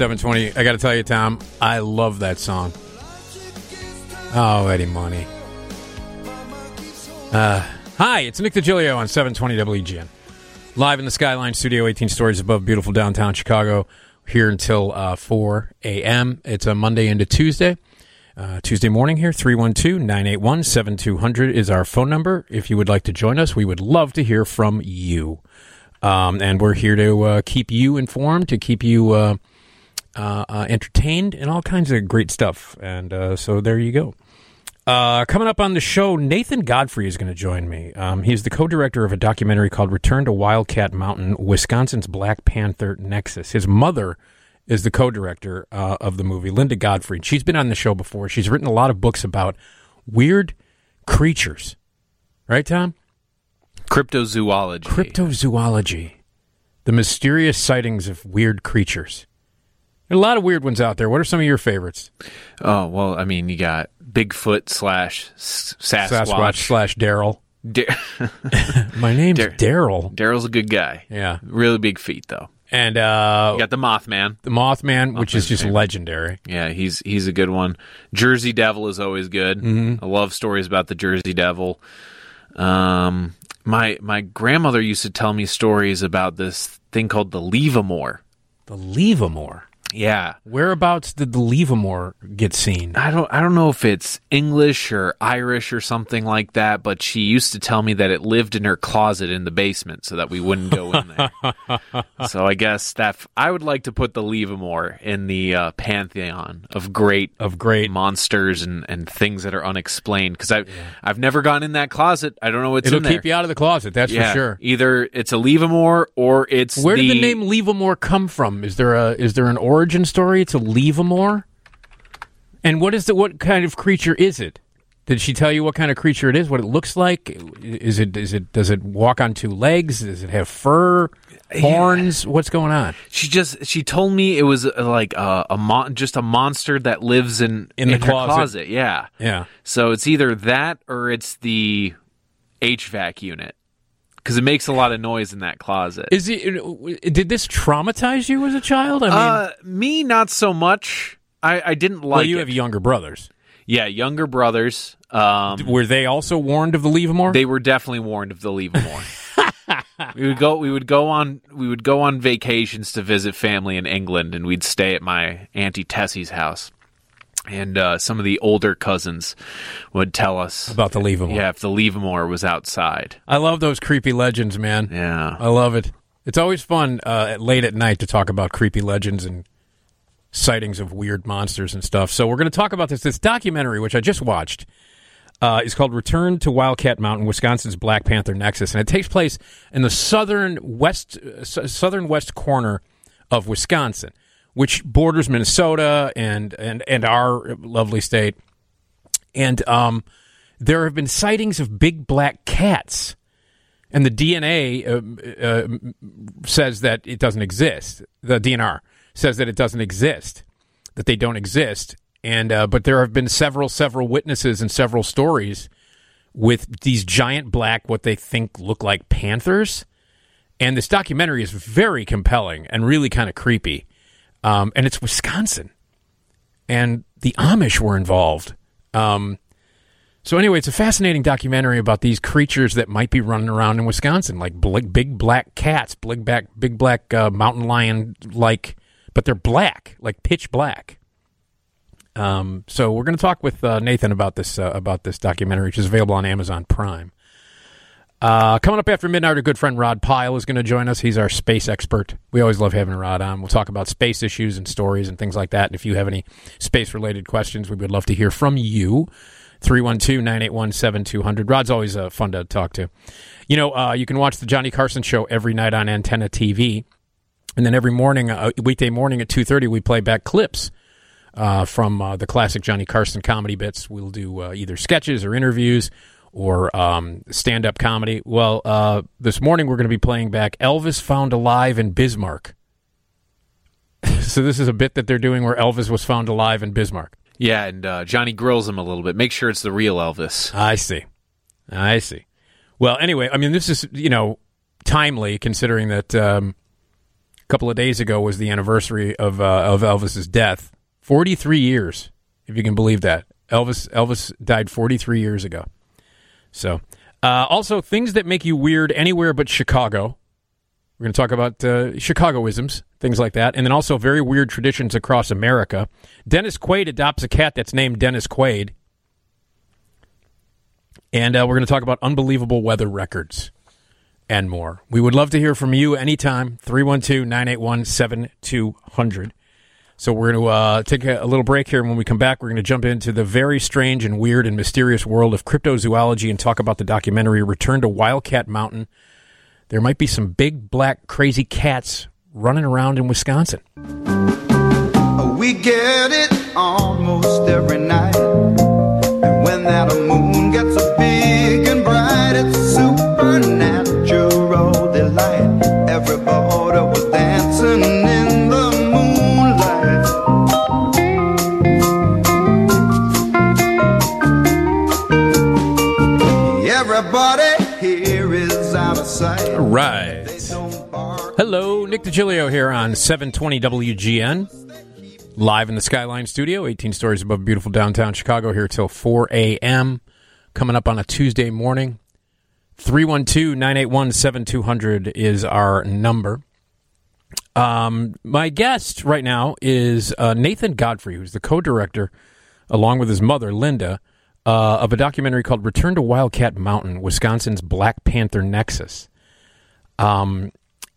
720. I got to tell you, Tom, I love that song. Oh, Eddie Money. Uh, hi, it's Nick DiGilio on 720 WGN. Live in the Skyline Studio, 18 stories above beautiful downtown Chicago. Here until uh, 4 a.m. It's a Monday into Tuesday. Uh, Tuesday morning here, 312 981 7200 is our phone number. If you would like to join us, we would love to hear from you. Um, and we're here to uh, keep you informed, to keep you uh, entertained, and all kinds of great stuff. And uh, so there you go. Uh, coming up on the show, Nathan Godfrey is going to join me. Um, he's the co director of a documentary called Return to Wildcat Mountain Wisconsin's Black Panther Nexus. His mother is the co director uh, of the movie, Linda Godfrey. She's been on the show before. She's written a lot of books about weird creatures. Right, Tom? Cryptozoology. Cryptozoology. The mysterious sightings of weird creatures. There are a lot of weird ones out there. What are some of your favorites? oh well, I mean, you got Bigfoot slash Sasquatch Sasquatch. slash Daryl. Da- My name's Dar- Daryl. Daryl's a good guy. Yeah. Really big feet though. And uh, You got the Mothman. the Mothman, which is just favorite. legendary. Yeah, he's he's a good one. Jersey Devil is always good. Mm-hmm. I love stories about the Jersey Devil. Um, my my grandmother used to tell me stories about this thing called the Levermore. The Levermore. Yeah, Whereabouts did the Levermore get seen? I don't I don't know if it's English or Irish or something like that, but she used to tell me that it lived in her closet in the basement so that we wouldn't go in there. so I guess that f- I would like to put the Levermore in the uh, pantheon of great Of great. monsters and, and things that are unexplained because I I've never gone in that closet. I don't know what's It'll in there. keep you out of the closet, that's yeah, for sure. Either it's a Levermore or it's Where did the name Levermore come from? Is there a is there an origin story to Levermore? And what is the what kind of creature is it? Did she tell you what kind of creature it is? What it looks like? Is it is it does it walk on two legs? Does it have fur, horns? What's going on? She just she told me it was uh, like a, a mon- just a monster that lives in In the her closet. Yeah. Yeah. So it's either that or it's the HVAC unit because it makes a lot of noise in that closet. Is it? Did this traumatize you as a child? I mean, uh, me not so much. I, I didn't like well, you it. have younger brothers. yeah, younger brothers. Um, Were they also warned of the Levermore? they were definitely warned of the Levermore. we would go. We would go on. We would go on vacations to visit family in England, and we'd stay at my auntie Tessie's house. And uh, some of the older cousins would tell us about the Levermore. yeah, if the Levermore was outside. I love those creepy legends, man. Yeah. I love it. It's always fun uh, at- late at night to talk about creepy legends and sightings of weird monsters and stuff. So we're going to talk about this. This documentary, which I just watched, uh, is called "Return to Wildcat Mountain: Wisconsin's Black Panther Nexus," and it takes place in the southern west, uh, s- southern west corner of Wisconsin, which borders Minnesota and and and our lovely state. And um, there have been sightings of big black cats and the DNA uh, uh, says that it doesn't exist. The DNR says that it doesn't exist, that they don't exist. And uh, but there have been several, several witnesses and several stories with these giant black, what they think look like panthers. And this documentary is very compelling and really kind of creepy. Um, and it's Wisconsin, and the Amish were involved. Um, so anyway, it's a fascinating documentary about these creatures that might be running around in Wisconsin, like bl- big black cats, big black, big black uh, mountain lion, like, but they're black, like pitch black. Um, so we're going to talk with uh, Nathan about this uh, about this documentary, which is available on Amazon Prime. Uh, coming up after midnight, our good friend Rod Pyle is going to join us. He's our space expert. We always love having Rod on. We'll talk about space issues and stories and things like that. And if you have any space related questions, we would love to hear from you. 312 981 7200. Rod's always uh, fun to talk to. You know, uh, you can watch the Johnny Carson show every night on Antenna TV. And then every morning, uh, weekday morning at 2.30, we play back clips uh, from uh, the classic Johnny Carson comedy bits. We'll do uh, either sketches or interviews or um, stand up comedy. Well, uh, this morning we're going to be playing back Elvis Found Alive in Bismarck. so this is a bit that they're doing where Elvis was found alive in Bismarck. Yeah, and uh, Johnny grills him a little bit. Make sure it's the real Elvis. I see. I see. Well, anyway, I mean, this is you know timely considering that um, a couple of days ago was the anniversary of uh, of Elvis's death. Forty three years, if you can believe that. Elvis Elvis died forty three years ago. So, uh, also things that make you weird anywhere but Chicago. We're going to talk about uh, Chicagoisms, things like that, and then also very weird traditions across America. Dennis Quaid adopts a cat that's named Dennis Quaid. And uh, we're going to talk about unbelievable weather records and more. We would love to hear from you anytime, 312 981 7200. So we're going to uh, take a, little break here. And when we come back, we're going to jump into the very strange and weird and mysterious world of cryptozoology and talk about the documentary Return to Wildcat Mountain. There might be some big, black, crazy cats running around in Wisconsin. We get it almost every night. And when that moon gets right. Hello, Nick DiGilio here on 720 WGN. Live in the Skyline Studio, 18 stories above beautiful downtown Chicago, here till 4 a.m. Coming up on a Tuesday morning. 312 981 7200 is our number. Um, my guest right now is uh, Nathan Godfrey, who's the co director, along with his mother, Linda, uh, of a documentary called Return to Wildcat Mountain Wisconsin's Black Panther Nexus. Um,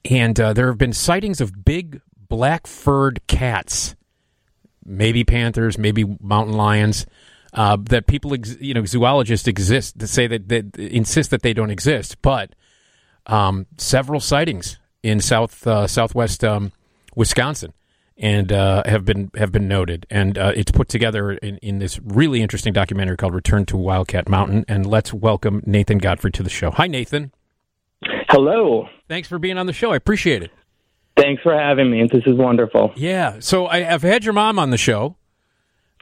and uh, there have been sightings of big black furred cats maybe panthers, maybe mountain lions. Uh, that people, ex- you know, zoologists exist to say that, that insist that they don't exist, but um, several sightings in south uh, southwest um, Wisconsin and uh, have been have been noted, and uh, it's put together in, in this really interesting documentary called "Return to Wildcat Mountain." And let's welcome Nathan Godfrey to the show. Hi, Nathan. Hello. Thanks for being on the show. I appreciate it. Thanks for having me. This is wonderful. Yeah. So I, have had your mom on the show.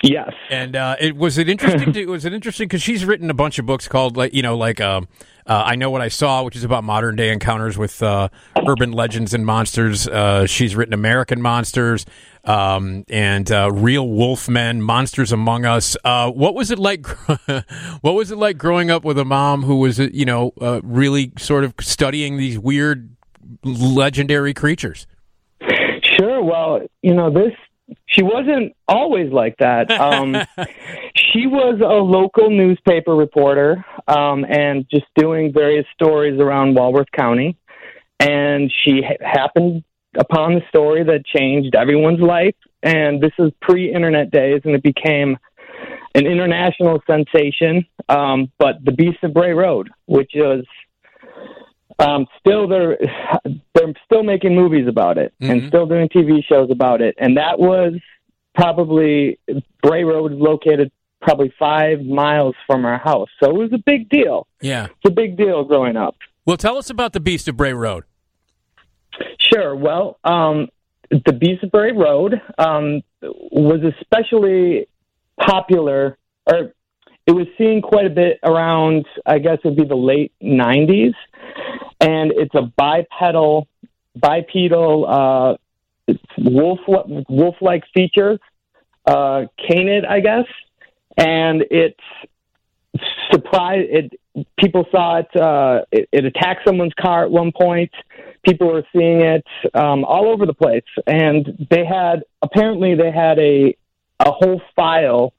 Yes. And uh, it was it interesting. to, was it interesting because she's written a bunch of books called like you know like um, uh, I know what I saw, which is about modern day encounters with uh, urban legends and monsters. Uh, she's written American Monsters um, and uh, Real Wolfmen, Monsters Among Us. Uh, what was it like? what was it like growing up with a mom who was you know really sort of studying these weird legendary creatures? Sure. Well, you know, this she wasn't always like that. Um, she was a local newspaper reporter um, and just doing various stories around Walworth County. And she ha- happened upon the story that changed everyone's life. And this is pre internet days, and it became an international sensation. Um, but The Beast of Bray Road, which was um, still they're they're still making movies about it mm-hmm. and still doing TV shows about it, and that was probably Bray Road is located probably five miles from our house, so it was a big deal. Yeah, it's a big deal growing up. Well, tell us about the Beast of Bray Road. Sure. Well, um, the Beast of Bray Road um, was especially popular, or it was seen quite a bit around, I guess it'd be the late 90s and it's a bipedal, bipedal uh, wolf wolf like features, uh, canid, I guess, and it's surprise. It people saw it, uh, it. It attacked someone's car at one point. People were seeing it um, all over the place, and they had apparently they had a a whole file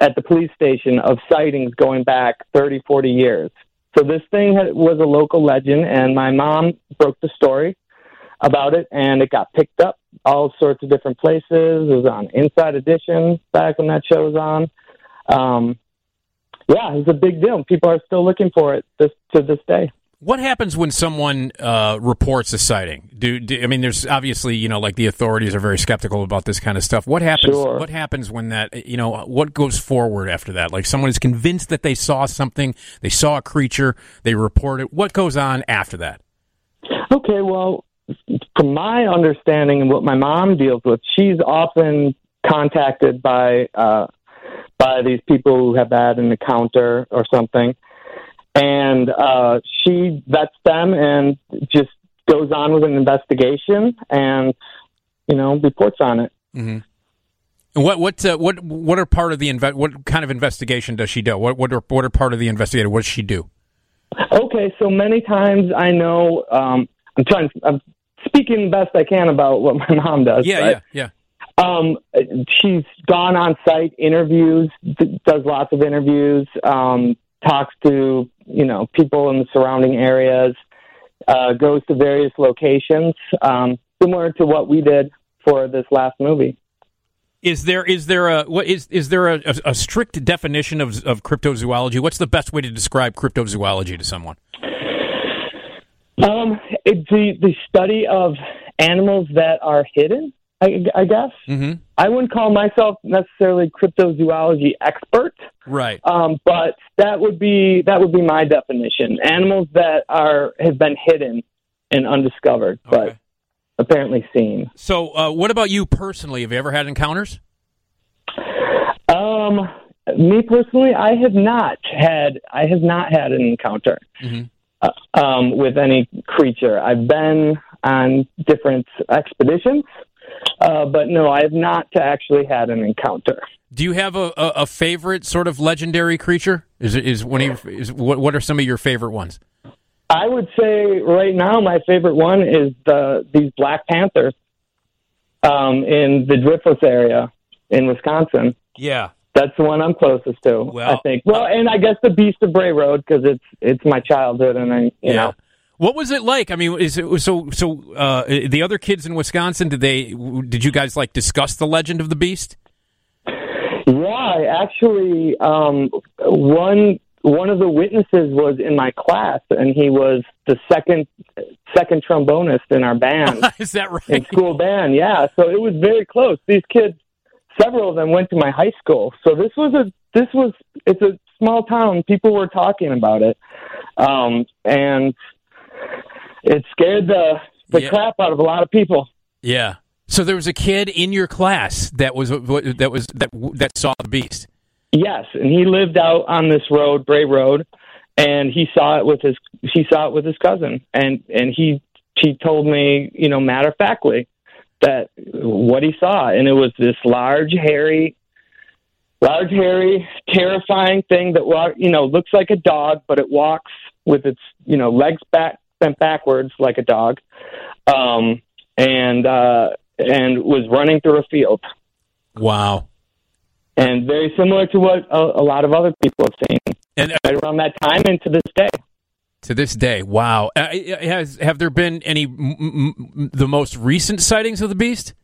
at the police station of sightings going back 30, 40 years. So this thing had, was a local legend, and my mom broke the story about it, and it got picked up all sorts of different places. It was on Inside Edition back when that show was on. Um, yeah, it was a big deal. People are still looking for it this, to this day. What happens when someone uh, reports a sighting? Do, do, I mean? There's obviously you know like the authorities are very skeptical about this kind of stuff. What happens? Sure. What happens when that you know what goes forward after that? Like someone is convinced that they saw something, they saw a creature, they report it. What goes on after that? Okay, well, from my understanding and what my mom deals with, she's often contacted by uh, by these people who have had an encounter or something, and uh, she vets them and just goes on with an investigation and you know reports on it. And what what uh, what what are part of the inve- what kind of investigation does she do? What what are what are part of the investigator? What does she do? Okay, so many times I know um, I'm trying. I'm speaking best I can about what my mom does. Yeah, but, yeah, yeah. Um, she's gone on site, interviews, d- does lots of interviews, um, talks to you know people in the surrounding areas, uh, goes to various locations, um, similar to what we did for this last movie. Is there is there a what is is there a, a, a strict definition of of cryptozoology? What's the best way to describe cryptozoology to someone? Um, it, the the study of animals that are hidden, I, I guess. Mm-hmm. I wouldn't call myself necessarily cryptozoology expert, Right. um, but that would be that would be my definition. Animals that are have been hidden and undiscovered, but apparently seen. So, uh, what about you personally? Have you ever had encounters? Um, me personally, I have not had I have not had an encounter Mhm. uh, um, with any creature. I've been on different expeditions, uh, but no, I have not actually had an encounter. Do you have a, a, a favorite sort of legendary creature? Is it is one of your, is what what are some of your favorite ones? I would say right now my favorite one is the these black panthers um, in the Driftless area in Wisconsin. Yeah. That's the one I'm closest to. Well- I think. Well, and I guess the Beast of Bray Road because it's it's my childhood, and I you Yeah. know What was it like? I mean, is it so so? Uh, the other kids in Wisconsin did they did you guys like discuss the legend of the beast? Yeah, actually um, one one of the witnesses was in my class, and he was the second second trombonist in our band is that right? in school band. Yeah, so it was very close. These kids, several of them went to my high school, so this was a this was it's a small town. People were talking about it, um, and it scared the the Yeah. crap out of a lot of people. Yeah. So there was a kid in your class that was that was that that saw the beast. Yes, and he lived out on this road, Bray Road, and he saw it with his he saw it with his cousin, and and he he told me, you know, matter of factly that what he saw, and it was this large, hairy, large, hairy, terrifying thing that you know looks like a dog, but it walks with its you know legs back bent backwards like a dog, um, and uh, and was running through a field Wow. and very similar to what a, a lot of other people have seen And uh, right around that time and to this day. to this day, wow. Uh, has have there been any m- m- the most recent sightings of the beast?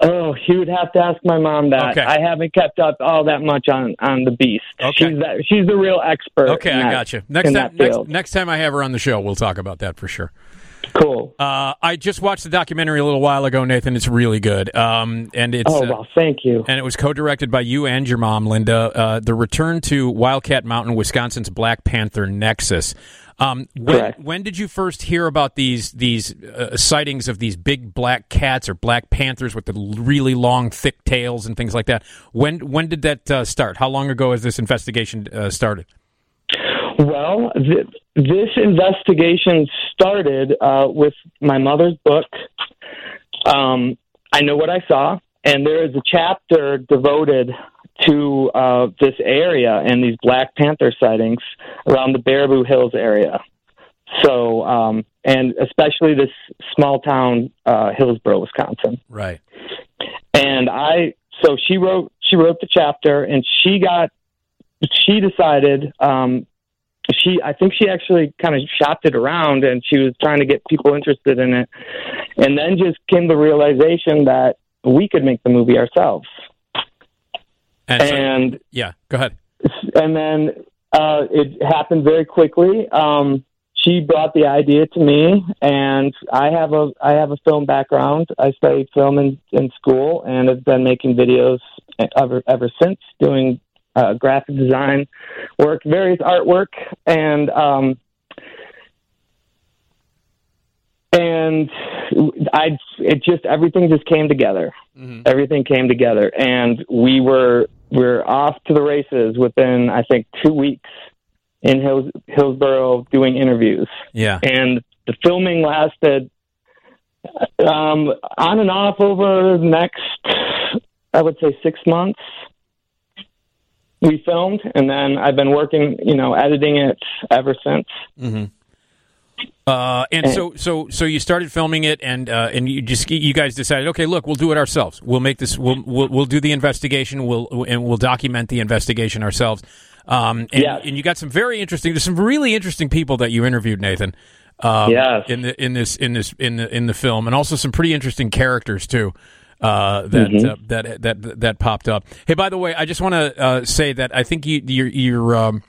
Oh, you would have to ask my mom that. Okay. I haven't kept up all that much on on the beast. Okay. she's that, she's the real expert. Okay, I that- got you. Next time, next, next time I have her on the show, we'll talk about that for sure. cool. Uh, I just watched the documentary a little while ago, Nathan. It's really good. Um, and it's oh uh, well, thank you. and it was co-directed by you and your mom, Linda. Uh, the return to Wildcat Mountain, Wisconsin's Black Panther Nexus. Um, when, Correct. when did you first hear about these these uh, sightings of these big black cats or black panthers with the really long, thick tails and things like that? When when did that uh, start? How long ago has this investigation uh, started? Well, th- this investigation started uh, with my mother's book. Um, I know what I saw, and there is a chapter devoted to uh, this area and these Black Panther sightings around the Baraboo Hills area. So, um, and especially this small town, uh, Hillsboro, Wisconsin Right. and I so she wrote she wrote the chapter and she got she decided um she I think she actually kind of shopped it around and she was trying to get people interested in it and then just came the realization that we could make the movie ourselves And, so- yeah, go ahead. and then uh, it happened very quickly. Um, she brought the idea to me, and I have a I have a film background. I studied film in, in school, and have been making videos ever ever since, doing uh, graphic design work, various artwork, and um, and I it just everything just came together. Everything came together, and we were we're off to the races within I think two weeks in Hills, Hillsboro doing interviews, Yeah. and the filming lasted um, on and off over the next I would say six months. We filmed, and then I've been working, you know, editing it ever since. Uh, and so, so, so you started filming it, and uh, and you just you guys decided, okay, look, we'll do it ourselves. We'll make this. We'll we'll, we'll do the investigation. We'll and we'll document the investigation ourselves. Um, and, Yes. and you got some very interesting. There's some really interesting people that you interviewed, Nathan. Um, Yes. In the in this in this in the in the film, and also some pretty interesting characters too. Uh, that, Mm-hmm. uh, that that that popped up. Hey, by the way, I just want to uh, say that I think you, your your um,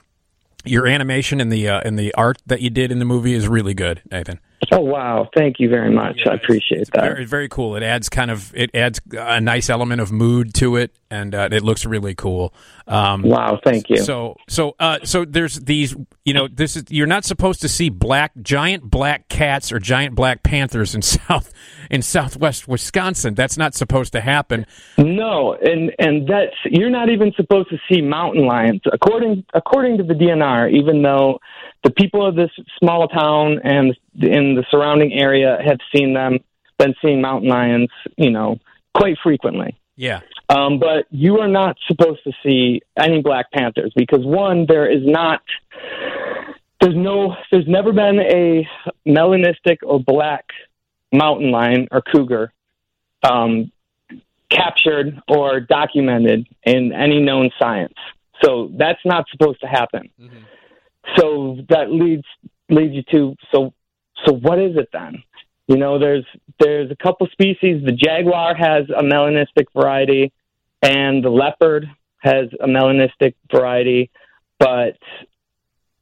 your animation and the uh, and the art that you did in the movie is really good, Nathan. Oh wow! Thank you very much. I appreciate It's that. Very, very cool. It adds kind of it adds a nice element of mood to it, and uh, it looks really cool. Um, wow! Thank you. So so uh, so there's these you know this is you're not supposed to see black giant black cats or giant black panthers in south in southwest Wisconsin. That's not supposed to happen. no, and and that's you're not even supposed to see mountain lions according according to the DNR. Even though the people of this small town and in the surrounding area have seen them, been seeing mountain lions, you know, quite frequently. Yeah. Um, but you are not supposed to see any black panthers because one, there is not, there's no, there's never been a melanistic or black mountain lion or cougar um, captured or documented in any known science. So that's not supposed to happen. So that leads leads you to so so what is it then? You know, there's there's a couple species. The jaguar has a melanistic variety, and the leopard has a melanistic variety, but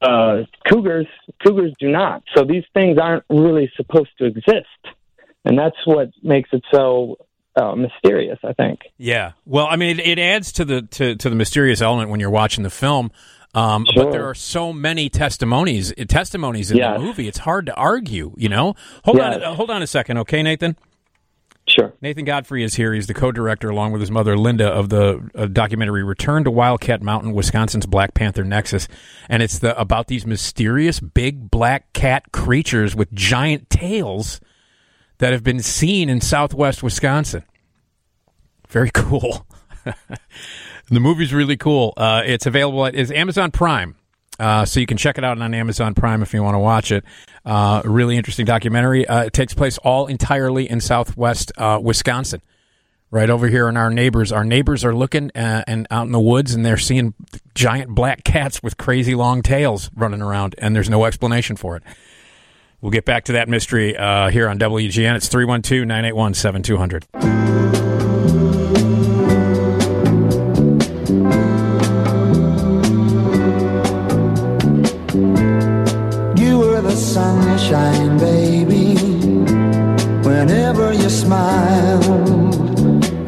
uh, cougars cougars do not. So these things aren't really supposed to exist, and that's what makes it so uh, mysterious. I think. Yeah. Well, I mean, it, it adds to the to, to the mysterious element when you're watching the film. Um, But there are so many testimonies testimonies in the movie. It's hard to argue. You know. Hold on. Uh, hold on a second, okay, Nathan. Sure. Nathan Godfrey is here. He's the co-director, along with his mother Linda, of the uh, documentary "Return to Wildcat Mountain: Wisconsin's Black Panther Nexus," and it's the about these mysterious big black cat creatures with giant tails that have been seen in Southwest Wisconsin. Very cool. the movie's really cool. Uh, it's available at is Amazon Prime. Uh, so you can check it out on Amazon Prime if you want to watch it. Uh, really interesting documentary. Uh, it takes place all entirely in Southwest uh, Wisconsin, right over here. in our neighbors, our neighbors are looking uh, and out in the woods, and they're seeing giant black cats with crazy long tails running around, and there's no explanation for it. We'll get back to that mystery uh, here on WGN. It's 312 981 7200.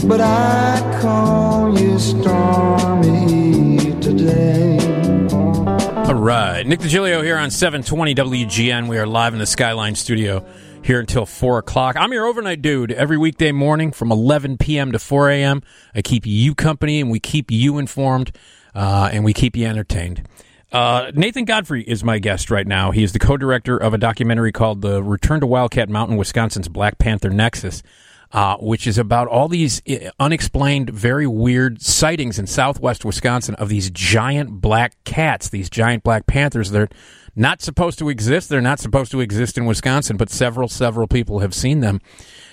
But I call you stormy today. All right. Nick DiGilio here on 720 WGN. We are live in the Skyline studio here until 4 o'clock. I'm your overnight dude every weekday morning from 11 p.m. to 4 a.m. I keep you company and we keep you informed uh, and we keep you entertained. Uh, Nathan Godfrey is my guest right now. He is the co-director of a documentary called "The Return to Wildcat Mountain: Wisconsin's Black Panther Nexus," uh, which is about all these uh, unexplained, very weird sightings in Southwest Wisconsin of these giant black cats, these giant black panthers. They're not supposed to exist. They're not supposed to exist in Wisconsin, but several, several people have seen them,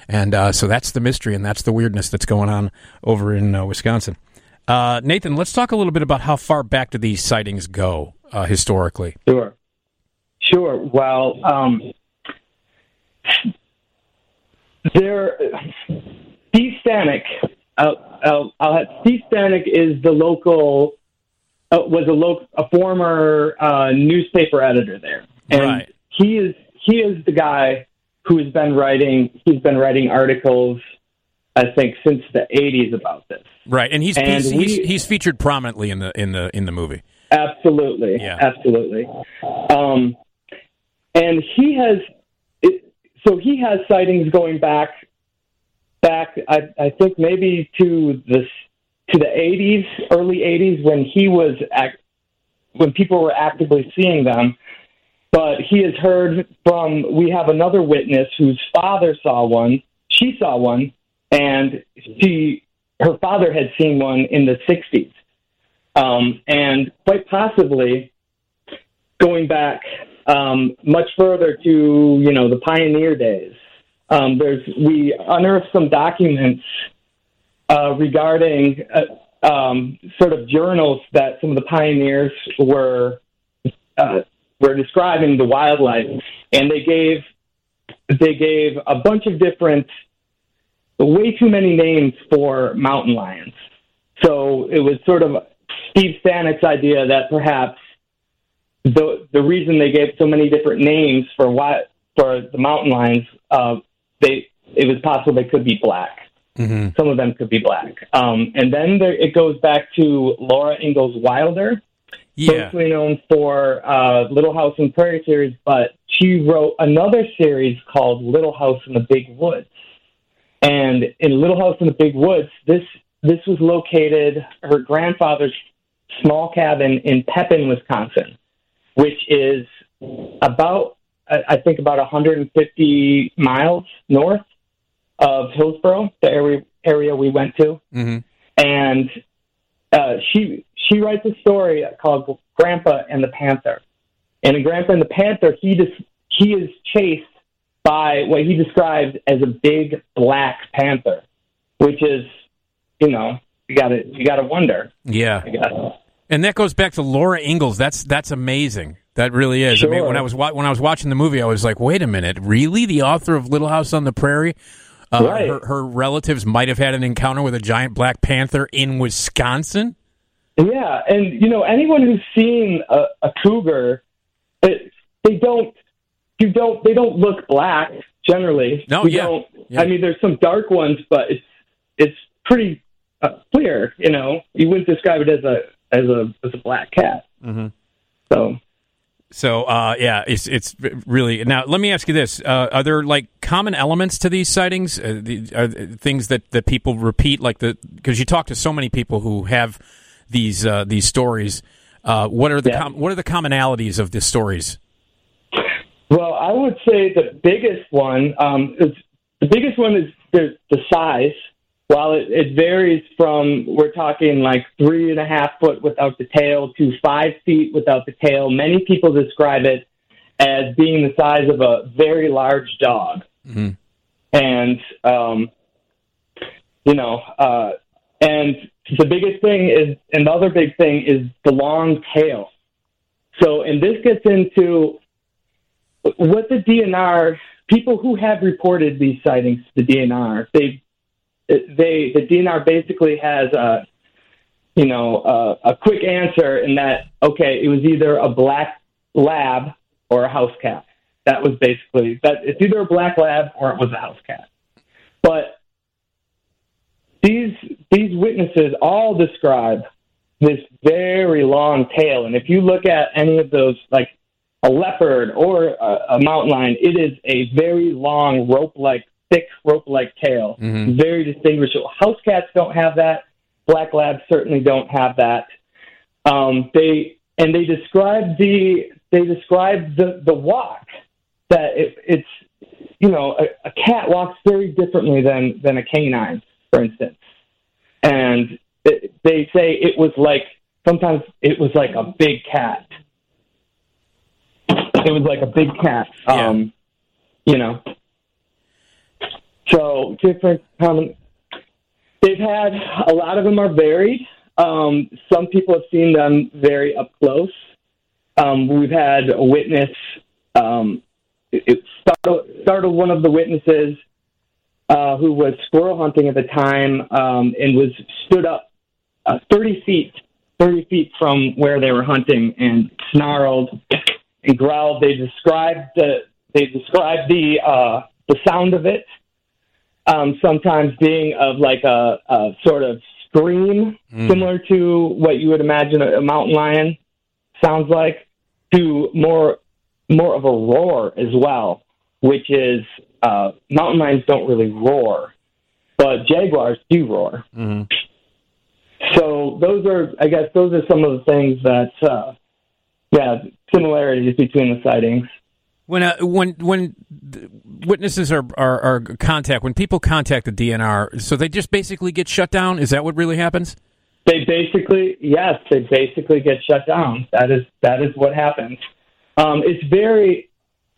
and uh, so that's the mystery and that's the weirdness that's going on over in uh, Wisconsin. Uh, Nathan, let's talk a little bit about how far back do these sightings go uh, historically. Sure. Sure. Well, um, there, Steve Stanek, uh, uh, Steve Stanek is the local, uh, was a local, a former uh, newspaper editor there, and Right. he is he is the guy who has been writing. He's been writing articles, I think, since the '80s about this. Right, and he's And he's, he's, we- he's featured prominently in the in the in the movie. Absolutely. Yeah. Absolutely. Um, and he has. It, so he has sightings going back back I, I think maybe to the to the 80s, early 80s when he was act, when people were actively seeing them. But he has heard from we have another witness whose father saw one. She saw one, and she her father had seen one in the 60s, um, and quite possibly going back um, much further to you know the pioneer days. Um, there's we unearthed some documents uh, regarding uh, um, sort of journals that some of the pioneers were uh, were describing the wildlife, and they gave they gave a bunch of different, way too many names for mountain lions. So it was sort of Steve Stanek's idea that perhaps the the reason they gave so many different names for what for the mountain lions, uh, they it was possible they could be black. Mm-hmm. Some of them could be black. Um, and then there, it goes back to Laura Ingalls Wilder, Yeah. mostly known for uh, Little House on the Prairie series, but she wrote another series called Little House in the Big Woods. And in Little House in the Big Woods, this this was located her grandfather's small cabin in Pepin, Wisconsin, which is about I think about 150 miles north of Hillsboro, the area area we went to Mm-hmm. and uh, she she writes a story called Grandpa and the Panther. And in Grandpa and the Panther, he just he is chased by what he describes as a big black panther, which is, you know, you got to you got to wonder. Yeah. I guess. And that goes back to Laura Ingalls. That's that's amazing. That really is. I mean, when I was wa- when I was watching the movie, I was like, "Wait a minute, really? The author of Little House on the Prairie, uh, Right. her, her relatives might have had an encounter with a giant black panther in Wisconsin." Yeah, and you know anyone who's seen a, a cougar, it, they don't you don't they don't look black generally. No, You yeah. don't- Yeah. I mean, there's some dark ones, but it's it's pretty uh, clear. You know, you wouldn't describe it as a as a as a black cat. Mhm. So So, uh, yeah, it's it's really now. Let me ask you this: uh, Are there like common elements to these sightings? Uh, the, are there things that, that people repeat, like the because you talk to so many people who have these uh, these stories. Uh, what are the Yeah. com- what are the commonalities of the stories? Well, I would say the biggest one um, is the biggest one is the, the size. While it, it varies from we're talking like three and a half foot without the tail to five feet without the tail. Many people describe it as being the size of a very large dog, Mhm. and um, you know, uh, and the biggest thing is, and the other big thing is the long tail. So, and this gets into what the DNR people who have reported these sightings to the DNR, they they the DNR basically has a you know a, a quick answer in that okay, it was either a black lab or a house cat. That was basically that. It's either a black lab or it was a house cat. But these these witnesses all describe this very long tail, and if you look at any of those, like a leopard or a, a mountain lion, it is a very long rope-like, thick rope-like tail, Mhm. very distinguishable. House cats don't have that. Black labs certainly don't have that. Um, they and they describe the they describe the the walk that it, it's you know a, a cat walks very differently than than a canine, for instance, and it, they say it was like sometimes it was like a big cat. It was like a big cat. Yeah. Um, you know. So different common. They've had a lot of them are varied. Um, some people have seen them very up close. Um, we've had a witness. Um, it, it startled, startled one of the witnesses uh, who was squirrel hunting at the time um, and was stood up uh, 30 feet, 30 feet from where they were hunting and snarled and growled. They described the they described the uh, the sound of it, um, sometimes being of like a, a sort of scream, similar to what you would imagine a, a mountain lion sounds like, to more more of a roar as well, which is uh, mountain lions don't really roar, but jaguars do roar. Mm-hmm. So those are, I guess, those are some of the things that, uh, yeah, similarities between the sightings. When uh, when when witnesses are, are are contact when people contact the DNR, so they just basically get shut down. Is that what really happens? They basically, yes, they basically get shut down. That is that is what happens. Um, it's very,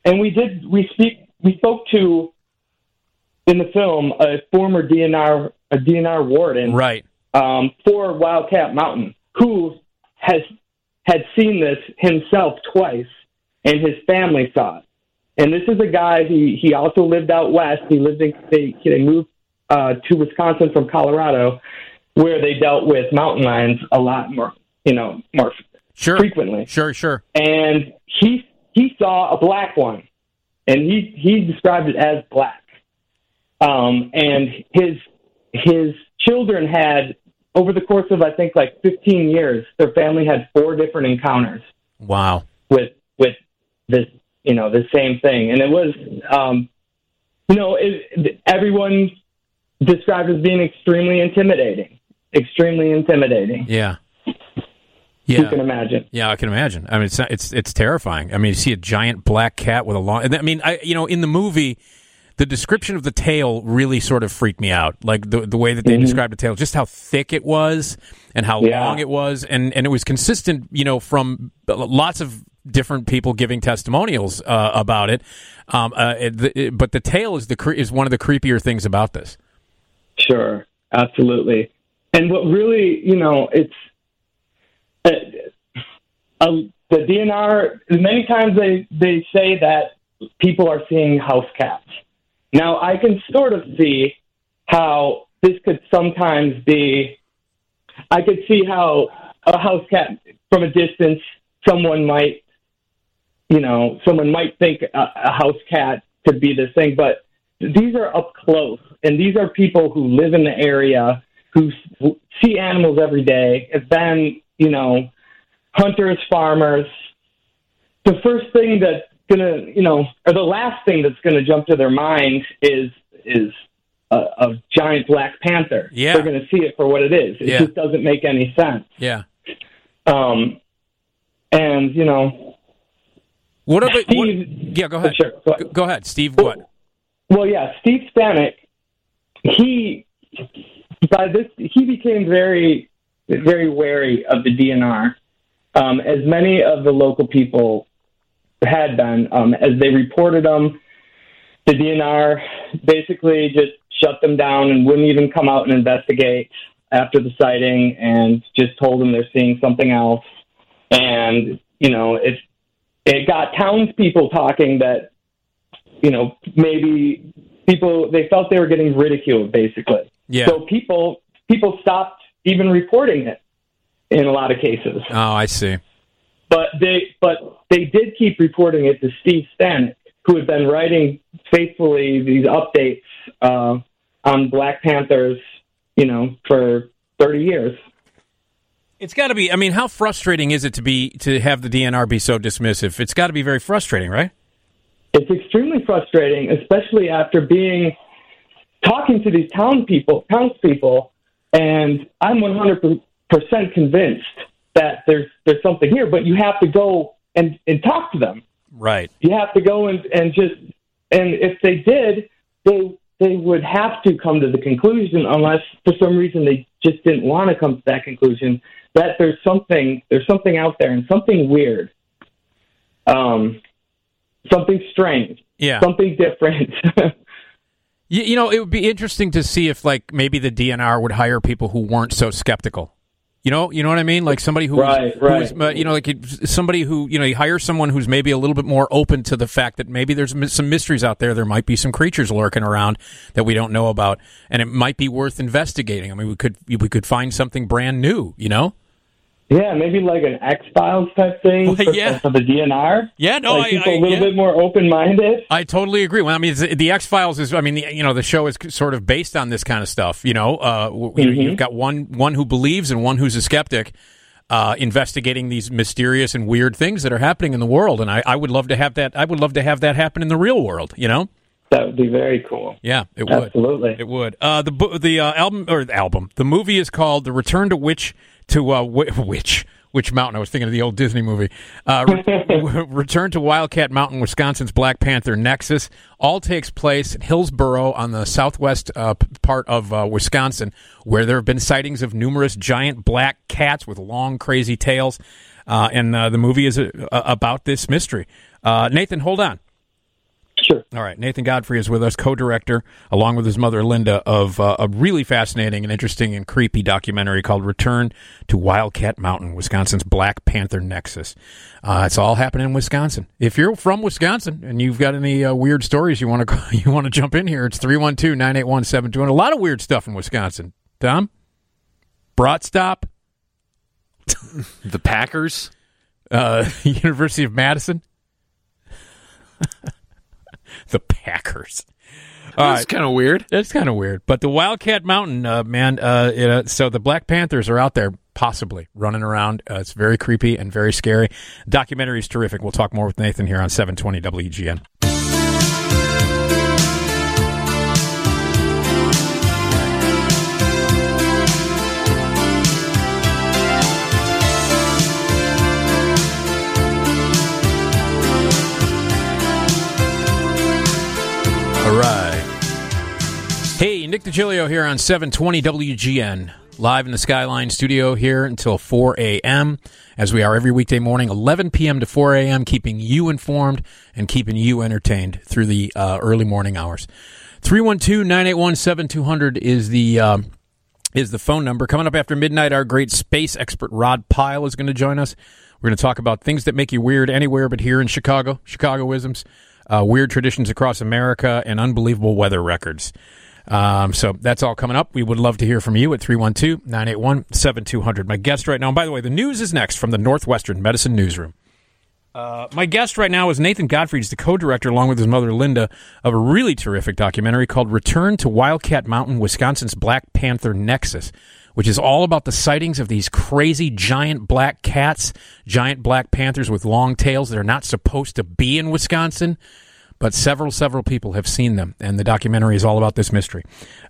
and we did we speak we spoke to in the film a former DNR a DNR warden Right. um, for Wildcat Mountain who has had seen this himself twice, and his family saw it. And this is a guy he he also lived out west. He lived in they they moved uh, to Wisconsin from Colorado, where they dealt with mountain lions a lot more, you know, more Sure. frequently. Sure. Sure. And he he saw a black one, and he he described it as black. Um, and his his children had over the course of I think like 15 years, their family had four different encounters Wow. with with this you know the same thing, and it was um, you know it, everyone described as being extremely intimidating, extremely intimidating. Yeah. Yeah. You can imagine. Yeah, I can imagine. I mean, it's it's it's terrifying. I mean, you see a giant black cat with a long. I mean, I you know, in the movie, the description of the tail really sort of freaked me out. Like the the way that they described the tail, just how thick it was and how Yeah. long it was, and and it was consistent. You know, from lots of different people giving testimonials uh, about it. Um, uh, it, it- but the tail is the cre- is one of the creepier things about this. Sure, absolutely. And what really, you know, it's uh, uh, the DNR. Many times they they say that people are seeing house cats. Now I can sort of see how this could sometimes be. I could see how a house cat from a distance, someone might, you know, someone might think a, a house cat could be this thing, but these are up close, and these are people who live in the area, who see animals every day, have been, you know, hunters, farmers. The first thing that's gonna, you know, or the last thing that's gonna jump to their mind is is a, a giant black panther. Yeah. they're gonna see it for what it is. It Yeah. just doesn't make any sense. Yeah. Um, and you know, What are the? What, Steve- yeah, go ahead. Sure, go ahead. Go, ahead, Steve. What? Well, yeah, Steve Stanek, he by this he became very very wary of the DNR, um, as many of the local people had been. Um, as they reported them, the DNR basically just shut them down and wouldn't even come out and investigate after the sighting, and just told them they're seeing something else. And you know, it it got townspeople talking that you know, maybe people they felt they were getting ridiculed basically. Yeah. So people people stopped even reporting it in a lot of cases. Oh, I see. But they but they did keep reporting it to Steve Stanek, who had been writing faithfully these updates uh, on Black Panthers, you know, for thirty years. It's got to be. I mean, how frustrating is it to be to have the DNR be so dismissive? It's got to be very frustrating, right? It's extremely frustrating, especially after being talking to these town people, townspeople, and I'm 100 percent convinced that there's there's something here. But you have to go and and talk to them. Right. You have to go and and just and if they did, they they would have to come to the conclusion, unless for some reason they just didn't want to come to that conclusion, that there's something there's something out there and something weird, um, something strange, Yeah. something different. You, you know, it would be interesting to see if, like, maybe the DNR would hire people who weren't so skeptical. You know, you know what I mean? Like somebody who, Right, who right. you know, like somebody who, you know, you hire someone who's maybe a little bit more open to the fact that maybe there's some mysteries out there. There might be some creatures lurking around that we don't know about, and it might be worth investigating. I mean, we could we could find something brand new. You know? Yeah, maybe like an X Files type thing Well, for, yeah. for the DNR. Yeah, no, like I- people I- a little yeah. bit more open minded. I totally agree. Well, I mean, the, the X Files is. I mean, the, you know, the show is sort of based on this kind of stuff. You know, uh, mm-hmm. you've got one one who believes and one who's a skeptic, uh, investigating these mysterious and weird things that are happening in the world. And I, I would love to have that. I would love to have that happen in the real world. You know. That would be very cool. Yeah, it would. Absolutely. It would. Uh, the the uh, album or the album, the movie is called "The Return to Witch to uh, Witch Witch Mountain." I was thinking of the old Disney movie. Uh, Re- Return to Wildcat Mountain, Wisconsin's Black Panther Nexus. All takes place in Hillsboro on the southwest uh, part of uh, Wisconsin, where there have been sightings of numerous giant black cats with long, crazy tails. Uh, and uh, the movie is uh, about this mystery. Uh, Nathan, hold on. Sure. All right, Nathan Godfrey is with us, co-director, along with his mother Linda, of uh, a really fascinating and interesting and creepy documentary called "Return to Wildcat Mountain: Wisconsin's Black Panther Nexus." Uh, it's all happening in Wisconsin. If you're from Wisconsin and you've got any uh, weird stories you want to you want to jump in here, it's 312-981-7200. A lot of weird stuff in Wisconsin. Tom, Brat Stop, The Packers. uh, University of Madison, the Packers. All That's right. kind of weird. That's kind of weird. But the Wildcat Mountain, uh, man, uh, it, uh, so the Black Panthers are out there possibly running around. Uh, it's very creepy and very scary. Documentary is terrific. We'll talk more with Nathan here on 720 WGN. Right. Hey, Nick DiGilio here on 720 WGN, live in the Skyline studio here until 4 a.m., as we are every weekday morning, 11 p.m. to 4 a.m., keeping you informed and keeping you entertained through the uh, early morning hours. 312 981 7200 is the. Um, is the phone number. Coming up after midnight, our great space expert Rod Pyle is going to join us. We're going to talk about things that make you weird anywhere but here in Chicago, Chicagoisms, uh, weird traditions across America, and unbelievable weather records. Um, so that's all coming up. We would love to hear from you at 312 981 7200. My guest right now, and by the way, the news is next from the Northwestern Medicine Newsroom. Uh, my guest right now is Nathan Godfrey. He's the co-director, along with his mother Linda, of a really terrific documentary called "Return to Wildcat Mountain: Wisconsin's Black Panther Nexus," which is all about the sightings of these crazy giant black cats, giant black panthers with long tails that are not supposed to be in Wisconsin. But several, several people have seen them, and the documentary is all about this mystery.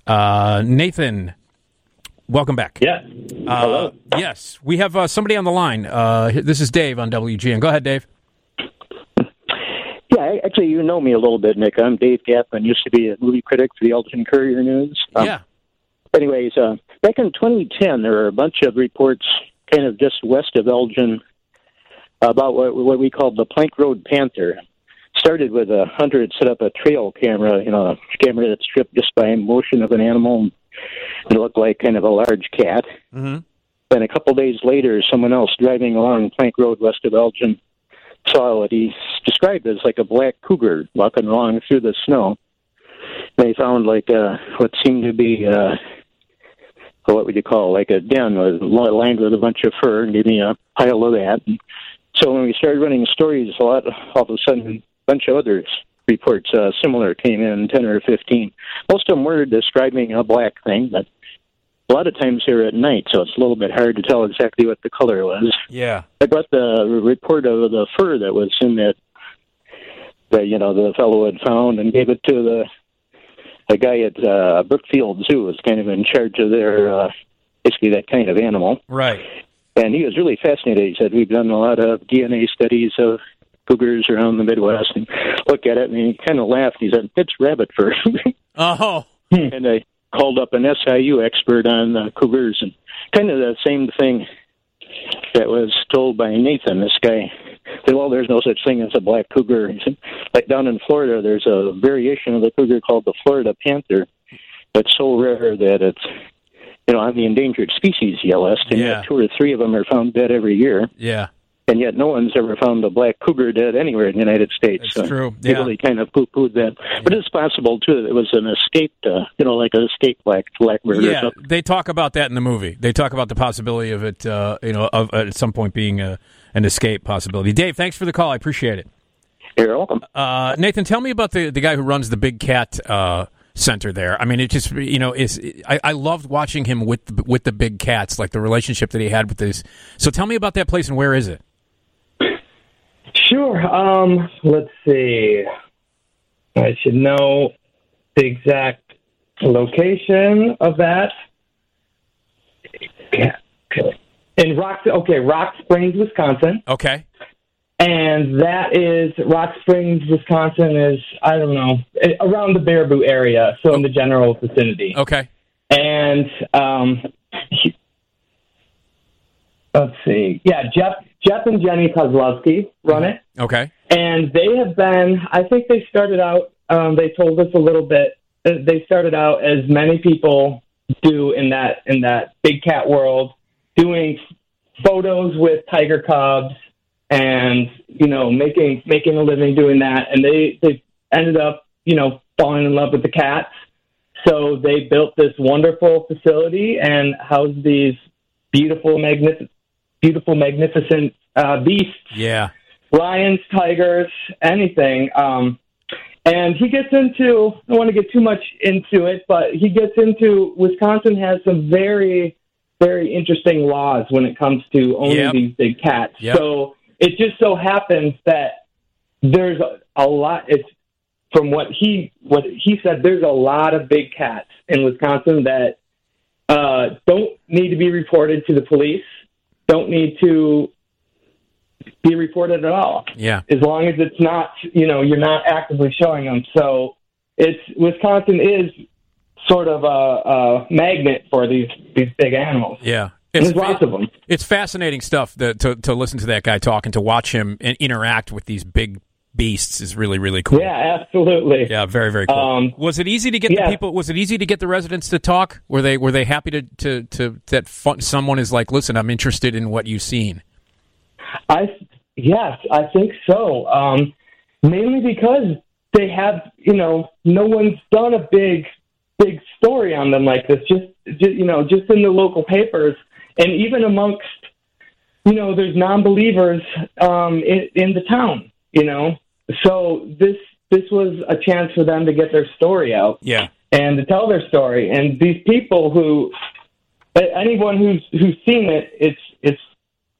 Uh, Nathan, welcome back. Yeah. Uh, yes, we have uh, somebody on the line. Uh, this is Dave on WGN. Go ahead, Dave. Yeah, actually, you know me a little bit, Nick. I'm Dave Gapman. Used to be a movie critic for the Elgin Courier News. Um, yeah. Anyways, uh, back in 2010, there were a bunch of reports, kind of just west of Elgin, about what, what we called the Plank Road Panther. Started with a hunter had set up a trail camera, you know, a camera that's stripped just by motion of an animal. It looked like kind of a large cat. Mhm. Then a couple days later, someone else driving along Plank Road west of Elgin saw what he described as like a black cougar walking along through the snow. They found like uh, what seemed to be uh, what would you call like a den lined with a bunch of fur, and gave me a pile of that. And so when we started running stories, a lot all of a sudden, a bunch of other reports uh, similar came in, ten or fifteen. Most of them were describing a black thing, but a lot of times here at night, so it's a little bit hard to tell exactly what the color was. Yeah. I got the report of the fur that was in that that you know the fellow had found and gave it to the the guy at uh, Brookfield Zoo was kind of in charge of their uh, basically that kind of animal, Right. and he was really fascinated. He said we've done a lot of DNA studies of cougars around the Midwest and look at it, and he kind of laughed. He said it's rabbit fur, Oh. and I called up an SIU expert on uh, cougars and kind of the same thing that was told by Nathan. This guy "Well, there's no such thing as a black cougar." "Like down in Florida, there's a variation of the cougar called the Florida panther that's so rare that it's." You know, on the endangered species list, and Yeah. two or three of them are found dead every year, Yeah. And yet no one's ever found a black cougar dead anywhere in the United States. That's true, They yeah. really kind of poo-pooed that, but it's possible too that it was an escaped, uh, you know, like an escaped black blackbird Yeah. They talk about that in the movie. They talk about the possibility of it, uh, you know, of at some point being a, an escape possibility. Dave, thanks for the call. I appreciate it. You're welcome. Uh, Nathan, tell me about the the guy who runs the Big Cat uh, Center there. I mean, it just you know is I, I loved watching him with with the big cats, like the relationship that he had with this. So tell me about that place and where is it? Sure. Um, let's see. I should know the exact location of that. In Rock, okay, Rock Springs, Wisconsin, Okay. and that is Rock Springs, Wisconsin is I don't know around the Baraboo area, so in the general vicinity. Okay. And um, let's see, yeah, Jeff, Jeff and Jenny Kozlowski run it. Okay. and they have been i think they started out um, they told us a little bit uh, they started out as many people do in that in that big cat world doing photos with tiger cubs and you know making making a living doing that. And they they ended up you know falling in love with the cats. So they built this wonderful facility and housed these beautiful magnificent beautiful magnificent uh, beasts Yeah. lions, tigers, anything. Um, and he gets into, I don't want to get too much into it, but he gets into Wisconsin has some very, very interesting laws when it comes to owning Yep. these big cats. Yep. So it just so happens that there's a, a lot. It's from what he what he said. There's a lot of big cats in Wisconsin that uh, don't need to be reported to the police. Don't need to be reported at all Yeah. as long as it's not, you know, you're not actively showing them. So it's Wisconsin is sort of a, a magnet for these these big animals. Yeah. And It's, there's lots of them. it's fascinating stuff that, to, to listen to that guy talk and to watch him and interact with these big beasts is really, really cool. Yeah, absolutely. Yeah, very, very cool. Um, was it easy to get the people? Was it easy to get the residents to talk? Were they were they happy to to, to that fun, someone is like, listen, I'm interested in what you've seen. I yes, I think so. Um, mainly because they have, you know, no one's done a big, big story on them like this. Just, just you know, just in the local papers, and even amongst, you know, there's non-believers um, in, in the town. You know, so this this was a chance for them to get their story out Yeah, and to tell their story. And these people who, anyone who's who's seen it, it's it's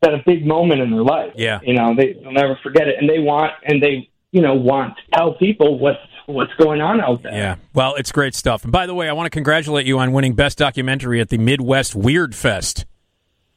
been a big moment in their life. Yeah. you know, they, they'll never forget it, and they want and they you know want to tell people what's what's going on out there. yeah. Well, it's great stuff. And by the way, I want to congratulate you on winning best documentary at the Midwest Weird Fest.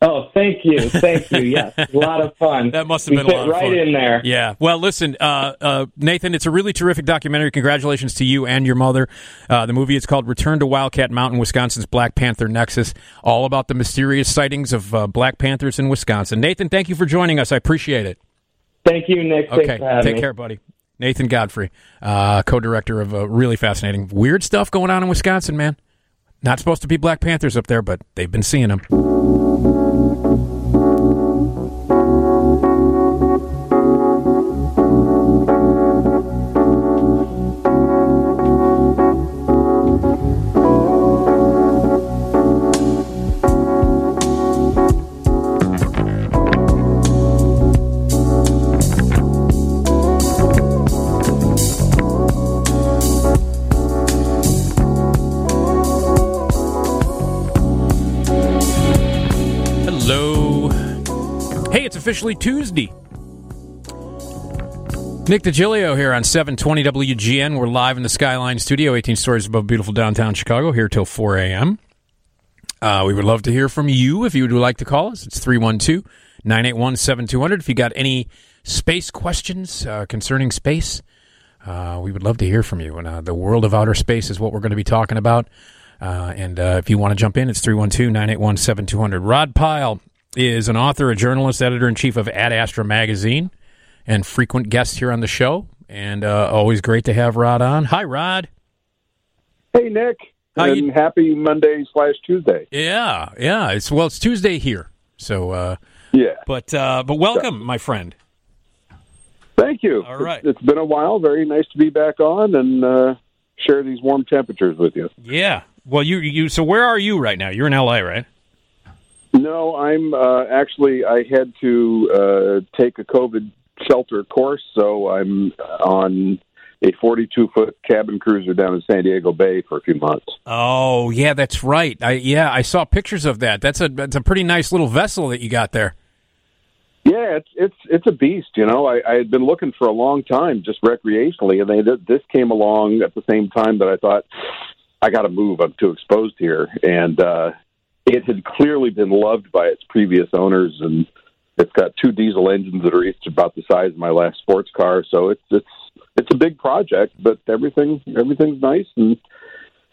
Oh, thank you, thank you. Yes, a lot of fun. That must have We been a lot of right fun. in there. Yeah. Well, listen, uh, uh, Nathan, it's a really terrific documentary. Congratulations to you and your mother. Uh, the movie is called Return to Wildcat Mountain, Wisconsin's Black Panther Nexus, all about the mysterious sightings of uh, Black Panthers in Wisconsin. Nathan, thank you for joining us. I appreciate it. Thank you, Nick. Okay. Take me. care, buddy. Nathan Godfrey, uh, co-director of a really fascinating, weird stuff going on in Wisconsin, man. Not supposed to be Black Panthers up there, but they've been seeing them. Officially Tuesday. Nick DiGilio here on 720 WGN. We're live in the Skyline Studio, 18 stories above beautiful downtown Chicago, here till 4 a.m. Uh, we would love to hear from you if you would like to call us. It's 312 981 7200. If you got any space questions uh, concerning space, uh, we would love to hear from you. And uh, the world of outer space is what we're going to be talking about. Uh, and uh, if you want to jump in, it's 312 981 7200. Rod Pyle is an author, a journalist, editor in chief of Ad Astra magazine, and frequent guest here on the show. And uh, always great to have Rod on. Hi, Rod. Hey, Nick. How and you- happy Monday slash Tuesday. Yeah, yeah. It's well, it's Tuesday here. So, uh, Yeah. but uh, but welcome, my friend. Thank you. All right. It's, it's been a while. Very nice to be back on and uh, share these warm temperatures with you. Yeah. Well, you you. So where are you right now? You're in L.A., right? No, I'm uh, actually, I had to uh, take a COVID shelter course, so I'm on a 42 foot cabin cruiser down in San Diego Bay for a few months. Oh, yeah, that's right. I yeah, I saw pictures of that. That's a that's a pretty nice little vessel that you got there. Yeah, it's it's it's a beast. You know, I, I had been looking for a long time, just recreationally, and they this came along at the same time that I thought I got to move. I'm too exposed here, and uh, it had clearly been loved by its previous owners, and it's got two diesel engines that are each about the size of my last sports car. So it's it's it's a big project, but everything everything's nice and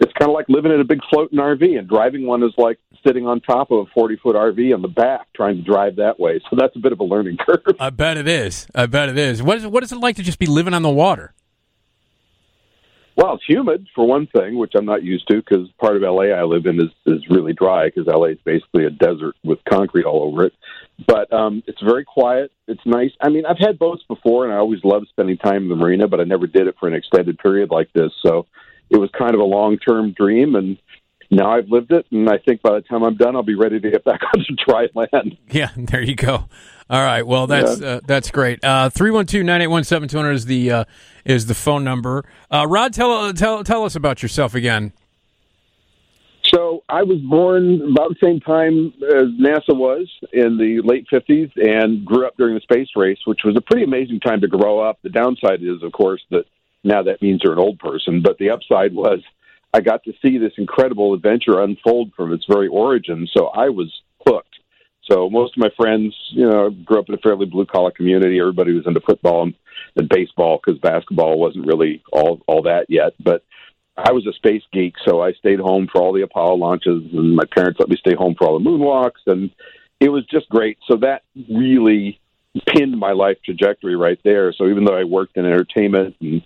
it's kind of like living in a big floating RV, and driving one is like sitting on top of a 40 foot RV on the back trying to drive that way. So that's a bit of a learning curve. I bet it is. I bet it is. What is what is it like to just be living on the water? Well, it's humid for one thing, which I'm not used to because part of LA I live in is is really dry because LA is basically a desert with concrete all over it. But um, it's very quiet. It's nice. I mean, I've had boats before, and I always loved spending time in the marina, but I never did it for an extended period like this. So it was kind of a long term dream, and now I've lived it, and I think by the time I'm done, I'll be ready to get back onto dry land. Yeah, there you go. All right, well that's yeah. uh, that's great. Uh, three one two nine eight one seven two hundred is the uh, is the phone number. Uh, Rod, tell tell tell us about yourself again. So I was born about the same time as NASA was in the late fifties, and grew up during the space race, which was a pretty amazing time to grow up. The downside is, of course, that now that means you're an old person. But the upside was I got to see this incredible adventure unfold from its very origin. So I was hooked. So most of my friends, you know, grew up in a fairly blue collar community. Everybody was into football and, and baseball because basketball wasn't really all all that yet. But I was a space geek, so I stayed home for all the Apollo launches, and my parents let me stay home for all the moonwalks, and it was just great. So that really pinned my life trajectory right there. So even though I worked in entertainment and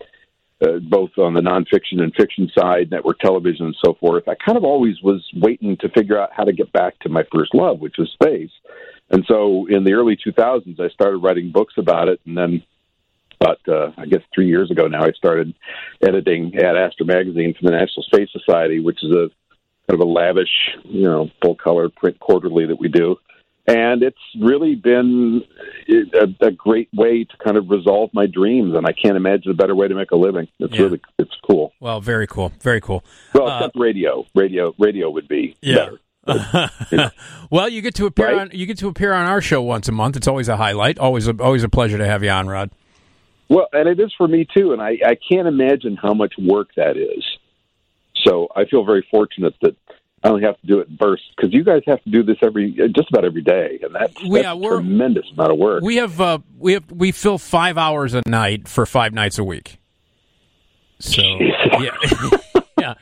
uh, both on the nonfiction and fiction side, network television, and so forth. I kind of always was waiting to figure out how to get back to my first love, which was space. And so in the early 2000s, I started writing books about it, and then about uh, I guess three years ago now, I started editing Ad Astra magazine for the National Space Society, which is a kind of a lavish, you know, full color print quarterly that we do and it's really been a, a, great way to kind of resolve my dreams and i can't imagine a better way to make a living it's yeah. really it's cool well very cool very cool well uh, except radio radio radio would be yeah. better but, well, you get to appear right? on you get to appear on our show once a month. It's always a highlight. Always a, always a pleasure to have you on, Rod. Well, and it is for me too. And I, I can't imagine how much work that is. So I feel very fortunate that I only have to do it bursts because you guys have to do this every just about every day, and that's, that's yeah, a tremendous amount of work. We have uh, we have we fill five hours a night for five nights a week. So yeah, yeah.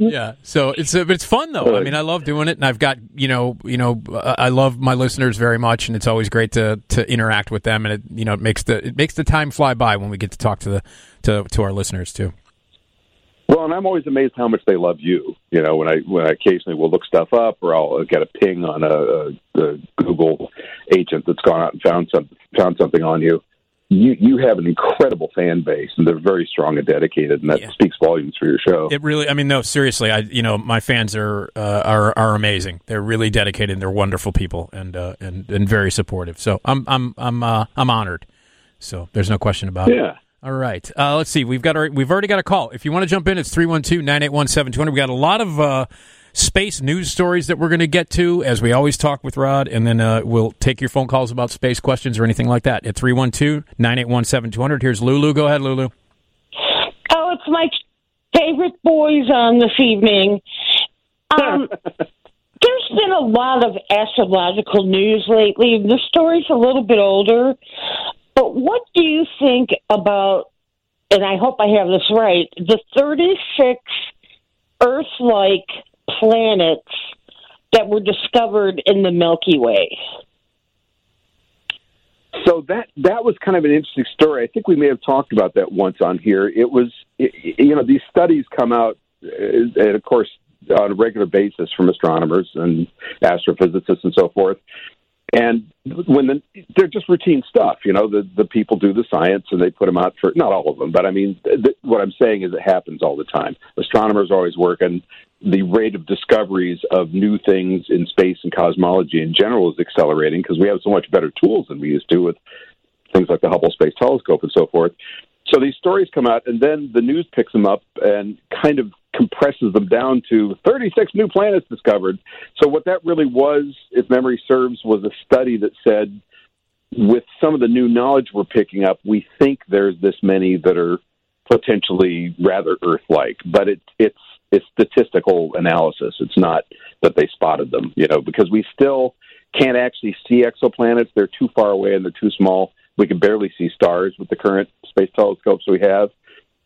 Yeah, so it's uh, it's fun though. I mean, I love doing it, and I've got you know you know I love my listeners very much, and it's always great to to interact with them, and it you know it makes the it makes the time fly by when we get to talk to the to to our listeners too. Well, and I'm always amazed how much they love you. You know, when I when I occasionally will look stuff up, or I'll get a ping on a, a, a Google agent that's gone out and found some found something on you. You you have an incredible fan base, and they're very strong and dedicated, and that yeah. speaks volumes for your show. It really, I mean, no, seriously, I you know my fans are uh, are are amazing. They're really dedicated. They're wonderful people, and uh, and and very supportive. So I'm I'm I'm uh, I'm honored. So there's no question about it. yeah. it. All right. Uh, let's see. We've got our, we've already got a call. If you want to jump in, it's 312-981-7200. We've got a lot of uh, space news stories that we're going to get to, as we always talk with Rod, and then uh, we'll take your phone calls about space questions or anything like that at 312-981-7200. Here's Lulu. Go ahead, Lulu. Oh, it's my favorite boys on this evening. Um, there's been a lot of astrological news lately. The story's a little bit older, but what do you think about, and I hope I have this right, the 36 Earth like planets that were discovered in the Milky Way? So that that was kind of an interesting story. I think we may have talked about that once on here. It was, you know, these studies come out, uh, and of course, on a regular basis from astronomers and astrophysicists and so forth. And when the, they're just routine stuff, you know, the the people do the science and they put them out for not all of them, but I mean, th- what I'm saying is it happens all the time. Astronomers are always working. The rate of discoveries of new things in space and cosmology in general is accelerating because we have so much better tools than we used to with things like the Hubble Space Telescope and so forth. So these stories come out, and then the news picks them up and kind of compresses them down to 36 new planets discovered. So what that really was, if memory serves, was a study that said with some of the new knowledge we're picking up, we think there's this many that are potentially rather Earth-like, but it, it's it's statistical analysis. It's not that they spotted them, you know, because we still can't actually see exoplanets. They're too far away and they're too small. We can barely see stars with the current space telescopes we have.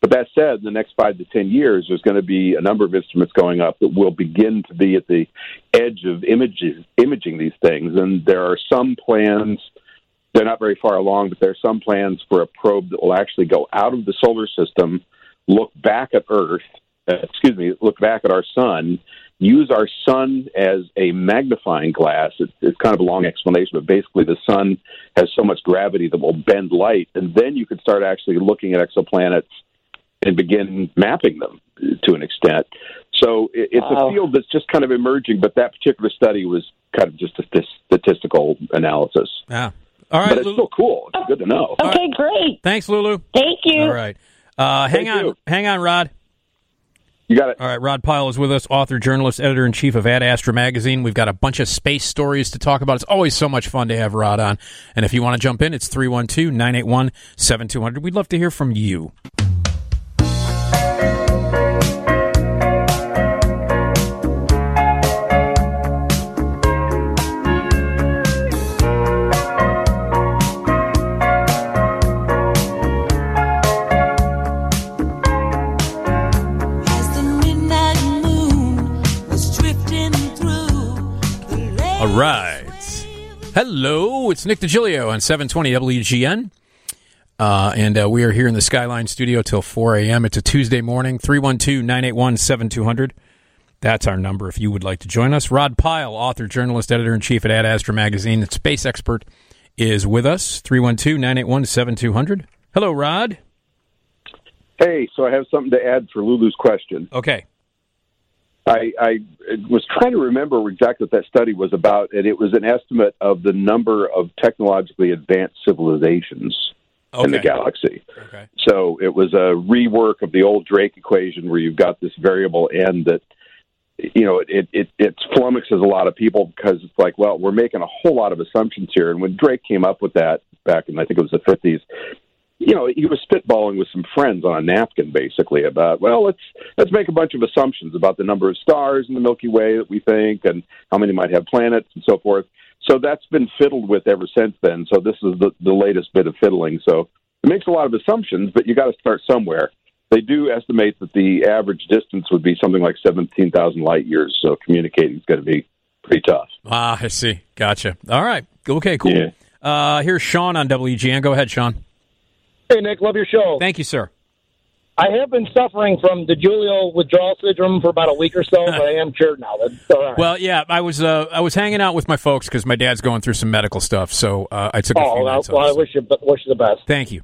But that said, in the next five to ten years, there's going to be a number of instruments going up that will begin to be at the edge of images, imaging these things. And there are some plans, they're not very far along, but there are some plans for a probe that will actually go out of the solar system, look back at Earth, uh, excuse me, look back at our sun, use our sun as a magnifying glass. It's, it's kind of a long explanation, but basically the sun has so much gravity that will bend light, and then you could start actually looking at exoplanets and begin mapping them to an extent. So it, it's Wow. a field that's just kind of emerging, but that particular study was kind of just a st- statistical analysis. Yeah. All right, but it's Lulu. still cool. It's good to know. Okay, great. Thanks, Lulu. Thank you. All right. Uh, hang Thank on, you. hang on, Rod. You got it. All right, Rod Pyle is with us, author, journalist, editor in chief of Ad Astra magazine. We've got a bunch of space stories to talk about. It's always so much fun to have Rod on. And if you want to jump in, it's 312 981 7200. We'd love to hear from you. Right. Hello, it's Nick DiGilio on 720 WGN. Uh, and uh, we are here in the Skyline studio till 4 a.m. It's a Tuesday morning, 312 981 7200. That's our number if you would like to join us. Rod Pyle, author, journalist, editor in chief at Ad Astra Magazine, the space expert, is with us. 312 981 7200. Hello, Rod. Hey, so I have something to add for Lulu's question. Okay. I, I was trying to remember exactly what that study was about, and it was an estimate of the number of technologically advanced civilizations in the galaxy. Okay. So it was a rework of the old Drake equation where you've got this variable n that, you know, it, it, it flummoxes a lot of people because it's like, well, we're making a whole lot of assumptions here. And when Drake came up with that back in, I think it was the 50s, you know, he was spitballing with some friends on a napkin, basically about, well, let's let's make a bunch of assumptions about the number of stars in the Milky Way that we think, and how many might have planets, and so forth. So that's been fiddled with ever since then. So this is the the latest bit of fiddling. So it makes a lot of assumptions, but you got to start somewhere. They do estimate that the average distance would be something like seventeen thousand light years. So communicating is going to be pretty tough. Ah, I see. Gotcha. All right. Okay, cool. Yeah. Uh, here's Sean on WGN. Go ahead, Sean. Hey, Nick, love your show. Thank you, sir. I have been suffering from DiGilio withdrawal syndrome for about a week or so, but I am cured now. That's all right. Well, yeah, I was uh, I was hanging out with my folks because my dad's going through some medical stuff, so uh, I took a oh, few well, well, I wish you wish you the best. Thank you.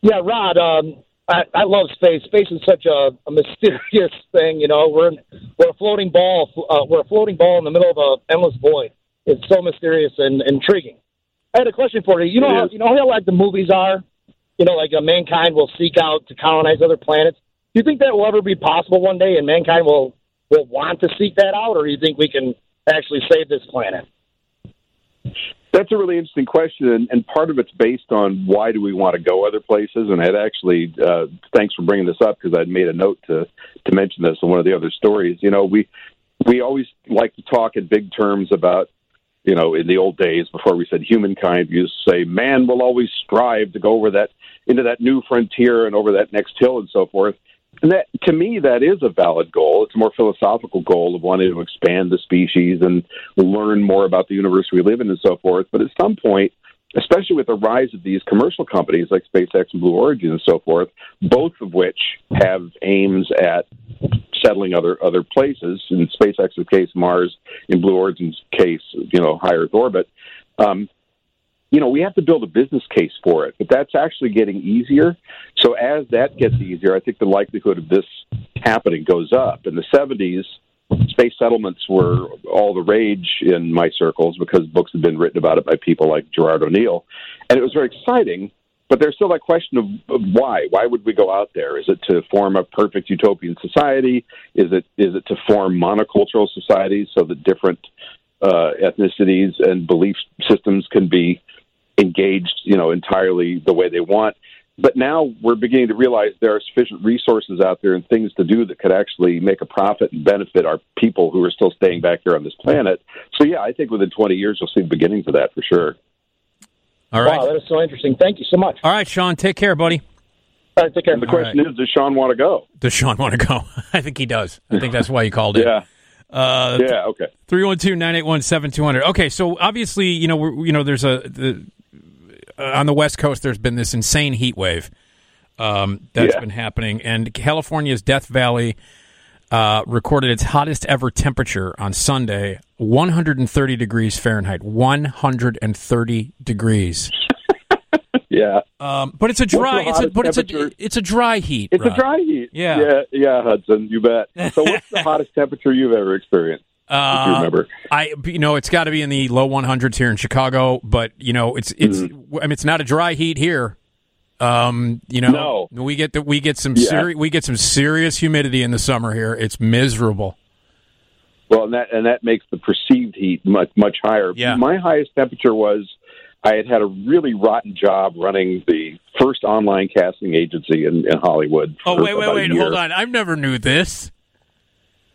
Yeah, Rod. Um, I, I love space. Space is such a, a mysterious thing. You know, we're in, we're a floating ball. Uh, we're a floating ball in the middle of an endless void. It's so mysterious and intriguing. I had a question for you. You know how you know how like the movies are. You know, like uh, mankind will seek out to colonize other planets. Do you think that will ever be possible one day, and mankind will will want to seek that out, or do you think we can actually save this planet? That's a really interesting question, and, and part of it's based on why do we want to go other places. And I'd actually, uh, thanks for bringing this up because I'd made a note to to mention this in one of the other stories. You know, we we always like to talk in big terms about, you know, in the old days before we said humankind, to say man will always strive to go over that into that new frontier and over that next hill and so forth. And that, to me, that is a valid goal. It's a more philosophical goal of wanting to expand the species and learn more about the universe we live in and so forth. But at some point, especially with the rise of these commercial companies like SpaceX and Blue Origin and so forth, both of which have aims at settling other other places. In SpaceX's case, Mars. In Blue Origin's case, you know, high Earth orbit. Um, you know, we have to build a business case for it, but that's actually getting easier. So as that gets easier, I think the likelihood of this happening goes up. In the 70s, space settlements were all the rage in my circles because books had been written about it by people like Gerard O'Neill, and it was very exciting. But there's still that question of, of why. Why would we go out there? Is it to form a perfect utopian society? Is it is it to form monocultural societies so that different uh, ethnicities and belief systems can be engaged, you know, entirely the way they want. But now we're beginning to realize there are sufficient resources out there and things to do that could actually make a profit and benefit our people who are still staying back here on this planet. So, yeah, I think within 20 years you'll see the beginnings of that for sure. All right. Wow, that is so interesting. Thank you so much. All right, Sean, take care, buddy. All right, take care. And the question is, does Sean want to go? Does Sean want to go? I think he does. I think that's why he called it. Yeah. Uh, Yeah, okay. 312-981-7200. Okay, so obviously, you know, we're, you know, there's a the, on the West Coast. There's been this insane heat wave um, that's Yeah. been happening, and California's Death Valley uh, recorded its hottest ever temperature on Sunday, 130 degrees Fahrenheit. 130 degrees. Yeah. Um, but it's a dry. It's a but it's a it's a dry heat. It's Rod. a dry heat. Yeah. Yeah, yeah, Hudson, you bet. So what's the hottest temperature you've ever experienced? If you Uh, remember. I you know it's got to be in the low 100s here in Chicago, but you know it's it's Mm-hmm. I mean it's not a dry heat here. Um, you know, No. we get the, we get some Yeah. seri- we get some serious humidity in the summer here. It's miserable. Well, and that and that makes the perceived heat much much higher. Yeah. My highest temperature was I had had a really rotten job running the first online casting agency in, in Hollywood. Oh wait wait wait hold on! I've never knew this.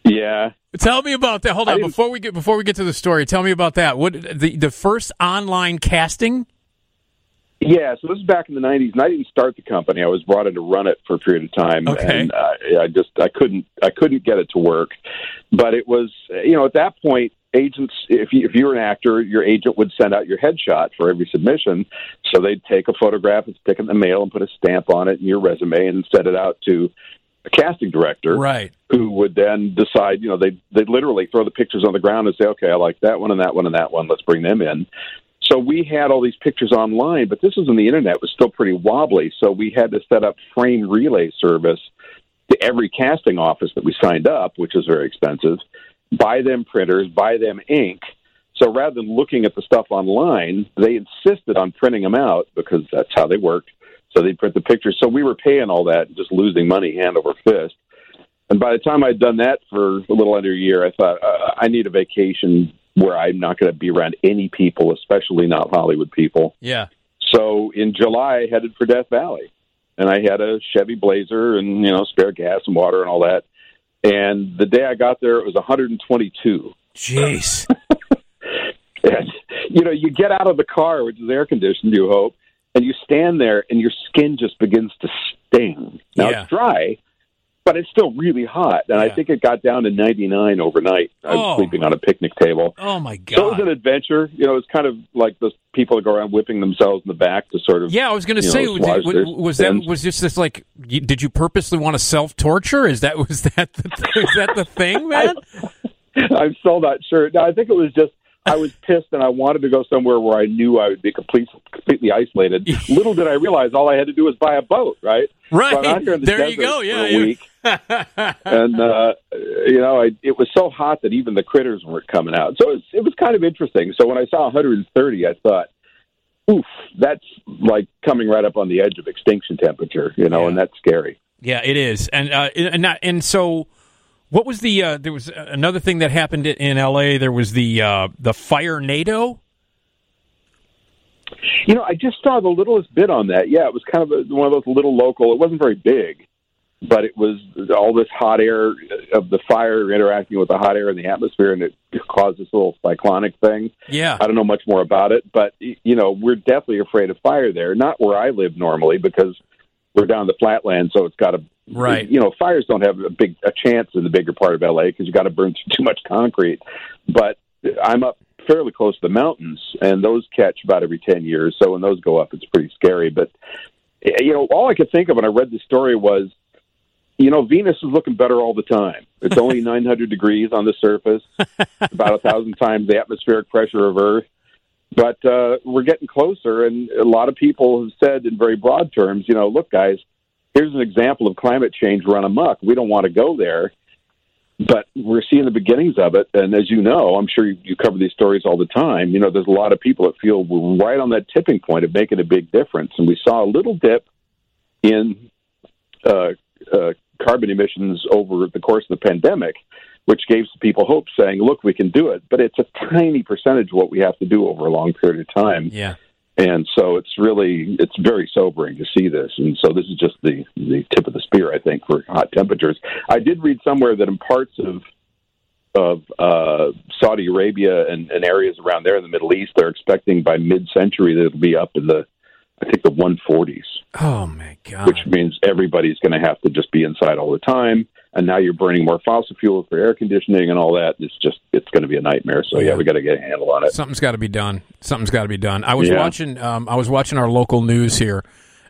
Yeah. Tell me about that. Hold on before we get before we get to the story. Tell me about that. What the the first online casting? Yeah, so this is back in the '90s, and I didn't start the company. I was brought in to run it for a period of time, Okay. and uh, I just I couldn't I couldn't get it to work. But it was you know at that point, agents if you, if you were an actor, your agent would send out your headshot for every submission. So they'd take a photograph and stick it in the mail and put a stamp on it and your resume and send it out to a casting director Right. who would then decide, you know, they they literally throw the pictures on the ground and say, okay, I like that one and that one and that one. Let's bring them in. So we had all these pictures online, but this was when the internet was still pretty wobbly. So we had to set up frame relay service to every casting office that we signed up, which is very expensive. Buy them printers, buy them ink. So rather than looking at the stuff online, they insisted on printing them out because that's how they worked. So they'd print the pictures. So we were paying all that and just losing money hand over fist. And by the time I'd done that for a little under a year, I thought uh, I need a vacation where I'm not going to be around any people, especially not Hollywood people. Yeah. So in July, I headed for Death Valley, and I had a Chevy Blazer and you know spare gas and water and all that. And the day I got there, it was 122. Jeez. And you know, you get out of the car, which is air conditioned, you hope, and you stand there, and your skin just begins to sting. Now Yeah. it's dry, but it's still really hot. And I think it got down to 99 overnight. I was Oh. sleeping on a picnic table. Oh my god. So it was an adventure. You know, it's kind of like those people that go around whipping themselves in the back to sort of. Yeah, I was going to say, know, was, was that was this this like? You, did you purposely want to self torture? Is that was that the, is that the thing, man? I'm still not sure. No, I think it was just I was pissed and I wanted to go somewhere where I knew I would be complete, completely isolated. Little did I realize all I had to do was buy a boat, right? Right. So here in the There you go. Yeah, a week, and uh, you know, I, it was so hot that even the critters weren't coming out. So it was, it was kind of interesting. So when I saw 130, I thought, "Oof, that's like coming right up on the edge of extinction temperature," you know, Yeah. and that's scary. Yeah, it is, and uh, and not, and so. What was the? Uh, there was another thing that happened in L.A. There was the uh, the firenado. You know, I just saw the littlest bit on that. Yeah, it was kind of a, one of those little local. It wasn't very big, but it was all this hot air of the fire interacting with the hot air in the atmosphere, and it caused this little cyclonic thing. Yeah, I don't know much more about it, but you know, we're definitely afraid of fire there. Not where I live normally because we're down the flatland, so it's got a Right. You know, fires don't have a big a chance in the bigger part of LA because you got to burn through too much concrete. But I'm up fairly close to the mountains, and those catch about every ten years. So when those go up, it's pretty scary. But you know, all I could think of when I read the story was, you know, Venus is looking better all the time. It's only 900 degrees on the surface, about a thousand times the atmospheric pressure of Earth. But uh, we're getting closer, and a lot of people have said in very broad terms, you know, look, guys, here's an example of climate change run amok. We don't want to go there, but we're seeing the beginnings of it. And as you know, I'm sure you, you cover these stories all the time. You know, there's a lot of people that feel we're right on that tipping point of making a big difference. And we saw a little dip in uh, uh, carbon emissions over the course of the pandemic, which gave some people hope, saying, "Look, we can do it." But it's a tiny percentage of what we have to do over a long period of time. yeah, And so it's really it's very sobering to see this. And so this is just the the tip of the spear, I think, for hot temperatures. I did read somewhere that in parts of of uh, Saudi Arabia and, and areas around there in the Middle East, they're expecting by mid-century that it'll be up in the, I think, the 140s, Oh my god. which means everybody's going to have to just be inside all the time. And now you're burning more fossil fuels for air conditioning and all that. It's just, it's going to be a nightmare. So yeah, we got to get a handle on it. Something's got to be done. Something's got to be done. I was Yeah. watching. Um, I was watching our local news here,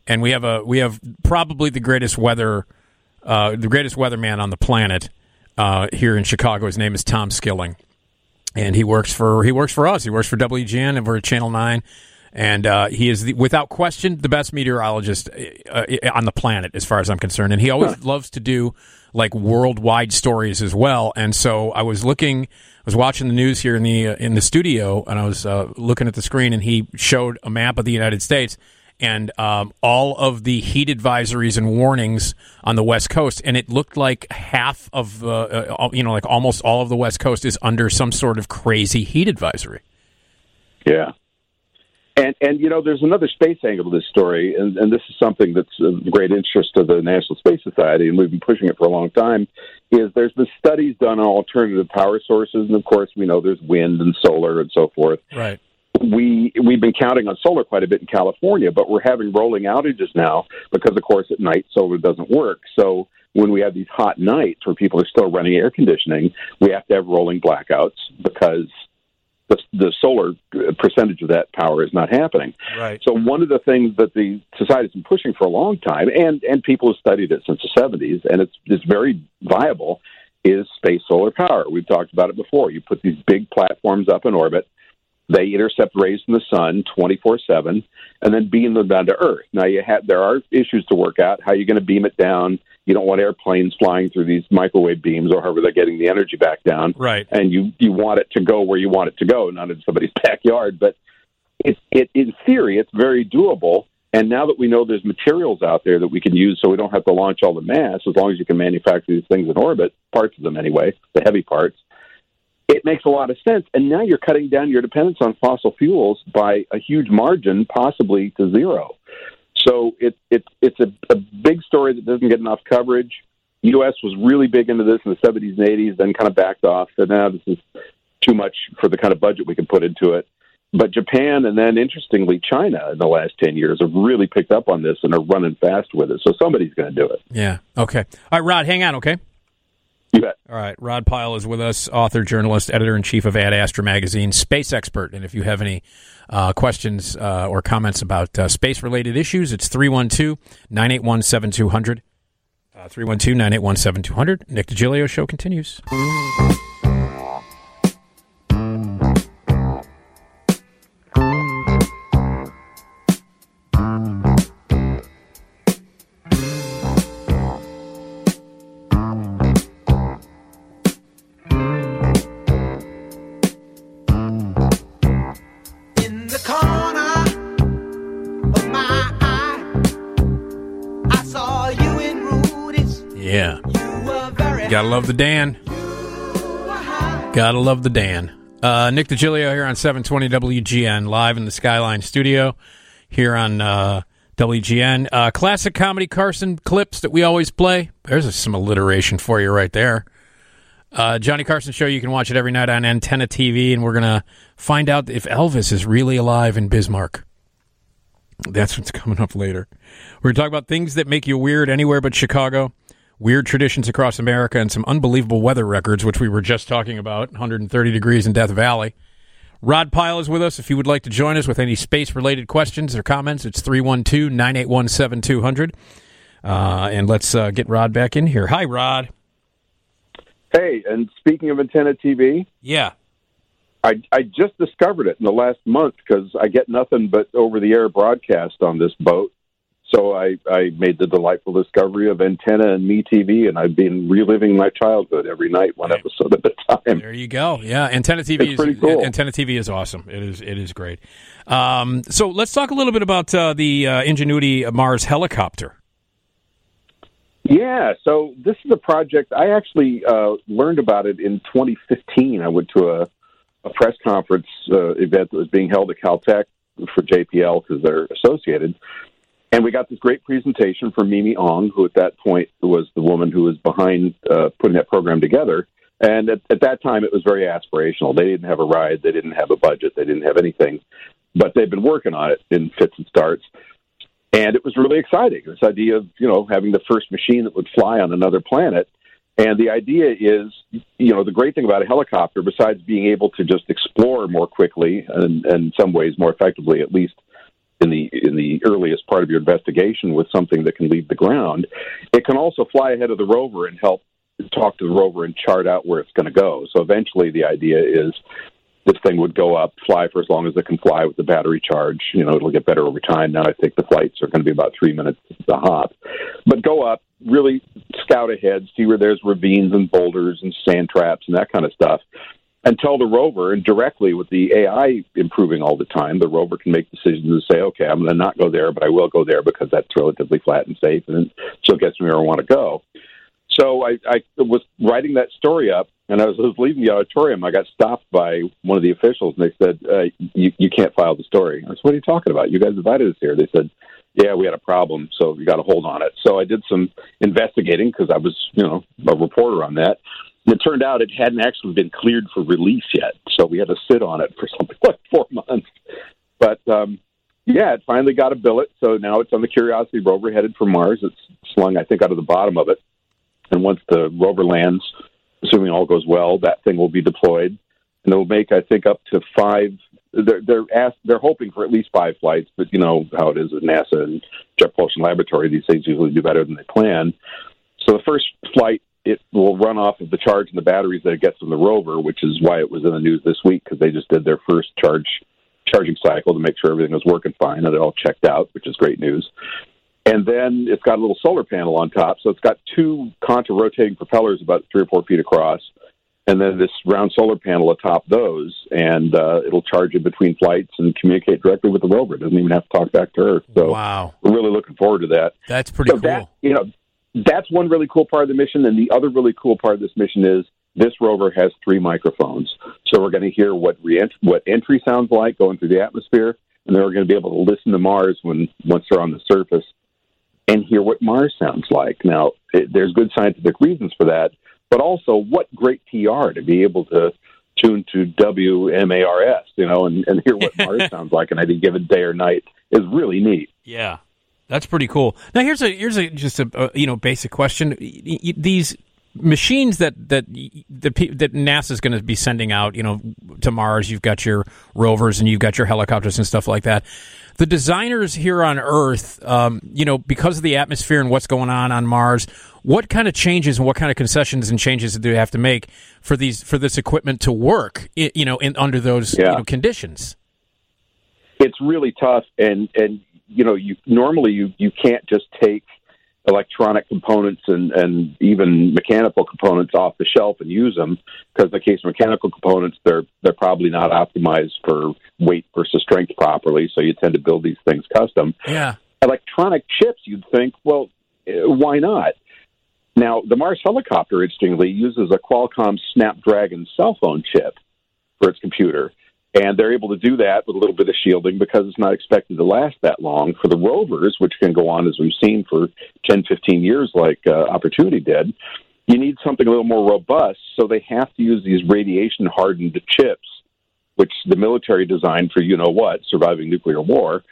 and we have a we have probably the greatest weather, uh, the greatest weatherman on the planet uh, here in Chicago. His name is Tom Skilling, and he works for he works for us. He works for WGN and we're at Channel Nine. And uh, he is, the, without question, the best meteorologist uh, uh, on the planet, as far as I'm concerned. And he always loves to do like worldwide stories as well. And so I was looking, I was watching the news here in the uh, in the studio, and I was uh, looking at the screen, and he showed a map of the United States and um, all of the heat advisories and warnings on the West Coast, and it looked like half of uh, uh, you know, like almost all of the West Coast is under some sort of crazy heat advisory. Yeah. And and you know, there's another space angle to this story, and, and this is something that's of great interest to the National Space Society, and we've been pushing it for a long time. Is there's been studies done on alternative power sources, and of course, we know there's wind and solar and so forth. Right. We we've been counting on solar quite a bit in California, but we're having rolling outages now because, of course, at night solar doesn't work. So when we have these hot nights where people are still running air conditioning, we have to have rolling blackouts because the, the solar percentage of that power is not happening. Right. So one of the things that the society's been pushing for a long time, and and people have studied it since the '70s, and it's it's very viable, is space solar power. We've talked about it before. You put these big platforms up in orbit. They intercept rays from the sun 24 7 and then beam them down to Earth. Now, you have, there are issues to work out. How are you going to beam it down? You don't want airplanes flying through these microwave beams or however they're getting the energy back down. Right. And you, you want it to go where you want it to go, not in somebody's backyard. But it, it, in theory, it's very doable. And now that we know there's materials out there that we can use so we don't have to launch all the mass, as long as you can manufacture these things in orbit, parts of them anyway, the heavy parts, it makes a lot of sense. And now you're cutting down your dependence on fossil fuels by a huge margin, possibly to zero. So it, it, it's a, a big story that doesn't get enough coverage. U.S. was really big into this in the 70s and 80s, then kind of backed off. So now this is too much for the kind of budget we can put into it. But Japan and then, interestingly, China in the last 10 years have really picked up on this and are running fast with it. So somebody's going to do it. Yeah. Okay. All right, Rod, hang on. Okay. You bet. All right. Rod Pyle is with us, author, journalist, editor in chief of Ad Astra magazine, space expert. And if you have any uh, questions uh, or comments about uh, space related issues, it's 312 981 7200. 312 981 7200. Nick DiGilio show continues. Love the Dan. Gotta love the Dan. Uh, Nick DiGilio here on 720 WGN, live in the Skyline studio here on uh, WGN. Uh, classic comedy Carson clips that we always play. There's some alliteration for you right there. Uh, Johnny Carson Show, you can watch it every night on Antenna TV, and we're to find out if Elvis is really alive in Bismarck. That's what's coming up later. We're to talk about things that make you weird anywhere but Chicago, weird traditions across America, and some unbelievable weather records, which we were just talking about 130 degrees in Death Valley. Rod Pyle is with us. If you would like to join us with any space related questions or comments, it's 312 981 7200. And let's uh, get Rod back in here. Hi, Rod. Hey, and speaking of antenna TV, Yeah. I, I just discovered it in the last month because I get nothing but over the air broadcast on this boat. So I, I made the delightful discovery of Antenna and Me TV, and I've been reliving my childhood every night, one episode at a time. There you go. Yeah, antenna TV It's is pretty cool. antenna TV is awesome. It is it is great. Um, so let's talk a little bit about uh, the uh, Ingenuity Mars helicopter. Yeah, so this is a project I actually uh, learned about it in 2015. I went to a, a press conference uh, event that was being held at Caltech, for JPL because they're associated. And we got this great presentation from Mimi Aung, who at that point was the woman who was behind uh, putting that program together. And at, at that time, it was very aspirational. They didn't have a ride, they didn't have a budget, they didn't have anything, but they've been working on it in fits and starts. And it was really exciting. This idea of you know having the first machine that would fly on another planet. And the idea is, you know, the great thing about a helicopter, besides being able to just explore more quickly and, and in some ways more effectively, at least in the in the earliest part of your investigation with something that can leave the ground, it can also fly ahead of the rover and help talk to the rover and chart out where it's going to go. So eventually, the idea is this thing would go up, fly for as long as it can fly with the battery charge. You know, it'll get better over time. Now I think the flights are going to be about three minutes a hop, but go up, really scout ahead, see where there's ravines and boulders and sand traps and that kind of stuff. And tell the rover, and directly with the AI improving all the time, the rover can make decisions and say, okay, I'm going to not go there, but I will go there because that's relatively flat and safe, and it still gets me where I want to go. So I, I was writing that story up, and as I was leaving the auditorium, I got stopped by one of the officials, and they said, uh, you, "You can't file the story." I said, "What are you talking about? You guys invited us here." They said, "Yeah, we had a problem, so you got to hold on it." So I did some investigating because I was, you know, a reporter on that. And it turned out it hadn't actually been cleared for release yet, so we had to sit on it for something like four months. But um, yeah, it finally got a billet, so now it's on the Curiosity rover headed for Mars. It's slung, I think, out of the bottom of it. And once the rover lands, assuming all goes well, that thing will be deployed, and it'll make, I think, up to five. They're they're asked, they're hoping for at least five flights, but you know how it is with NASA and Jet Propulsion Laboratory; these things usually do better than they plan. So the first flight, it will run off of the charge and the batteries that it gets from the rover, which is why it was in the news this week because they just did their first charge charging cycle to make sure everything was working fine and it all checked out, which is great news. And then it's got a little solar panel on top, so it's got two contra rotating propellers about three or four feet across, and then this round solar panel atop those, and uh, it'll charge it between flights and communicate directly with the rover. It doesn't even have to talk back to Earth. So Wow. we're really looking forward to that. That's pretty so cool. That, you know, that's one really cool part of the mission, and the other really cool part of this mission is this rover has three microphones. So we're going to hear what re- what entry sounds like going through the atmosphere, and then we're going to be able to listen to Mars when once they're on the surface and hear what Mars sounds like. Now, it, there's good scientific reasons for that, but also what great PR to be able to tune to WMARS, you know, and, and hear what Mars sounds like on any given day or night is really neat. Yeah, that's pretty cool. Now here's a here's a just a, uh you know basic question. These machines that that pe- that NASA's going to be sending out, you know, to Mars. You've got your rovers and you've got your helicopters and stuff like that. The designers here on Earth, um, you know, because of the atmosphere and what's going on on Mars, what kind of changes and what kind of concessions and changes do they have to make for these for this equipment to work, you know, in under those you know, conditions? it's really tough and and you know you normally you you can't just take electronic components and and even mechanical components off the shelf and use them because in the case of mechanical components they're they're probably not optimized for weight versus strength properly so you tend to build these things custom Yeah. electronic chips, you'd think, well, eh, why not? Now, the Mars helicopter, interestingly, uses a Qualcomm Snapdragon cell phone chip for its computer. And they're able to do that with a little bit of shielding because it's not expected to last that long. For the rovers, which can go on, as we've seen, for 10, 15 years, like uh, Opportunity did, you need something a little more robust. So they have to use these radiation hardened chips, which the military designed for you know what, surviving nuclear war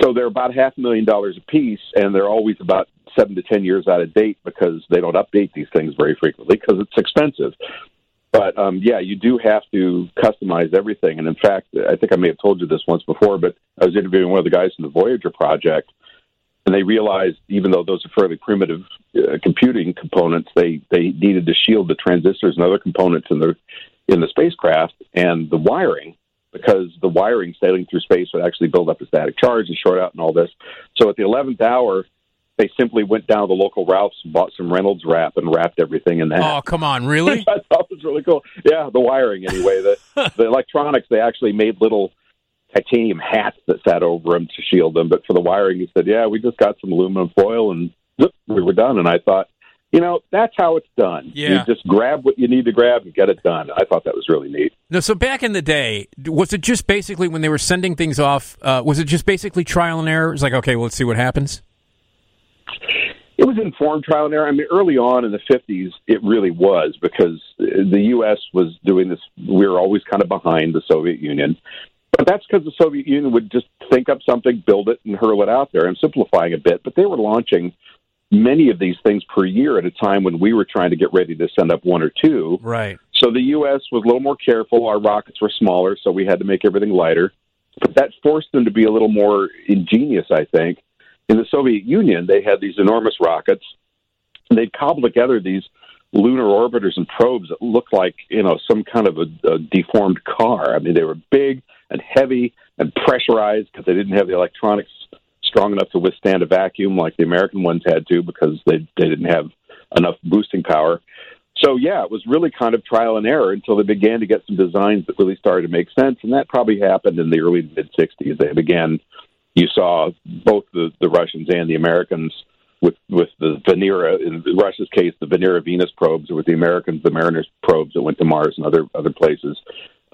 so they're about half a million dollars a piece, and they're always about seven to ten years out of date because they don't update these things very frequently because it's expensive. But um, yeah, you do have to customize everything. And in fact, I think I may have told you this once before, but I was interviewing one of the guys from the Voyager project, and they realized even though those are fairly primitive uh, computing components, they they needed to shield the transistors and other components in the in the spacecraft and the wiring because the wiring sailing through space would actually build up a static charge and short out and all this. So at the 11th hour, they simply went down to the local Ralph's and bought some Reynolds wrap and wrapped everything in that. Oh, come on, really? I thought it was really cool. Yeah, the wiring anyway. The the electronics they actually made little titanium hats that sat over them to shield them. But for the wiring, he said, "Yeah, we just got some aluminum foil and zip, we were done." And I thought, you know, that's how it's done. Yeah. You just grab what you need to grab and get it done. I thought that was really neat. No, so back in the day, was it just basically when they were sending things off? Uh, was it just basically trial and error? It was like, okay, well, let's see what happens. It was informed trial and error. I mean, early on in the 50s, it really was because the U.S. was doing this. We were always kind of behind the Soviet Union. But that's because the Soviet Union would just think up something, build it, and hurl it out there. I'm simplifying a bit, but they were launching many of these things per year at a time when we were trying to get ready to send up one or two. Right. So the U.S. was a little more careful. Our rockets were smaller, so we had to make everything lighter. But that forced them to be a little more ingenious, I think. In the Soviet Union, they had these enormous rockets, and they'd cobble together these lunar orbiters and probes that looked like you know some kind of a, a deformed car. I mean, they were big and heavy and pressurized because they didn't have the electronics strong enough to withstand a vacuum like the American ones had to because they they didn't have enough boosting power. So yeah, it was really kind of trial and error until they began to get some designs that really started to make sense, and that probably happened in the early mid '60s. They began. You saw both the the Russians and the Americans with with the Venera in Russia's case, the Venera Venus probes, or with the Americans, the Mariners probes that went to Mars and other other places.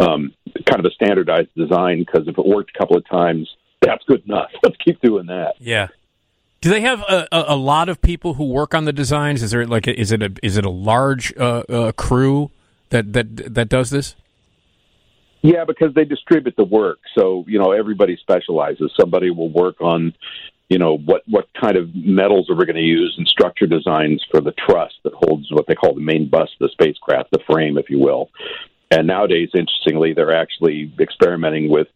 Um, kind of a standardized design because if it worked a couple of times, that's good enough. Let's keep doing that. Yeah. Do they have a, a, a lot of people who work on the designs? Is there like a, is it a is it a large uh, uh, crew that that that does this? Yeah, because they distribute the work, so you know everybody specializes. Somebody will work on, you know, what what kind of metals are we going to use and structure designs for the truss that holds what they call the main bus of the spacecraft, the frame, if you will. And nowadays, interestingly, they're actually experimenting with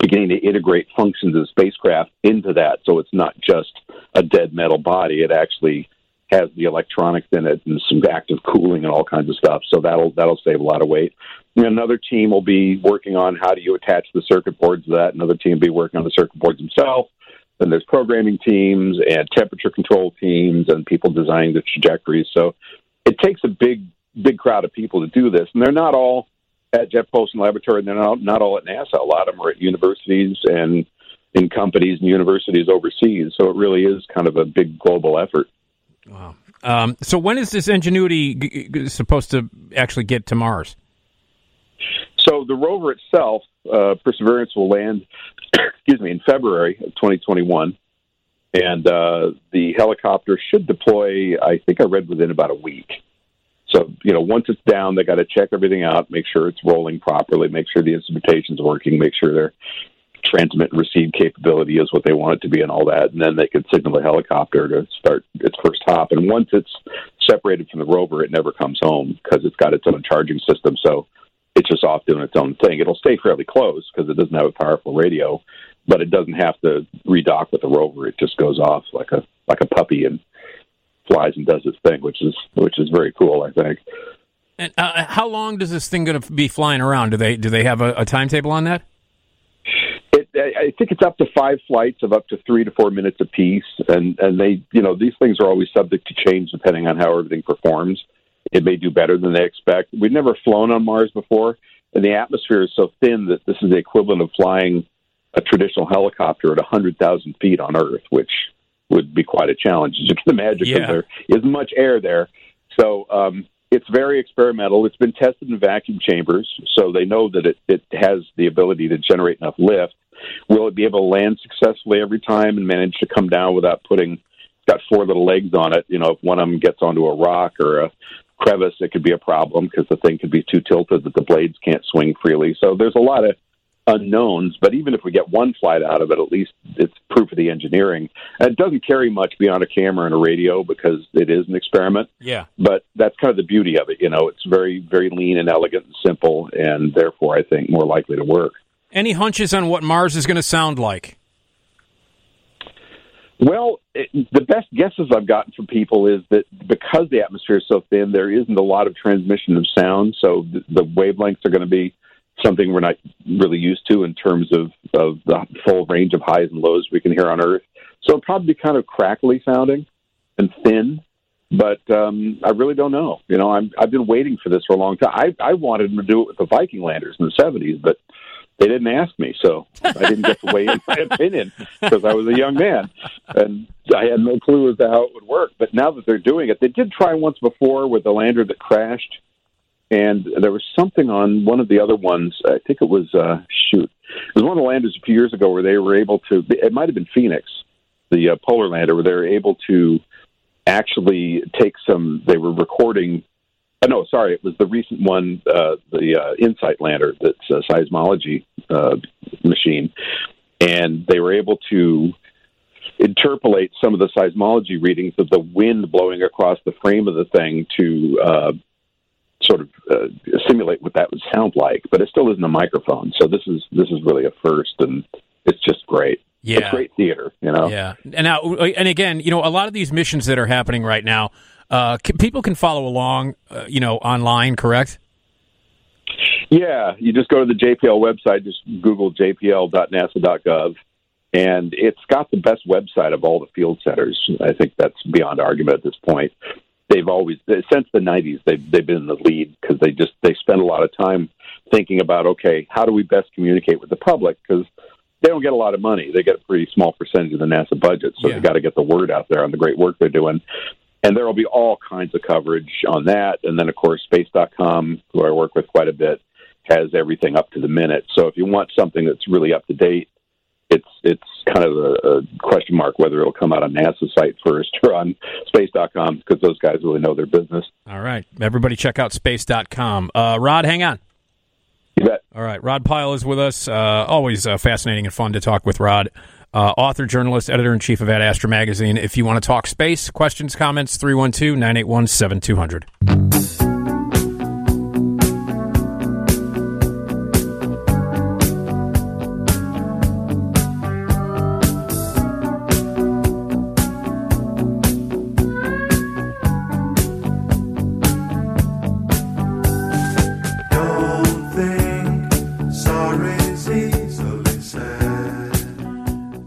beginning to integrate functions of the spacecraft into that, so it's not just a dead metal body. It actually has the electronics in it and some active cooling and all kinds of stuff. So that'll that'll save a lot of weight. Another team will be working on how do you attach the circuit boards to that. Another team will be working on the circuit boards themselves. Then there's programming teams and temperature control teams and people designing the trajectories. So it takes a big big crowd of people to do this, and they're not all at Jet Propulsion Laboratory, and they're not, not all at NASA. A lot of them are at universities and in companies and universities overseas. So it really is kind of a big global effort. Um, so when is this Ingenuity g- g- supposed to actually get to Mars? So the rover itself, uh, Perseverance, will land, excuse me, in February of 2021, and uh, the helicopter should deploy. I think I read within about a week. So you know, once it's down, they got to check everything out, make sure it's rolling properly, make sure the instrumentation's working, make sure their transmit and receive capability is what they want it to be, and all that. And then they can signal the helicopter to start its first hop. And once it's separated from the rover, it never comes home because it's got its own charging system. So it's just off doing its own thing. It'll stay fairly close because it doesn't have a powerful radio, but it doesn't have to redock with the rover. It just goes off like a like a puppy and flies and does its thing, which is which is very cool. I think. And uh, how long does this thing going to be flying around? Do they do they have a, a timetable on that? I think it's up to five flights of up to three to four minutes apiece, and and they, you know, these things are always subject to change depending on how everything performs. It may do better than they expect. We've never flown on Mars before, and the atmosphere is so thin that this is the equivalent of flying a traditional helicopter at 100,000 feet on Earth, which would be quite a challenge, as you can imagine, because Yeah. there is much air there. So um, it's very experimental. It's been tested in vacuum chambers, so they know that it, it has the ability to generate enough lift. Will it be able to land successfully every time and manage to come down without putting? It's got four little legs on it. You know, if one of them gets onto a rock or a crevice, it could be a problem because the thing could be too tilted that the blades can't swing freely. So there's a lot of unknowns, but even if we get one flight out of it, at least it's proof of the engineering. And it doesn't carry much beyond a camera and a radio because it is an experiment. Yeah. But that's kind of the beauty of it. You know, it's very, very lean and elegant and simple, and therefore, I think more likely to work. Any hunches on what Mars is going to sound like? Well, it, the best guesses I've gotten from people is that because the atmosphere is so thin, there isn't a lot of transmission of sound, so the, the wavelengths are going to be something we're not really used to in terms of, of the full range of highs and lows we can hear on Earth. So it'll probably be kind of crackly sounding and thin, but um, I really don't know. You know, I'm, I've been waiting for this for a long time. I, I wanted to do it with the Viking landers in the 70s, but they didn't ask me, so I didn't get to weigh in my opinion because I was a young man and I had no clue as to how it would work. But now that they're doing it, they did try once before with the lander that crashed, and there was something on one of the other ones. I think it was uh, shoot, it was one of the landers a few years ago where they were able to. It might have been Phoenix, the uh, polar lander, where they were able to actually take some. They were recording. Oh, no, sorry, it was the recent one, uh, the uh, Insight lander that's a seismology uh, machine, and they were able to interpolate some of the seismology readings of the wind blowing across the frame of the thing to uh, sort of uh, simulate what that would sound like. But it still isn't a microphone, so this is this is really a first, and it's just great. Yeah. it's great theater, you know. Yeah, and now and again, you know, a lot of these missions that are happening right now, uh, c- people can follow along, uh, you know, online. Correct? Yeah, you just go to the JPL website, just Google jpl.nasa.gov, and it's got the best website of all the field centers. I think that's beyond argument at this point. They've always, since the '90s, they've they've been in the lead because they just they spend a lot of time thinking about okay, how do we best communicate with the public because they don't get a lot of money. They get a pretty small percentage of the NASA budget, so Yeah. they've got to get the word out there on the great work they're doing. And there will be all kinds of coverage on that. And then, of course, Space.com, who I work with quite a bit, has everything up to the minute. So if you want something that's really up to date, it's it's kind of a, a question mark whether it'll come out on NASA's site first or on Space.com because those guys really know their business. All right, everybody, check out space.com. Uh, Rod, hang on. You bet. All right, Rod Pyle is with us. Uh, always uh, fascinating and fun to talk with Rod. Uh, author, journalist, editor in chief of Ad Astra Magazine. If you want to talk space, questions, comments, 312 981 7200.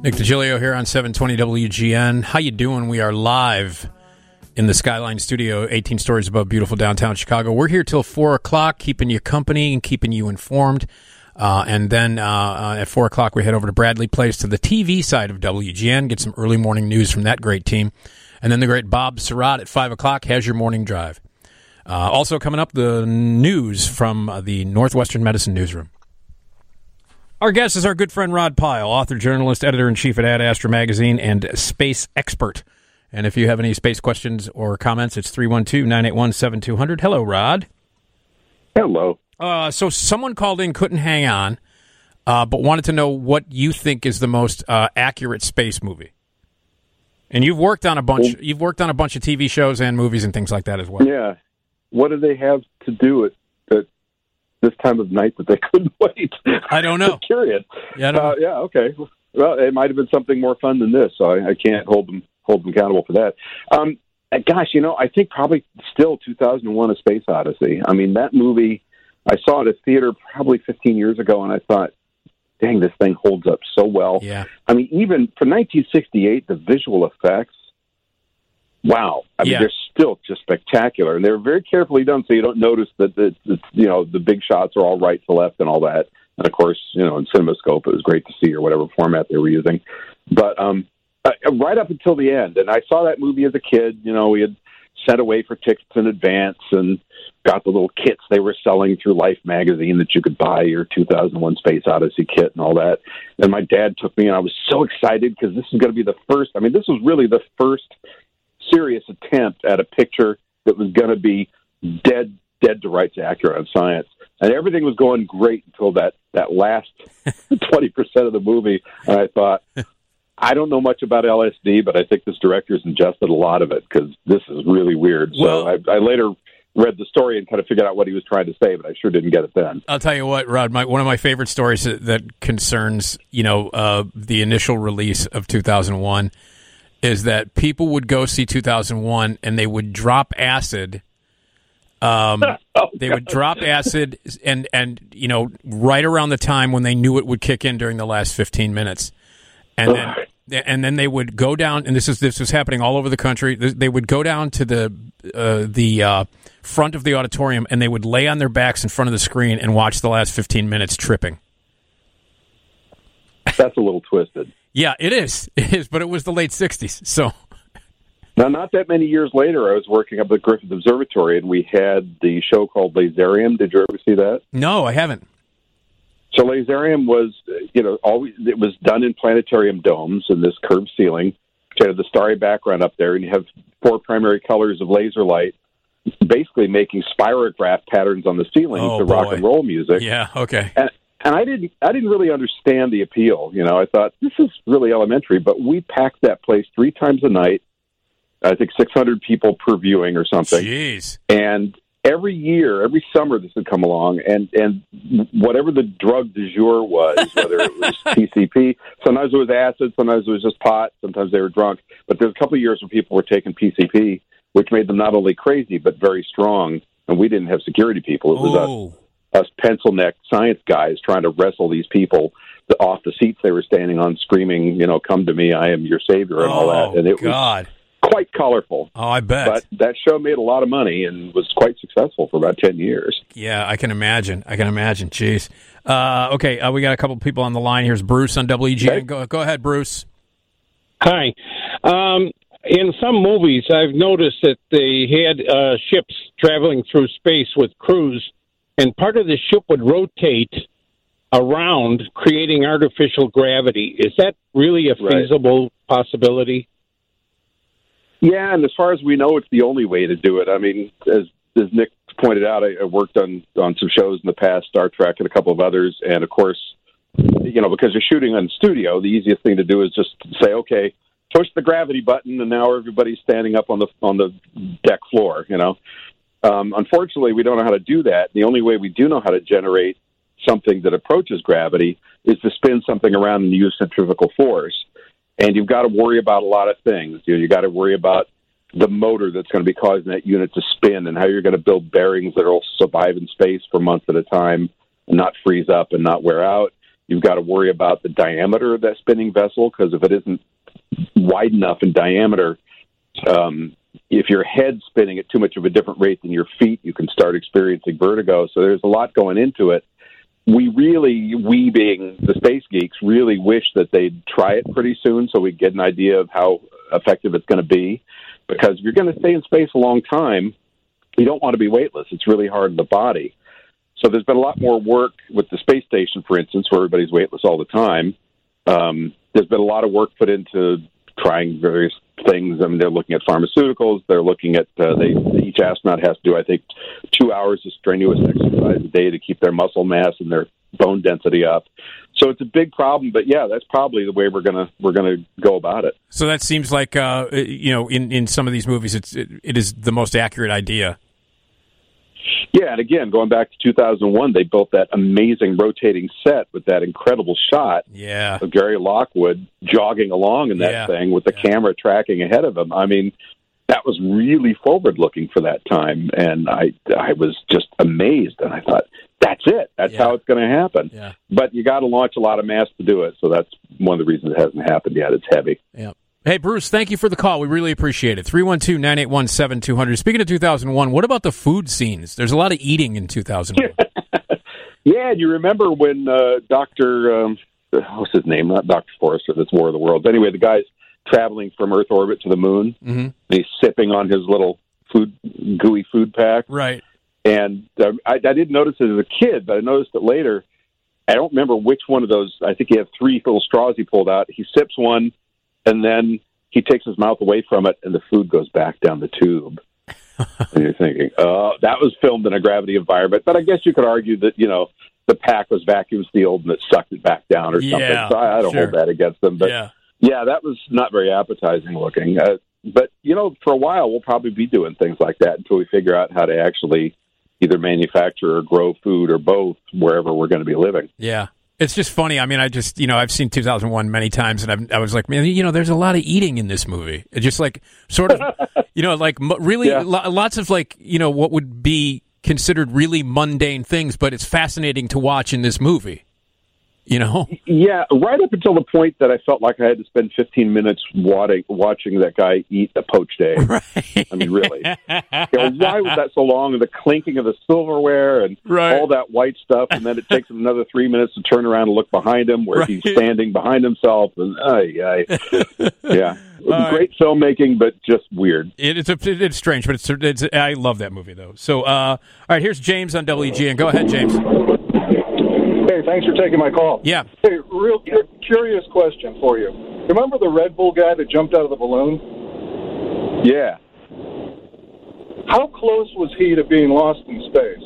Nick DiGilio here on 720 WGN. How you doing? We are live in the Skyline Studio, 18 stories above beautiful downtown Chicago. We're here till 4 o'clock, keeping you company and keeping you informed. Uh, and then uh, uh, at 4 o'clock, we head over to Bradley Place to the TV side of WGN, get some early morning news from that great team. And then the great Bob Sirott at 5 o'clock has your morning drive. Uh, also coming up, the news from the Northwestern Medicine Newsroom. Our guest is our good friend Rod Pyle, author, journalist, editor in chief at Ad Astra Magazine, and space expert. And if you have any space questions or comments, it's 312 981 7200. Hello, Rod. Hello. Uh, so, someone called in, couldn't hang on, uh, but wanted to know what you think is the most uh, accurate space movie. And you've worked on a bunch. You've worked on a bunch of TV shows and movies and things like that as well. Yeah. What do they have to do at this time of night that they couldn't wait? I don't know. I'm curious. Yeah, Uh, yeah, okay. Well, it might have been something more fun than this, so I, I can't hold them hold them accountable for that. Um, uh, gosh, you know, I think probably still 2001: A Space Odyssey. I mean, that movie. I saw it at theater probably 15 years ago, and I thought, "Dang, this thing holds up so well." Yeah. I mean, even for 1968, the visual effects. Wow, I mean, Yeah. they're still just spectacular, and they're very carefully done, so you don't notice that the, the you know the big shots are all right to left and all that. And of course, you know, in CinemaScope, it was great to see or whatever format they were using. But um, uh, right up until the end, and I saw that movie as a kid. You know, we had sent away for tickets in advance and got the little kits they were selling through Life magazine that you could buy your 2001 Space Odyssey kit and all that. And my dad took me, and I was so excited because this is going to be the first. I mean, this was really the first serious attempt at a picture that was going to be dead dead to rights accurate on science and everything was going great until that that last 20% of the movie and i thought i don't know much about lsd but i think this director's ingested a lot of it because this is really weird Well- so I, I later read the story and kind of figured out what he was trying to say but i sure didn't get it then I'll tell you what, Rod. My, one of my favorite stories that, that concerns you know uh, the initial release of 2001 is that people would go see 2001 and they would drop acid. Um, they would drop acid and and you know right around the time when they knew it would kick in during the last 15 minutes, and then and then they would go down and this is this was happening all over the country. They would go down to the uh, the uh, front of the auditorium and they would lay on their backs in front of the screen and watch the last 15 minutes tripping. That's a little twisted. Yeah, it is. It is, but it was the late '60s, so Now, not that many years later, I was working up at the Griffith Observatory, and we had the show called Laserium. Did you ever see that? no, I haven't. So Laserium was, you know, always it was done in planetarium domes in this curved ceiling. You had the starry background up there, and you have four primary colors of laser light, basically making spirograph patterns on the ceiling Oh, to rock and roll music. Yeah, okay. And and I didn't I didn't really understand the appeal. You know, I thought this is really elementary, but we packed that place three times a night. I think 600 people per viewing or something. Jeez. And every year, every summer, this would come along, and and whatever the drug du jour was, whether it was PCP, sometimes it was acid, sometimes it was just pot, sometimes they were drunk. But there's a couple of years where people were taking PCP, which made them not only crazy but very strong. And we didn't have security people; it was us Oh, us pencil neck science guys trying to wrestle these people off the seats they were standing on, screaming, you know, "Come to me, I am your savior," and all that. And it was quite colorful. Oh, I bet. But that show made a lot of money and was quite successful for about ten years. Yeah, I can imagine. I can imagine. Jeez. Uh, okay, uh, we got a couple people on the line. Here's Bruce on WGN. Okay. Go, go ahead, Bruce. Hi. Um, in some movies, I've noticed that they had uh, ships traveling through space with crews, and part of the ship would rotate around, creating artificial gravity. Is that really a Right. feasible possibility? Yeah, and as far as we know, it's the only way to do it. I mean, as as Nick pointed out, I, I worked on on some shows in the past, Star Trek and a couple of others, and of course, you know, because you're shooting on studio, the easiest thing to do is just say, okay, push the gravity button, and now everybody's standing up on the on the deck floor. You know, um, unfortunately, we don't know how to do that. The only way we do know how to generate something that approaches gravity is to spin something around and use centrifugal force. And you've got to worry about a lot of things. You know, you've got to worry about the motor that's going to be causing that unit to spin and how you're going to build bearings that will survive in space for months at a time and not freeze up and not wear out. You've got to worry about the diameter of that spinning vessel because if it isn't wide enough in diameter, um, if your head's spinning at too much of a different rate than your feet, you can start experiencing vertigo. So there's a lot going into it. We really, we being the space geeks, really wish that they'd try it pretty soon so we get an idea of how effective it's going to be. Because if you're going to stay in space a long time, you don't want to be weightless. It's really hard on the body. So there's been a lot more work with the space station, for instance, where everybody's weightless all the time. Um, there's been a lot of work put into trying various things. I mean, they're looking at pharmaceuticals. They're looking at uh, they each astronaut has to do, I think, two hours of strenuous exercise a day to keep their muscle mass and their bone density up. So it's a big problem. But yeah, that's probably the way we're gonna we're gonna go about it. So that seems like uh, you know, in, in some of these movies, it's it, it is the most accurate idea. Yeah, and again, going back to 2001, they built that amazing rotating set with that incredible shot Yeah. of Gary Lockwood jogging along in that Yeah. thing with the Yeah. camera tracking ahead of him. I mean, that was really forward looking for that time, and I I was just amazed, and I thought that's it. That's how it's going to happen. Yeah. But you got to launch a lot of mass to do it, so that's one of the reasons it hasn't happened yet. It's heavy. Yeah. Hey, Bruce, thank you for the call. We really appreciate it. 312 981 7200. Speaking of 2001, what about the food scenes? There's a lot of eating in 2001. Yeah, and you remember when uh, Doctor um, what's his name? Not Doctor Forrester. That's War of the Worlds. Anyway, the guy's traveling from Earth orbit to the moon. hmm And he's sipping on his little food gooey food pack. Right. And uh, I, I didn't notice it as a kid, but I noticed it later. I don't remember which one of those. I think he had three little straws he pulled out. He sips one, and then he takes his mouth away from it, and the food goes back down the tube. and you're thinking, oh, that was filmed in a gravity environment. But I guess you could argue that you know the pack was vacuum sealed and it sucked it back down or Yeah, something. So I, I don't sure. hold that against them. But yeah. yeah, that was not very appetizing looking. Uh, but you know, for a while we'll probably be doing things like that until we figure out how to actually either manufacture or grow food or both wherever we're going to be living. Yeah. It's just funny. I mean, I just, you know, I've seen 2001 many times and I've, I was like, man, you know, there's a lot of eating in this movie. It's just like, sort of, you know, like really Yeah. lo- lots of like, you know, what would be considered really mundane things, but it's fascinating to watch in this movie. You know? Yeah, right up until the point that I felt like I had to spend 15 minutes watching, watching that guy eat a poached egg. Right. I mean, really. You know, why was that so long? And the clinking of the silverware and Right. all that white stuff, and then it takes him another three minutes to turn around and look behind him, where he's standing behind himself. And ay, ay. yeah, it right. great filmmaking, but just weird. It, it's a, it's strange, but it's, it's I love that movie though. So, uh, all right, here's James on WGN. Go ahead, James. Hey, thanks for taking my call. Yeah. Hey, real curious question for you. Remember the Red Bull guy that jumped out of the balloon? Yeah. How close was he to being lost in space?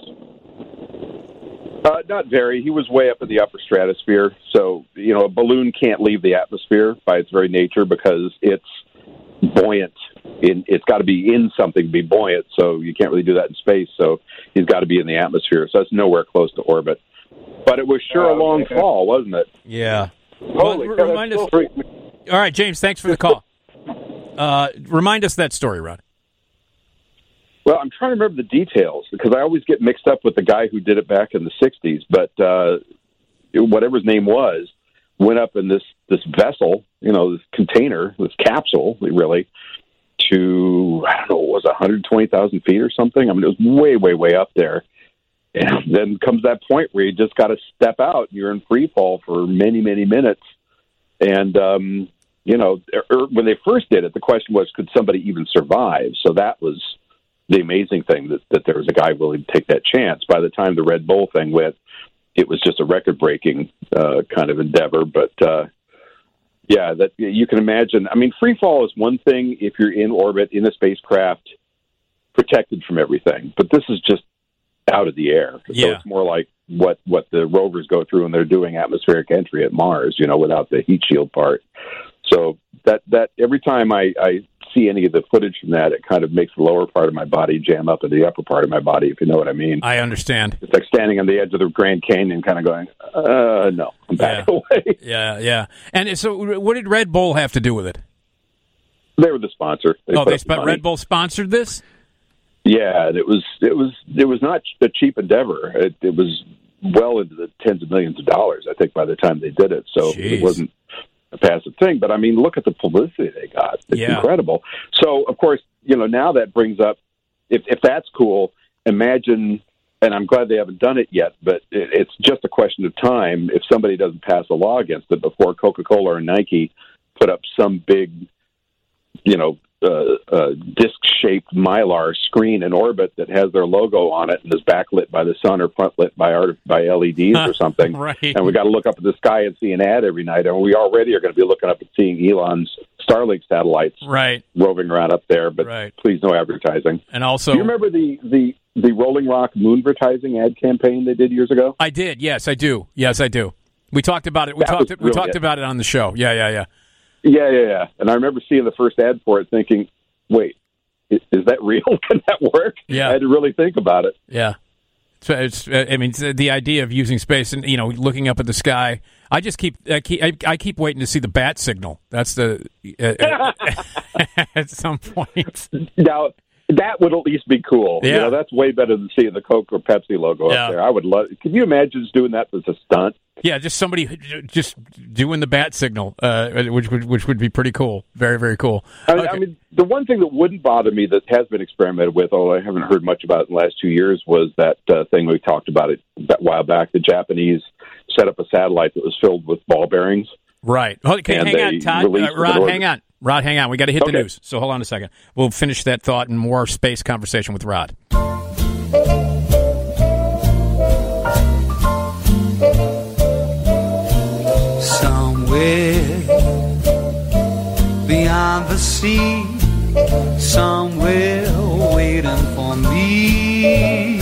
Uh, not very. He was way up in the upper stratosphere. So, you know, a balloon can't leave the atmosphere by its very nature because it's buoyant. In, it's got to be in something to be buoyant. So you can't really do that in space. So he's got to be in the atmosphere. So that's nowhere close to orbit. But it was sure a long fall, wasn't it? Yeah. Holy Well, remind us. All right, James. Thanks for the call. Uh, remind us that story, Rod. Well, I'm trying to remember the details because I always get mixed up with the guy who did it back in the '60s. But uh, whatever his name was, went up in this this vessel, you know, this container, this capsule, really, to I don't know, it was 120,000 feet or something. I mean, it was way, way, way up there. And then comes that point where you just got to step out. You're in free fall for many, many minutes. And um, you know, er, when they first did it, the question was, could somebody even survive? So that was the amazing thing that, that there was a guy willing to take that chance. By the time the Red Bull thing went, it was just a record breaking uh, kind of endeavor. But uh, yeah, that you can imagine. I mean, free fall is one thing if you're in orbit in a spacecraft, protected from everything. But this is just out of the air. So it's more like what what the rovers go through when they're doing atmospheric entry at Mars. You know, without the heat shield part. So that that every time I, I see any of the footage from that, it kind of makes the lower part of my body jam up into the upper part of my body, if you know what I mean. I understand. It's like standing on the edge of the Grand Canyon, kind of going, uh, no, I'm back away. Yeah, yeah. And so, what did Red Bull have to do with it? They were the sponsor. oh, they up sp- Red Bull sponsored this. Yeah, and it was it was it was not a cheap endeavor. It, it was well into the tens of millions of dollars, I think, by the time they did it. So Jeez. it wasn't a passive thing. But I mean, look at the publicity they got. It's Yeah. incredible. So of course, you know, now that brings up if if that's cool, imagine. And I'm glad they haven't done it yet, but it, it's just a question of time if somebody doesn't pass a law against it before Coca-Cola or Nike put up some big you know, uh, uh, disc-shaped mylar screen in orbit that has their logo on it and is backlit by the sun or front lit by art by LEDs or something. Right. And we got to look up at the sky and see an ad every night, and we already are going to be looking up and seeing Elon's Starlink satellites Right. roving around up there. But Right. please, no advertising. And also, Do you remember the the the Rolling Rock moonvertising ad campaign they did years ago? I did. Yes, I do. Yes, I do. We talked about it. We That talked. was We talked about it on the show. Yeah, yeah, yeah. Yeah, yeah, yeah. And I remember seeing the first ad for it, thinking, "Wait, is, is that real? Can that work?" Yeah. I had to really think about it. Yeah. So it's, uh, I mean, uh, the idea of using space and you know looking up at the sky. I just keep, I keep, I, I keep waiting to see the bat signal. That's the uh, uh, at some point. Now that would at least be cool. You Yeah. know, that's way better than seeing the Coke or Pepsi logo Yeah. up there. I would love. Can you imagine just doing that as a stunt? Yeah, just somebody just doing the bat signal, uh, which would which would be pretty cool. Very very cool. I mean, I mean, the one thing that wouldn't bother me that has been experimented with, although I haven't heard much about it in the last two years, was that uh, thing we talked about it a while back. The Japanese set up a satellite that was filled with ball bearings. Right. Okay, hang on, Todd. Uh, Rod, hang on. Rod, hang on. We got to hit the news. So hold on a second. We'll finish that thought and more space conversation with Rod. Somewhere beyond the sea, somewhere waiting for me.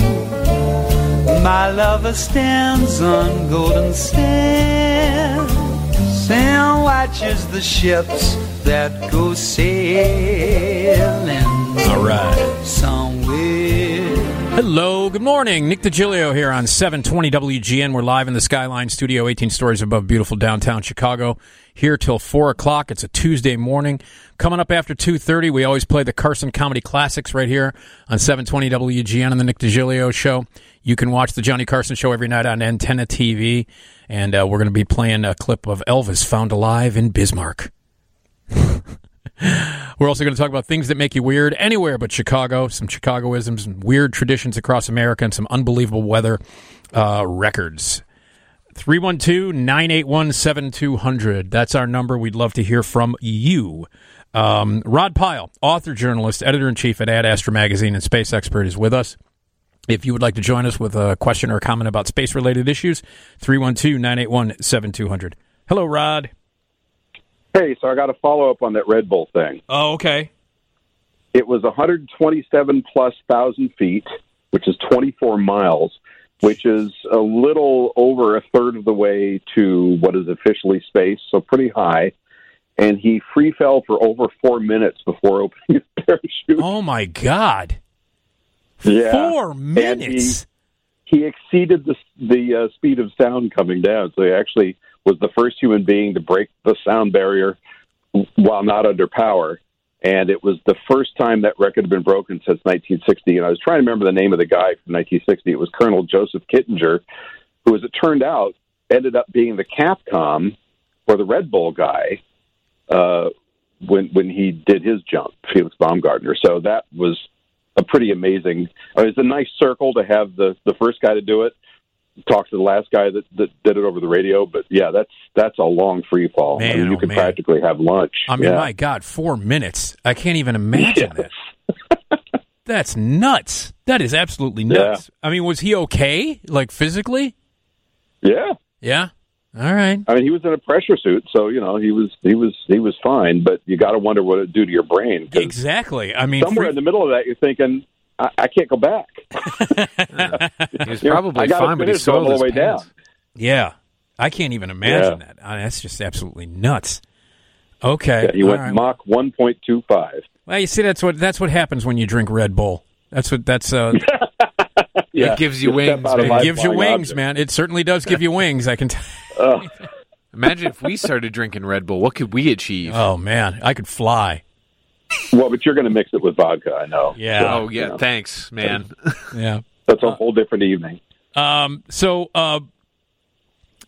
My lover stands on golden sands and watches the ships that go sailing. All right. Somewhere Hello, good morning. Nick DiGilio here on 720 WGN. We're live in the Skyline Studio, 18 stories above beautiful downtown Chicago. Here till 4 o'clock. It's a Tuesday morning. Coming up after 2.30, we always play the Carson Comedy Classics right here on 720 WGN on the Nick DiGilio Show. You can watch the Johnny Carson Show every night on Antenna TV. And uh, we're going to be playing a clip of Elvis found alive in Bismarck. We're also going to talk about things that make you weird anywhere but Chicago, some Chicagoisms, some weird traditions across America, and some unbelievable weather uh, records. 312 981 7200. That's our number. We'd love to hear from you. Um, Rod Pyle, author, journalist, editor in chief at Ad Astra Magazine, and space expert, is with us. If you would like to join us with a question or a comment about space related issues, 312 981 7200. Hello, Rod. Hey, so I got a follow up on that Red Bull thing. Oh, okay. It was 127 plus thousand feet, which is 24 miles, which is a little over a third of the way to what is officially space, so pretty high. And he free fell for over four minutes before opening his parachute. Oh, my God. Yeah. Four And he- minutes. he exceeded the the uh, speed of sound coming down. So he actually was the first human being to break the sound barrier while not under power. And it was the first time that record had been broken since 1960. And I was trying to remember the name of the guy from 1960. It was Colonel Joseph Kittinger, who, as it turned out, ended up being the Capcom or the Red Bull guy uh, when when he did his jump, Felix Baumgartner. So that was a pretty amazing. I mean, it's a nice circle to have the the first guy to do it. Talk to the last guy that, that did it over the radio, but yeah, that's that's a long free fall. I mean, you oh, could man. practically have lunch. I mean, yeah. my God, four minutes. I can't even imagine that. That's nuts. That is absolutely nuts. I mean, was he okay, like physically? yeah. Yeah. All right. I mean, he was in a pressure suit, so you know he was he was he was fine. But you got to wonder what it do to your brain. Exactly. I mean, somewhere free- in the middle of that, you're thinking, I, I can't go back. He was You know, probably fine, but he finish going soiled all the way pants. down. yeah. I can't even imagine Yeah. that. I that's just absolutely nuts. Okay. Yeah, he went right. Mach 1.25. Well, you see, that's what that's what happens when you drink Red Bull. That's what that's. Uh, Yeah, It gives you just wings, man. it gives you wings, object. man. It certainly does give you wings. I can. T- Ugh. Imagine if we started drinking Red Bull. What could we achieve? oh man, I could fly. Well, but you're going to mix it with vodka, I know. Yeah. So, oh, yeah. you know, Thanks, man. Yeah. that's a whole different evening. Um, so, uh,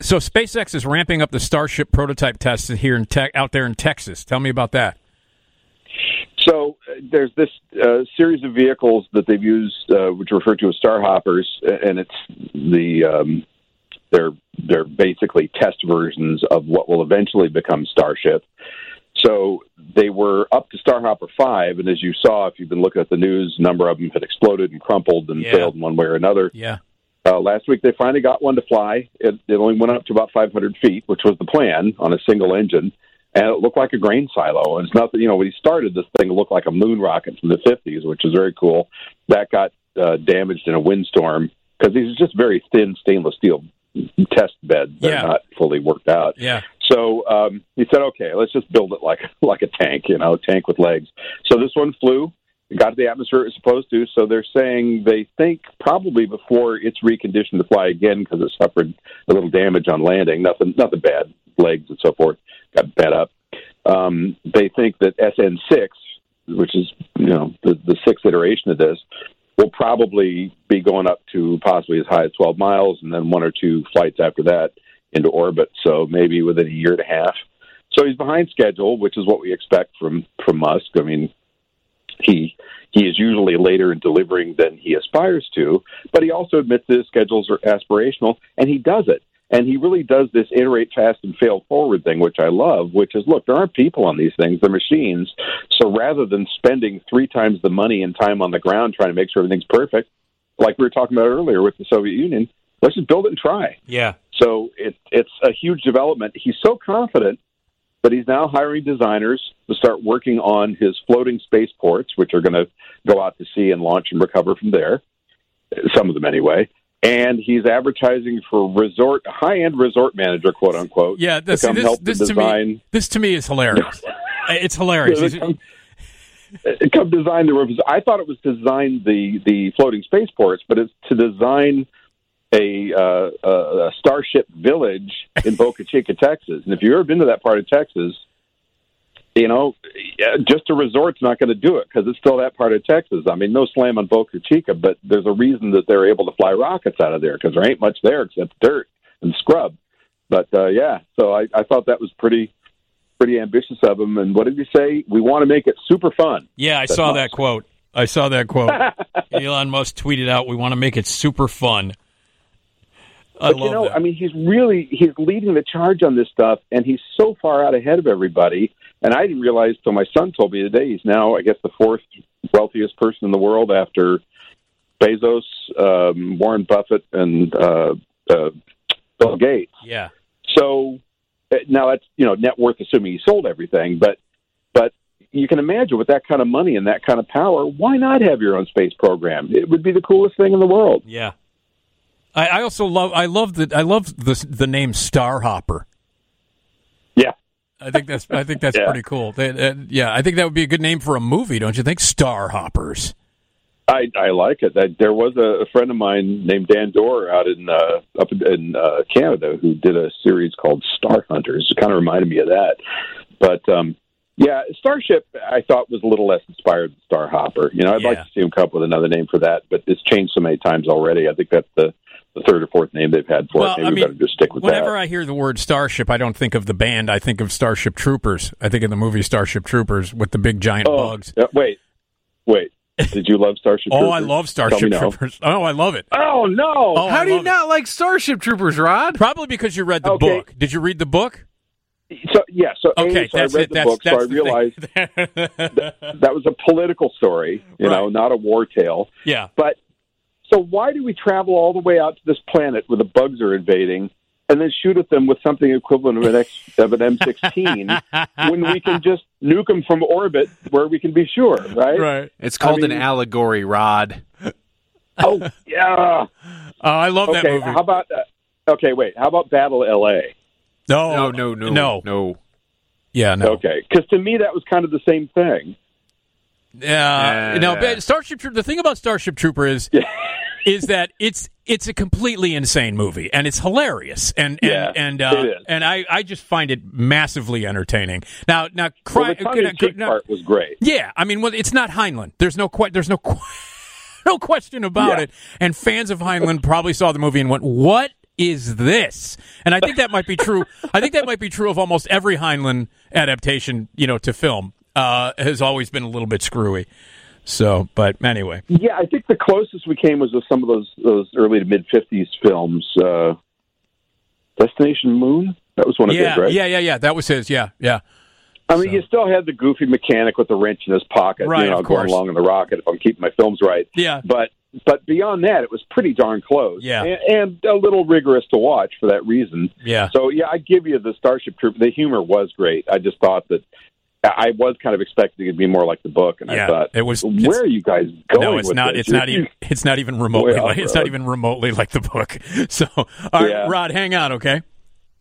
so SpaceX is ramping up the Starship prototype tests here in tech out there in Texas. Tell me about that. So uh, there's this uh, series of vehicles that they've used, uh, which are referred to as Starhoppers, and it's the um, they're they're basically test versions of what will eventually become Starship. So they were up to Starhopper five, and as you saw, if you've been looking at the news, a number of them had exploded and crumpled and Yeah. failed in one way or another. Yeah. Uh, last week they finally got one to fly. It, it only went up to about 500 feet, which was the plan on a single engine, and it looked like a grain silo. And it's nothing, you know, when he started, this thing it looked like a moon rocket from the 50s, which is very cool. That got uh, damaged in a windstorm because these are just very thin stainless steel test bed. They're Yeah. not fully worked out. Yeah. So um, he said, "Okay, let's just build it like like a tank, you know, a tank with legs." So this one flew, got to the atmosphere it was supposed to. So they're saying they think probably before it's reconditioned to fly again because it suffered a little damage on landing. Nothing, nothing bad, legs and so forth got bent up. Um, they think that SN6, which is you know the the sixth iteration of this, will probably be going up to possibly as high as 12 miles, and then one or two flights after that into orbit. So maybe within a year and a half. So he's behind schedule, which is what we expect from from Musk. I mean, he he is usually later in delivering than he aspires to, but he also admits that his schedules are aspirational, and he does it. And he really does this iterate fast and fail forward thing, which I love, which is look, there aren't people on these things, they're machines. So rather than spending three times the money and time on the ground trying to make sure everything's perfect, like we were talking about earlier with the Soviet Union, let's just build it and try. Yeah. So it, it's a huge development. He's so confident that he's now hiring designers to start working on his floating spaceports, which are going to go out to sea and launch and recover from there. Some of them, anyway. And he's advertising for resort, high-end resort manager, quote unquote. Yeah. to This, come this, help this to to design. me, this to me is hilarious. it's hilarious. Yeah, come- uh, come design the rivers. I thought it was to design the the floating spaceports, but it's to design a, uh, a, a starship village in Boca Chica, Texas. And if you've ever been to that part of Texas, you know, just a resort's not going to do it because it's still that part of Texas. I mean, no slam on Boca Chica, but there's a reason that they're able to fly rockets out of there because there ain't much there except dirt and scrub. But uh, yeah, so I, I thought that was pretty pretty ambitious of them. And what did you say? We want to make it super fun. Yeah, I That's saw that quote. I saw that quote. Elon Musk tweeted out, "We want to make it super fun." I but you know, that. I mean, he's really he's leading the charge on this stuff, and he's so far out ahead of everybody. And I didn't realize till my son told me today he's now, I guess, the fourth wealthiest person in the world after Bezos, um, Warren Buffett, and uh, uh, Bill Gates. yeah. So uh, now that's you know net worth, assuming he sold everything, but but you can imagine with that kind of money and that kind of power, why not have your own space program? It would be the coolest thing in the world. Yeah. I, I also love. I love the. I love the the name Starhopper. Yeah. I think that's. I think that's Yeah. pretty cool. They- uh, yeah, I think that would be a good name for a movie, don't you think? Star Hoppers. I I like it. That there was a, a friend of mine named Dan Dorr out in uh, up in, in uh, Canada who did a series called Star Hunters. It kind of reminded me of that. But um, yeah, Starship I thought was a little less inspired than Star Hopper. You know, I'd like to see him come up with another name for that, but it's changed so many times already. I think that's the the third or fourth name they've had for Well, it. Maybe I we mean, better just stick with Whenever that. I hear the word Starship, I don't think of the band. I think of Starship Troopers. I think of the movie Starship Troopers with the big giant oh, bugs. uh, wait, wait. Did you love Starship? Troopers? oh, I love Starship me no. Troopers. Oh, I love it. Oh no! Oh, How I do you love it. not like Starship Troopers, Rod? Probably because you read the Okay. book. Did you read the book? So yeah, so A, Okay, so that's I read it. the That's book, that's so I realized thing. that was a political story, you know, not a war tale. yeah. But so why do we travel all the way out to this planet where the bugs are invading and then shoot at them with something equivalent of an X, of an M16 when we can just nuke them from orbit where we can be sure, right? Right. It's called I mean- an allegory, Rod. Oh yeah. Oh, I love that Okay. movie. How about uh, okay? Wait. How about Battle L.A.? no, No, no, no, no, no. Yeah, no. Okay, because to me that was kind of the same thing. Yeah, Yeah. no. But Starship Trooper. The thing about Starship Trooper is, is that it's it's a completely insane movie and it's hilarious and and Yeah, and uh, and I I just find it massively entertaining. Now now, Well, the now- part was great. yeah, I mean, well, it's not Heinlein. There's no que- there's no que- no question about Yeah. it. And fans of Heinlein probably saw the movie and went, "What is this?" And I think that might be true. I think that might be true of almost every Heinlein adaptation, you know, to film. Uh, has always been a little bit screwy. So, but anyway, Yeah, I think the closest we came was with some of those those early to mid fifties films. Uh, Destination Moon. That was one of yeah, his, right? yeah, yeah, yeah. That was his. Yeah, yeah. I mean, So- you still had the goofy mechanic with the wrench in his pocket, Right, you know, going along in the rocket. If I'm keeping my films right, Yeah. But but beyond that, it was pretty darn close. Yeah. and, and a little rigorous to watch for that reason. Yeah. So yeah, I give you the Starship Trooper. The humor was great. I just thought that. I was kind of expecting it to be more like the book, and Yeah, I thought, it was- Where are you guys going? No, it's with not. this? It's not even. It's not even remotely. Like, it's not even remotely like the book. So, all right, Yeah. Rod, hang on, okay?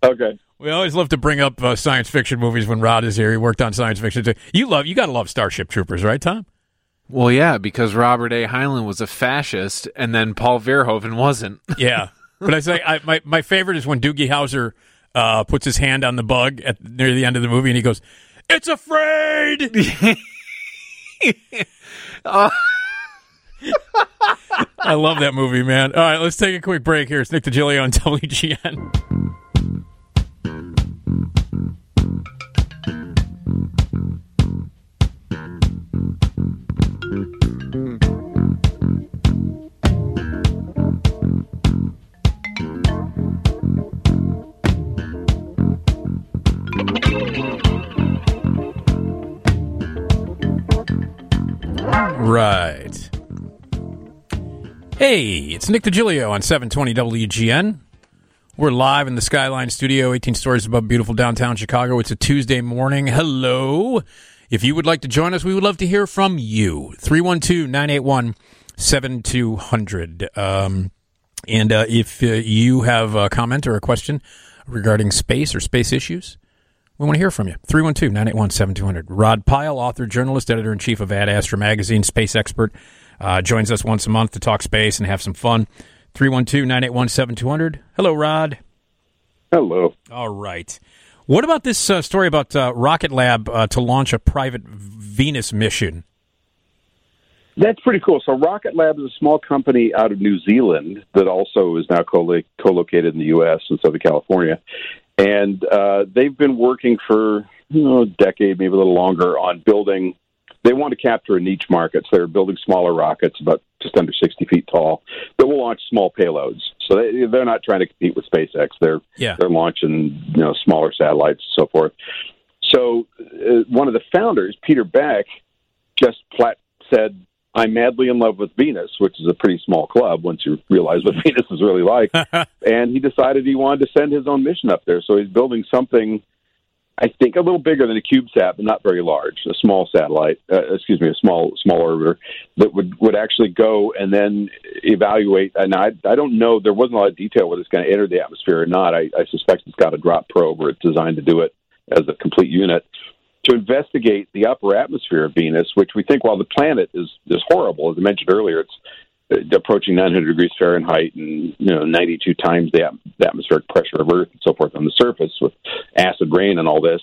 Okay. We always love to bring up uh, science fiction movies when Rod is here. He worked on science fiction too. You love. You got to love Starship Troopers, right, Tom? Well, yeah, because Robert A. Heinlein was a fascist, and then Paul Verhoeven wasn't. Yeah. but I say I, my my favorite is when Doogie Howser uh, puts his hand on the bug at near the end of the movie, and he goes, "It's afraid." Oh. I love that movie, man. All right, let's take a quick break here. It's Nick DiGilio on WGN. Right. Hey, it's Nick DiGilio on 720 WGN. We're live in the Skyline Studio, 18 stories above beautiful downtown Chicago. It's a Tuesday morning. Hello. If you would like to join us, we would love to hear from you. 312 981 7200. Um, And uh, if uh, you have a comment or a question regarding space or space issues, We want to hear from you. 312 981 7200. Rod Pyle, author, journalist, editor in chief of Ad Astra Magazine, space expert, uh, joins us once a month to talk space and have some fun. 312 981 7200. Hello, Rod. Hello. All right. What about this uh, story about uh, Rocket Lab uh, to launch a private Venus mission? That's pretty cool. So, Rocket Lab is a small company out of New Zealand that also is now co located in the U.S. in Southern California. And uh, they've been working for you know, a decade, maybe a little longer, on building. They want to capture a niche market, so they're building smaller rockets, about just under 60 feet tall, that will launch small payloads. So they, they're not trying to compete with SpaceX. They're Yeah. they're launching you know smaller satellites and so forth. So uh, one of the founders, Peter Beck, just flat said, "I'm madly in love with Venus," which is a pretty small club once you realize what Venus is really like. and he decided he wanted to send his own mission up there. So he's building something, I think, a little bigger than a CubeSat, but not very large. A small satellite, uh, excuse me, a small small orbiter that would would actually go and then evaluate. And I I don't know. There wasn't a lot of detail whether it's going to enter the atmosphere or not. I, I suspect it's got a drop probe or it's designed to do it as a complete unit to investigate the upper atmosphere of Venus, which we think, while the planet is is horrible, as I mentioned earlier, it's uh, approaching 900 degrees Fahrenheit and you know 92 times the, the atmospheric pressure of Earth and so forth on the surface with acid rain and all this.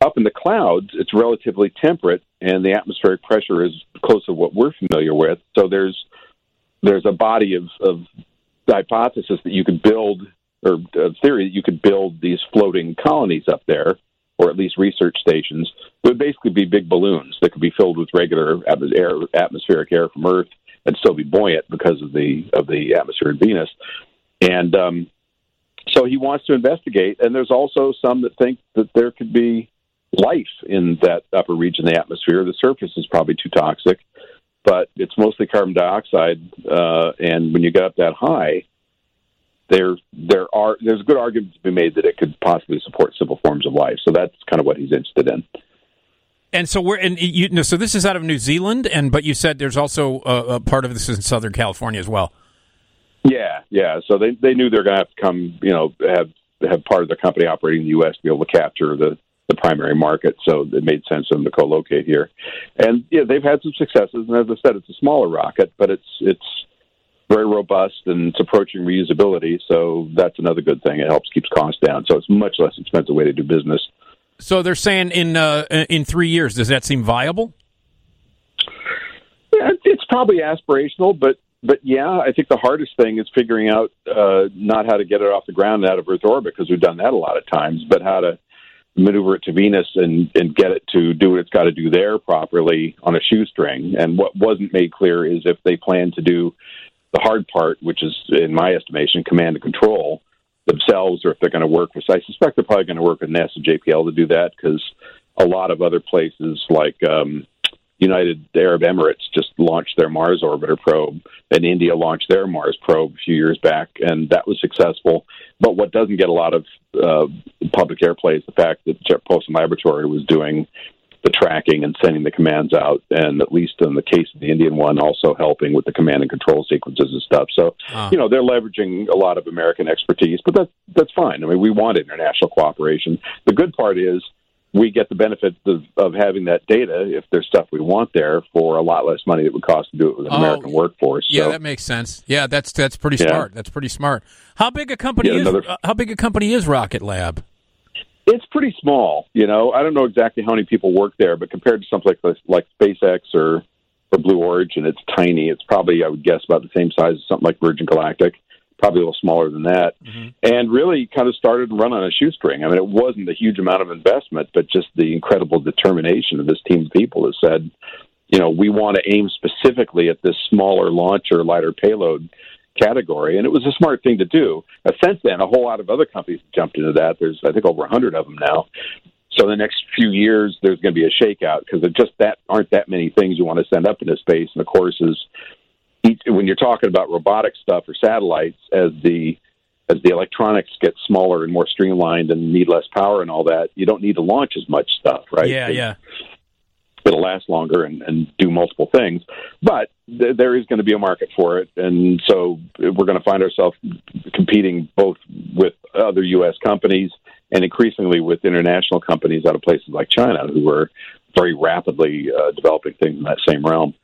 Up in the clouds, it's relatively temperate, and the atmospheric pressure is close to what we're familiar with. So there's there's a body of, of hypothesis that you could build, or uh, theory that you could build these floating colonies up there, or at least research stations. Would basically be big balloons that could be filled with regular air, atmospheric air from Earth and still be buoyant because of the of the atmosphere in Venus. And um, so he wants to investigate. And there's also some that think that there could be life in that upper region of the atmosphere. The surface is probably too toxic, but it's mostly carbon dioxide. Uh, and when you get up that high, there there are there's a good argument to be made that it could possibly support simple forms of life. So that's kind of what he's interested in. And so we're and you know, so this is out of New Zealand, and but you said there's also a, a part of this in Southern California as well. Yeah, yeah. So they they knew they're going to have to come, you know, have have part of their company operating in the U.S. to be able to capture the the primary market. So it made sense for them to co-locate here, and yeah, they've had some successes. And as I said, it's a smaller rocket, but it's it's very robust and it's approaching reusability. So that's another good thing. It helps keeps costs down. So it's a much less expensive way to do business. So they're saying in uh, in three years. Does that seem viable? Yeah, it's probably aspirational, but but yeah, I think the hardest thing is figuring out uh, not how to get it off the ground and out of Earth orbit because we've done that a lot of times, but how to maneuver it to Venus and and get it to do what it's got to do there properly on a shoestring. And what wasn't made clear is if they plan to do the hard part, which is in my estimation command and control themselves, or if they're going to work with. I suspect they're probably going to work with NASA JPL to do that because a lot of other places like um, United Arab Emirates just launched their Mars orbiter probe, and India launched their Mars probe a few years back, and that was successful. But what doesn't get a lot of uh, public airplay is the fact that Jet Propulsion Laboratory was doing the tracking and sending the commands out, and at least in the case of the Indian one, also helping with the command and control sequences and stuff. So, Ah. you know, they're leveraging a lot of American expertise, but that's that's fine. I mean, we want international cooperation. The good part is we get the benefit of, of having that data if there's stuff we want there for a lot less money it would cost to do it with an Oh, American workforce. Yeah, so, that makes sense. Yeah, that's that's pretty Yeah. smart. That's pretty smart. How big a company Yeah, is another- uh, how big a company is Rocket Lab? It's pretty small. You know, I don't know exactly how many people work there, but compared to something like like SpaceX or or Blue Origin, it's tiny. It's probably I would guess about the same size as something like Virgin Galactic, probably a little smaller than that. Mm-hmm. And really kind of started and run on a shoestring. I mean, it wasn't a huge amount of investment, but just the incredible determination of this team of people that said, you know, we want to aim specifically at this smaller launcher, lighter payload category, and it was a smart thing to do. Since then, a whole lot of other companies jumped into that. There's, I think, over a hundred of them now. So the next few years, there's going to be a shakeout because there just that aren't that many things you want to send up into space. And of course, is each, when you're talking about robotic stuff or satellites, as the as the electronics get smaller and more streamlined and need less power and all that, you don't need to launch as much stuff, right? Yeah, yeah. it'll last longer and, and do multiple things. But th- there is going to be a market for it, and so we're going to find ourselves competing both with other U.S. companies and increasingly with international companies out of places like China who are very rapidly uh, developing things in that same realm.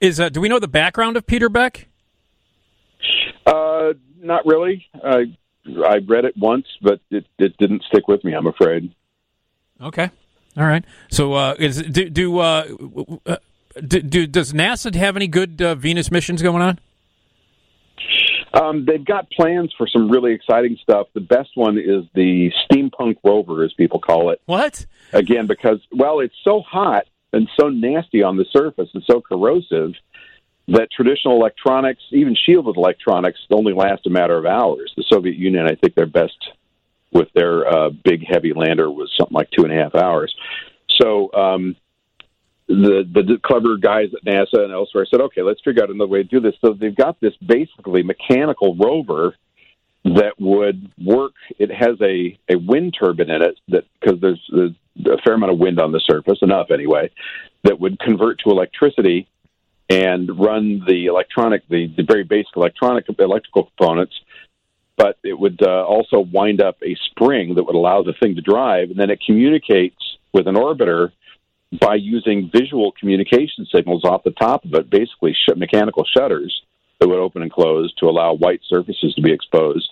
Is uh, do we know the background of Peter Beck? Uh, not really. I I read it once, but it, it didn't stick with me. I'm afraid. Okay. All right. So, uh, is do do, uh, uh, do, do does NASA have any good uh, Venus missions going on? Um, they've got plans for some really exciting stuff. The best one is the steampunk rover, as people call it. What? Again, because well, it's so hot and so nasty on the surface and so corrosive that traditional electronics, even shielded electronics, only last a matter of hours. The Soviet Union, I think, their best with their uh, big heavy lander was something like two and a half hours. So um, the the clever guys at NASA and elsewhere said, okay, let's figure out another way to do this. So they've got this basically mechanical rover that would work. It has a a wind turbine in it that because there's, there's a fair amount of wind on the surface, enough anyway, that would convert to electricity and run the electronic, the, the very basic electronic electrical components. But it would uh, also wind up a spring that would allow the thing to drive, and then it communicates with an orbiter by using visual communication signals off the top of it, basically sh- mechanical shutters that would open and close to allow white surfaces to be exposed.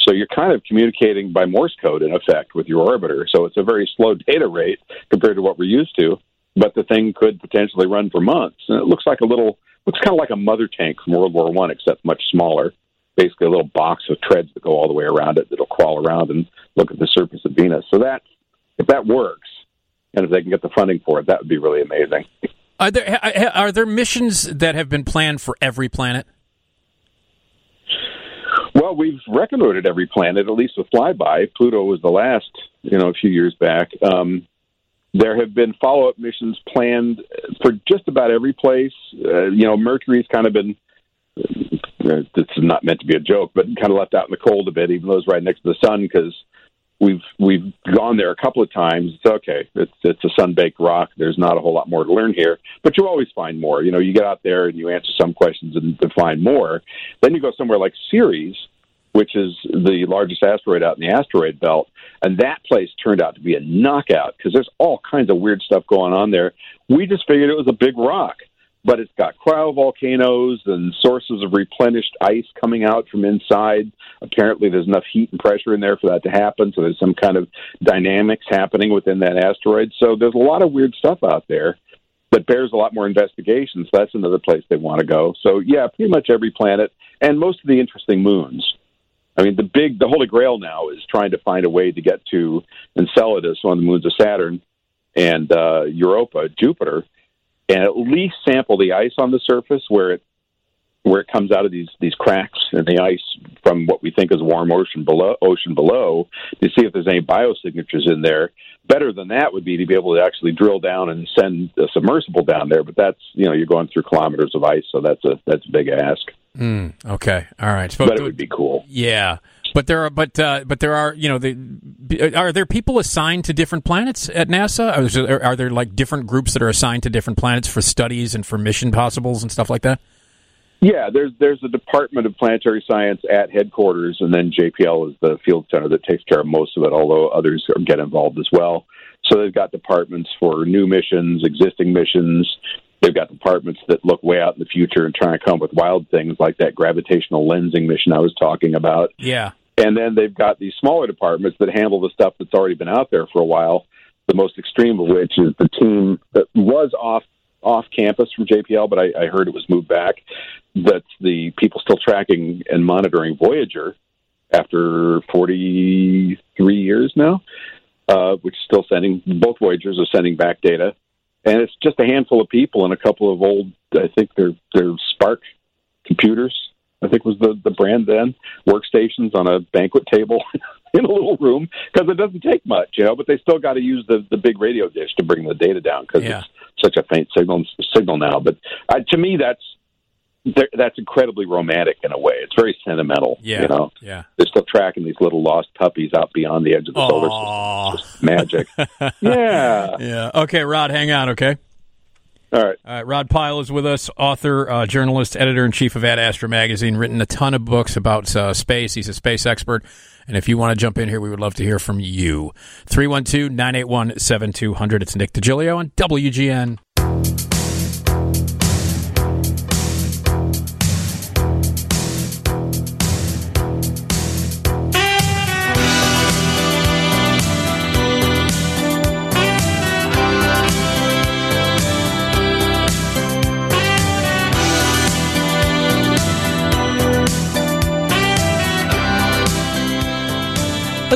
So you're kind of communicating by Morse code in effect with your orbiter. So it's a very slow data rate compared to what we're used to, but the thing could potentially run for months. And it looks like a little, looks kind of like a mother tank from World War One, except much smaller. Basically, a little box with treads that go all the way around it that'll crawl around and look at the surface of Venus. So that, if that works, and if they can get the funding for it, that would be really amazing. Are there are there missions that have been planned for every planet? Well, we've reconnoitered every planet, at least with flyby. Pluto was the last, you know, a few years back. Um, there have been follow up missions planned for just about every place. Uh, you know, Mercury's kind of been. Uh, this is not meant to be a joke, but kind of left out in the cold a bit, even though it's right next to the sun, because we've we've gone there a couple of times. It's okay. It's it's a sun baked rock. There's not a whole lot more to learn here, but you always find more. You know, you get out there and you answer some questions and find more. Then you go somewhere like Ceres, which is the largest asteroid out in the asteroid belt, and that place turned out to be a knockout because there's all kinds of weird stuff going on there. We just figured it was a big rock. But it's got cryovolcanoes and sources of replenished ice coming out from inside. Apparently, there's enough heat and pressure in there for that to happen. So there's some kind of dynamics happening within that asteroid. So there's a lot of weird stuff out there that bears a lot more investigation. So that's another place they want to go. So yeah, pretty much every planet and most of the interesting moons. I mean, the big, the holy grail now is trying to find a way to get to Enceladus, one of the moons of Saturn, and uh, Europa, Jupiter, and at least sample the ice on the surface where it where it comes out of these these cracks in the ice from what we think is warm ocean below ocean below to see if there's any biosignatures in there. Better than that would be to be able to actually drill down and send a submersible down there, but that's you know you're going through kilometers of ice, so that's a that's a big ask. Mm, okay, all right. but it would be cool. Yeah, but there are, but uh, but there are, you know, the, are there people assigned to different planets at NASA? Are there, are there like different groups that are assigned to different planets for studies and for mission possibles and stuff like that? Yeah, there's there's a department of planetary science at headquarters, and then JPL is the field center that takes care of most of it. Although others get involved as well. So they've got departments for new missions, existing missions. They've got departments that look way out in the future and try and come up with wild things like that gravitational lensing mission I was talking about. Yeah. And then they've got these smaller departments that handle the stuff that's already been out there for a while. The most extreme of which is the team that was off off campus from JPL, but I, I heard it was moved back. That's the people still tracking and monitoring Voyager after 43 years now, uh, which is still sending, both Voyagers are sending back data. And it's just a handful of people and a couple of old, I think they're, they're SPARC computers, I think was the, the brand then, workstations on a banquet table in a little room because it doesn't take much, you know, but they still got to use the, the big radio dish to bring the data down because Yeah. it's such a faint signal signal now. But uh, to me, that's that's incredibly romantic in a way. It's very sentimental. Yeah, you know, yeah. they're still tracking these little lost puppies out beyond the edge of the solar system. Magic. yeah. Yeah. Okay, Rod, hang on. Okay. All right. All right, Rod Pyle is with us, author, uh, journalist, editor in chief of Ad Astra magazine, written a ton of books about uh, space. He's a space expert. And if you want to jump in here, we would love to hear from you. 312 981 7200. It's Nick DiGilio on WGN.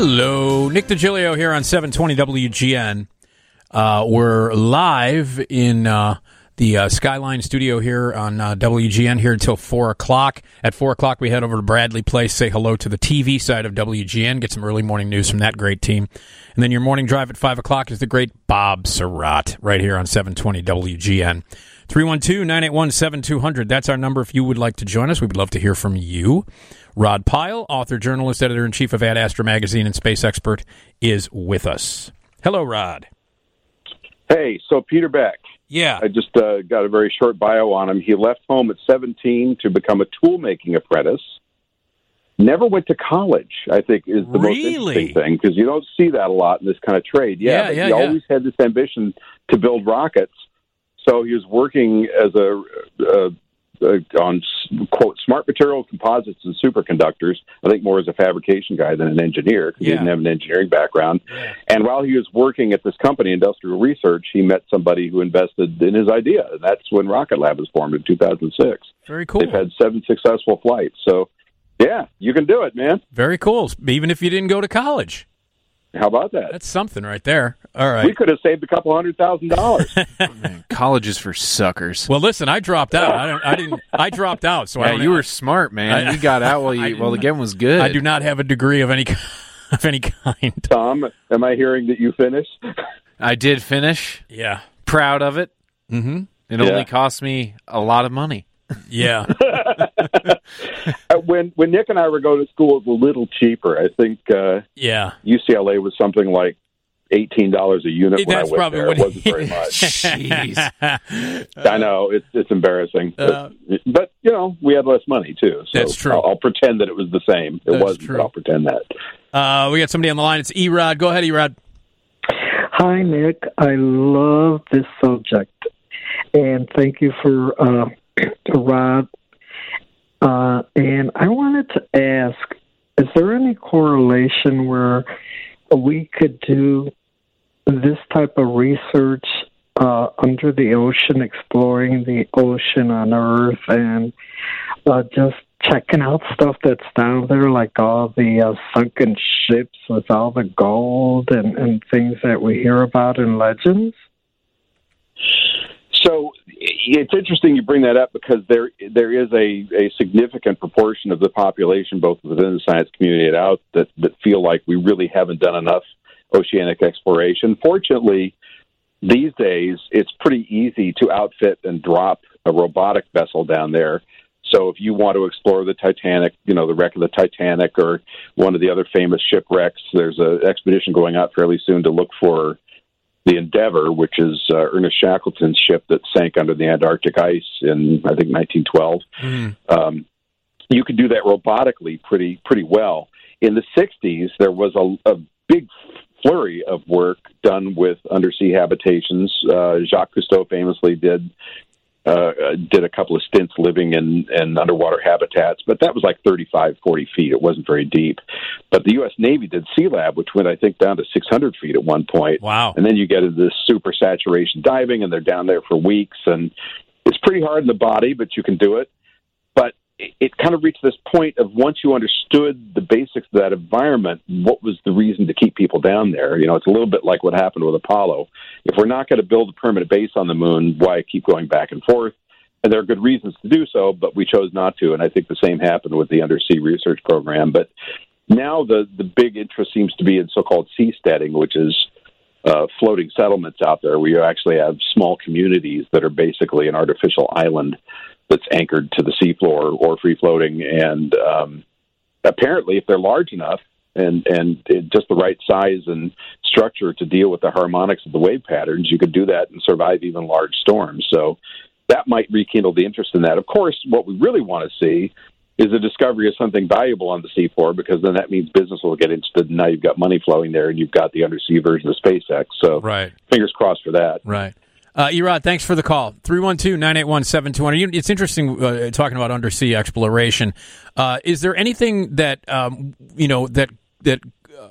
Hello, Nick DiGilio here on 720 WGN. Uh, we're live in uh, the uh, Skyline studio here on uh, WGN here until 4 o'clock. At 4 o'clock, we head over to Bradley Place, say hello to the TV side of WGN, get some early morning news from that great team. And then your morning drive at 5 o'clock is the great Bob Sirott right here on 720 WGN. 312 981 7200. That's our number if you would like to join us. We would love to hear from you. Rod Pyle, author, journalist, editor in chief of Ad Astra magazine, and space expert, is with us. Hello, Rod. Hey, so Peter Beck. Yeah. I just uh, got a very short bio on him. He left home at 17 to become a tool making apprentice. Never went to college, I think, is the most interesting thing because you don't see that a lot in this kind of trade. Yeah, Yeah, yeah, he yeah. always had this ambition to build rockets. So he was working as a uh, uh, on quote smart materials, composites, and superconductors. I think more as a fabrication guy than an engineer because he didn't have an engineering background. And while he was working at this company, Industrial Research, he met somebody who invested in his idea, and that's when Rocket Lab was formed in 2006. Very cool. They've had seven successful flights. So, yeah, you can do it, man. Very cool. Even if you didn't go to college. How about that? That's something right there. All right. We could have saved a couple hundred thousand dollars. College is for suckers. Well, listen, I dropped out. I don't. I didn't. I dropped out. So yeah, don't you were smart, man. I- you got out while you while the game was good. I do not have a degree of any of any kind. Tom, am I hearing that you finished? I did finish. Yeah. Proud of it. Mm-hmm. It Yeah. only cost me a lot of money. Yeah. Uh, when when Nick and I were going to school, it was a little cheaper. I think uh, Yeah. UCLA was something like eighteen dollars a unit when That's I went probably there. what It wasn't very much. Jeez. I know it's it's embarrassing, Uh, but, but you know we had less money too. So That's true. I'll, I'll pretend that it was the same. It That's wasn't, true. but I'll pretend that. Uh, we got somebody on the line. It's Erod. Go ahead, Erod. Hi, Nick. I love this subject, and thank you for uh, Rod. Uh, and I wanted to ask: Is there any correlation where we could do this type of research uh, under the ocean, exploring the ocean on Earth, and uh, just checking out stuff that's down there, like all the uh, sunken ships with all the gold and, and things that we hear about in legends? So it's interesting you bring that up because there there is a, a significant proportion of the population, both within the science community and out, that, that feel like we really haven't done enough oceanic exploration. Fortunately, these days it's pretty easy to outfit and drop a robotic vessel down there. So if you want to explore the Titanic, you know, the wreck of the Titanic or one of the other famous shipwrecks, there's an expedition going out fairly soon to look for the Endeavour, which is uh, Ernest Shackleton's ship that sank under the Antarctic ice in I think 1912. Um, you could do that robotically pretty pretty well. In the 60s, there was a, a big flurry of work done with undersea habitations. Uh, Jacques Cousteau famously did uh, did a couple of stints living in, in underwater habitats, but that was like 35, 40 feet. It wasn't very deep. But the U.S. Navy did SEALAB, which went, I think, down to 600 feet at one point. Wow. And then you get into this super saturation diving, and they're down there for weeks. And it's pretty hard in the body, but you can do it. But it, it kind of reached this point of once you understood the basics of that environment, what was the reason to keep people down there? You know, it's a little bit like what happened with Apollo. If we're not going to build a permanent base on the moon, why keep going back and forth? And there are good reasons to do so, but we chose not to. And I think the same happened with the undersea research program. But now the, the big interest seems to be in so called seasteading, which is uh, floating settlements out there where you actually have small communities that are basically an artificial island that's anchored to the seafloor or free floating. And um, apparently, if they're large enough, and and it, just the right size and structure to deal with the harmonics of the wave patterns, you could do that and survive even large storms. So that might rekindle the interest in that. Of course, what we really want to see is a discovery of something valuable on the seafloor because then that means business will get interested and now you've got money flowing there and you've got the undersea version of SpaceX. So right. fingers crossed for that. Right. Uh, Erod, thanks for the call. 312-981-7200. It's interesting uh, talking about undersea exploration. Uh, is there anything that, um, you know, that, that uh,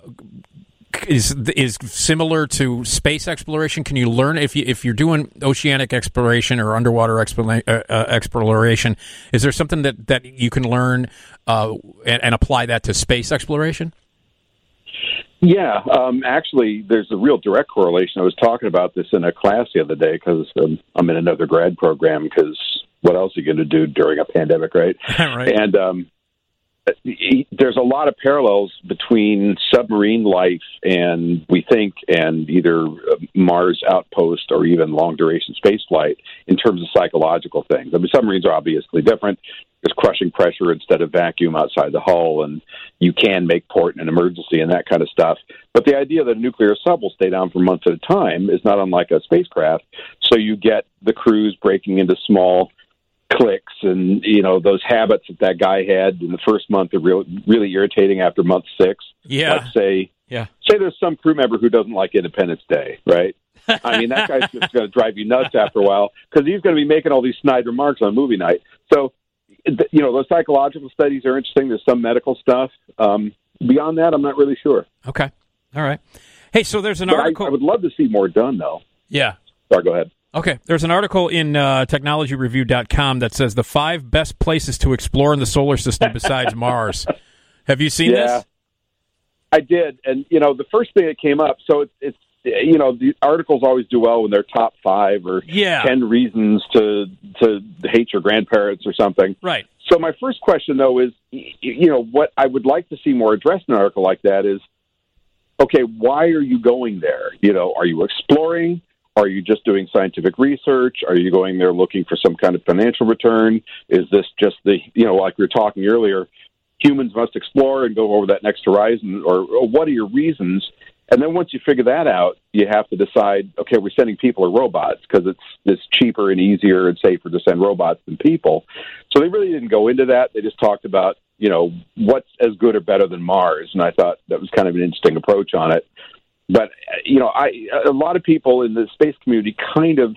is is similar to space exploration? Can you learn if you if you're doing oceanic exploration or underwater uh, uh, exploration? Is there something that, that you can learn uh, and, and apply that to space exploration? Yeah, um, actually, there's a real direct correlation. I was talking about this in a class the other day because um, I'm in another grad program. Because what else are you going to do during a pandemic, right? right. And um, there's a lot of parallels between submarine life and we think and either Mars outpost or even long duration space flight in terms of psychological things. I mean, submarines are obviously different. There's crushing pressure instead of vacuum outside the hull, and you can make port in an emergency and that kind of stuff. But the idea that a nuclear sub will stay down for months at a time is not unlike a spacecraft. So you get the crews breaking into small cliques and you know those habits that that guy had in the first month are real, really irritating after month six. Yeah. Let's say Yeah. say there's some crew member who doesn't like Independence Day, right? I mean that guy's just going to drive you nuts after a while because he's going to be making all these snide remarks on movie night. So you know those psychological studies are interesting. There's some medical stuff. Um, beyond that, I'm not really sure. Okay. All right. Hey, so there's an But I- article. I, would love to see more done though. Yeah. Sorry, go ahead. Okay, there's an article in uh, technologyreview.com that says the five best places to explore in the solar system besides Mars. Have you seen yeah, this? I did, and you know the first thing that came up. So it's it's you know the articles always do well when they're top five or Yeah. ten reasons to to hate your grandparents or something. Right. So my first question though is, you know, what I would like to see more addressed in an article like that is, okay, why are you going there? You know, are you exploring? Are you just doing scientific research? Are you going there looking for some kind of financial return? Is this just the, you know, like we were talking earlier, humans must explore and go over that next horizon, or, or what are your reasons? And then once you figure that out, you have to decide, okay, we're sending people or robots because it's it's cheaper and easier and safer to send robots than people. So they really didn't go into that. They just talked about, you know, what's as good or better than Mars, and I thought that was kind of an interesting approach on it. But you know, I a lot of people in the space community kind of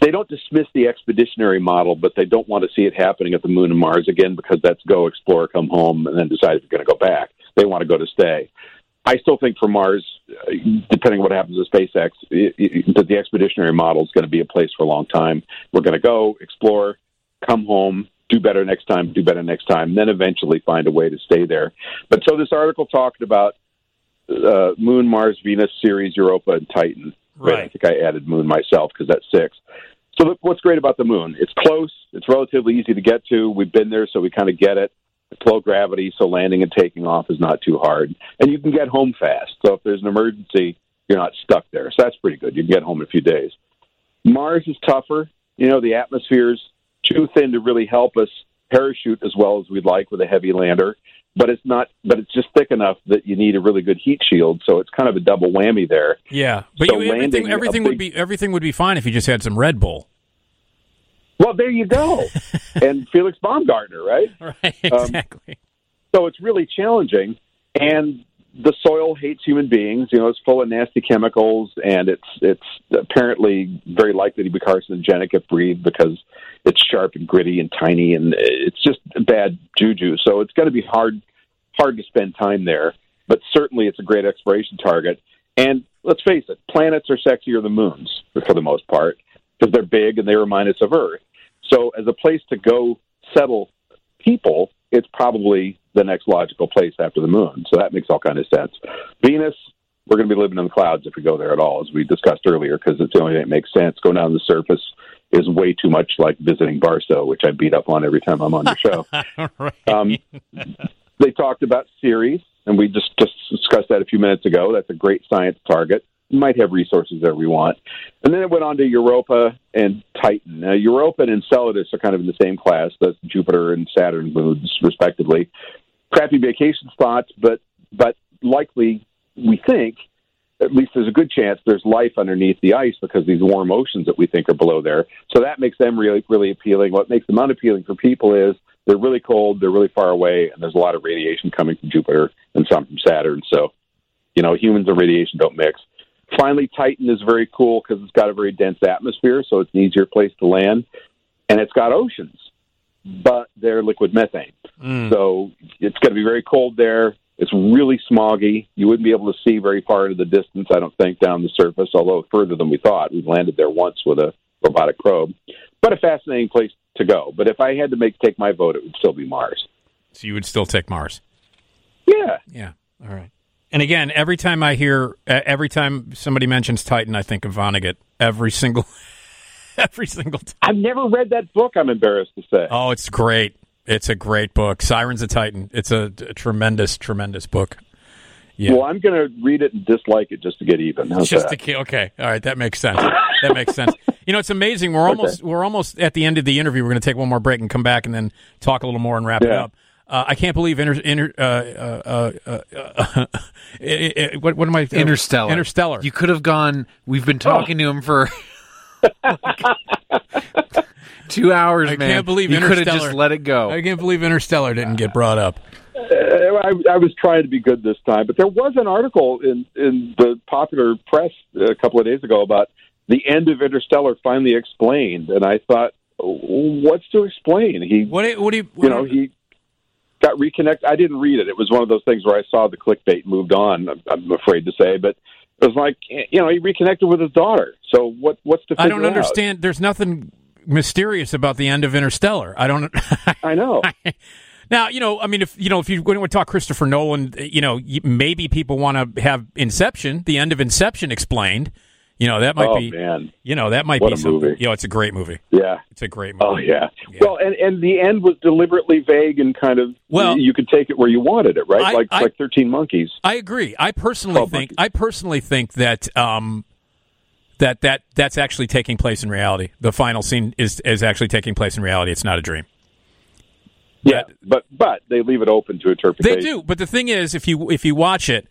they don't dismiss the expeditionary model, but they don't want to see it happening at the moon and Mars again because that's go explore, come home, and then decide if you're going to go back. They want to go to stay. I still think for Mars, depending on what happens with SpaceX, it, it, that the expeditionary model is going to be a place for a long time. We're going to go explore, come home, do better next time, do better next time, then eventually find a way to stay there. But so this article talked about uh, Moon, Mars, Venus, Ceres, Europa, and Titan. Right. I think I added Moon myself because that's six. So look, what's great about the Moon? It's close. It's relatively easy to get to. We've been there, so we kind of get it. It's low gravity, so landing and taking off is not too hard, and you can get home fast. So if there's an emergency, you're not stuck there. So that's pretty good. You can get home in a few days. Mars is tougher. You know, the atmosphere's too thin to really help us parachute as well as we'd like with a heavy lander. But it's not. But it's just thick enough that you need a really good heat shield. So it's kind of a double whammy there. Yeah, but So you, everything everything would be everything would be fine if you just had some Red Bull. Well, there you go. and Felix Baumgartner, right? Right, Um, exactly. so it's really challenging, and the soil hates human beings. You know, it's full of nasty chemicals, and it's it's apparently very likely to be carcinogenic if breathed because it's sharp and gritty and tiny, and it's just bad juju. So it's going to be hard hard to spend time there. But certainly, it's a great exploration target. And let's face it, planets are sexier than moons for the most part because they're big and they remind us of Earth. So, as a place to go settle people, it's probably the next logical place after the moon. So that makes all kind of sense. Venus, we're going to be living in the clouds if we go there at all, as we discussed earlier, because it's the only thing that makes sense. Going down to the surface is way too much like visiting Barstow, which I beat up on every time I'm on your show. um, they talked about Ceres, and we just just discussed that a few minutes ago. That's a great science target. Might have resources that we want. And then it went on to Europa and Titan. Now, Europa and Enceladus are kind of in the same class. That's Jupiter and Saturn moons, respectively. crappy vacation spots, but but likely we think at least there's a good chance there's life underneath the ice because these warm oceans that we think are below there. So that makes them really really appealing. What makes them unappealing for people is they're really cold, they're really far away, and there's a lot of radiation coming from Jupiter and some from Saturn. So, you know, humans and radiation don't mix. Finally, Titan is very cool because it's got a very dense atmosphere, so it's an easier place to land, and it's got oceans, but they're liquid methane. Mm. So it's going to be very cold there. It's really smoggy. You wouldn't be able to see very far into the distance, I don't think, down the surface, although further than we thought. We've landed there once with a robotic probe. But a fascinating place to go. But if I had to make take my vote, it would still be Mars. So you would still take Mars. Yeah. Yeah. All right. And again, every time I hear, every time somebody mentions Titan, I think of Vonnegut. Every single, every single time. I've never read that book, I'm embarrassed to say. Oh, it's great. It's a great book. Sirens of Titan. It's a, a tremendous, tremendous book. Yeah. Well, I'm going to read it and dislike it just to get even. How's just that? to ki- okay all right that makes sense that makes sense you know it's amazing we're almost we're almost at the end of the interview we're going to take one more break and come back and then talk a little more and wrap it up uh, I can't believe inter, inter, uh, uh, uh, uh, it- it- what, what am I? Interstellar. Interstellar. You could have gone. We've been talking to him for two hours. I man. can't believe you could have Interstellar. just let it go. I can't believe Interstellar didn't get brought up. Uh, I, I was trying to be good this time, but there was an article in in the popular press a couple of days ago about the end of Interstellar finally explained, and I thought, what's to explain? He what? do- What do you? you know he got reconnected. I didn't read it. It was one of those things where I saw the clickbait, moved on. I'm, I'm afraid to say, but it was like you know he reconnected with his daughter. So what? What's the? I don't figure out? understand. There's nothing mysterious about the end of Interstellar. I don't. I know. now you know. I mean, if you know, if you when we talk Christopher Nolan, you know, maybe people want to have Inception, the end of Inception, explained. You know, that might oh be. man, You know, that might What be a something. movie. You know, it's a great movie. yeah. It's a great movie. Oh yeah. Well, and and the end was deliberately vague and kind of Well- you could take it where you wanted it, right? I- like I- like Thirteen Monkeys. I agree. I personally think. I personally think that um, that that that's actually taking place in reality. The final scene is is actually taking place in reality. It's not a dream. Yeah, but but they leave it open to interpretation. They do, but the thing is, if you if you watch it,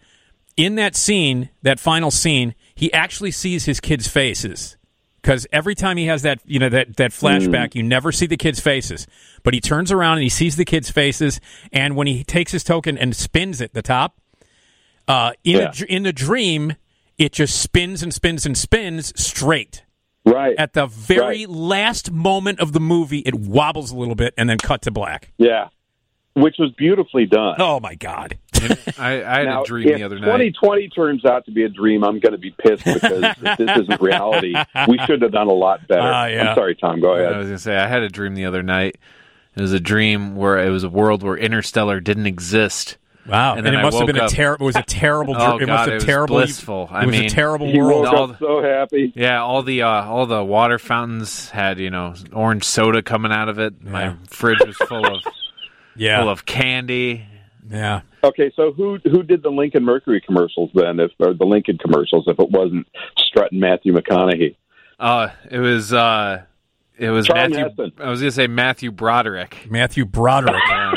in that scene, that final scene, he actually sees his kids' faces. Because every time he has that, you know, that that flashback, you never see the kids' faces, but he turns around and he sees the kids' faces. And when he takes his token and spins it, the top, uh, in Yeah. dr- in the dream, it just spins and spins and spins straight. Right at the very last moment of the movie, it wobbles a little bit and then cut to black. Yeah, which was beautifully done. Oh my god! I, I had now, a dream the other night. 2020 turns out to be a dream, I'm going to be pissed because if this isn't reality. We should have done a lot better. Ah, yeah. I'm sorry, Tom. Go ahead. I was going to say I had a dream the other night. It was a dream where it was a world where Interstellar didn't exist. Wow, and, and it must have woke been a terrible. It was a terrible. Oh, dr- it God, must have it was terrible. blissful. I it was mean, a terrible He world. woke up so happy. Yeah, all the uh, all the water fountains had you know orange soda coming out of it. My fridge was full of Yeah. full of candy. Yeah. Okay, so who who did the Lincoln Mercury commercials then? If or the Lincoln commercials, if it wasn't Strutt and Matthew McConaughey? Uh, it was uh, it was Charlton Matthew. Heston. I was gonna say Matthew Broderick. Matthew Broderick.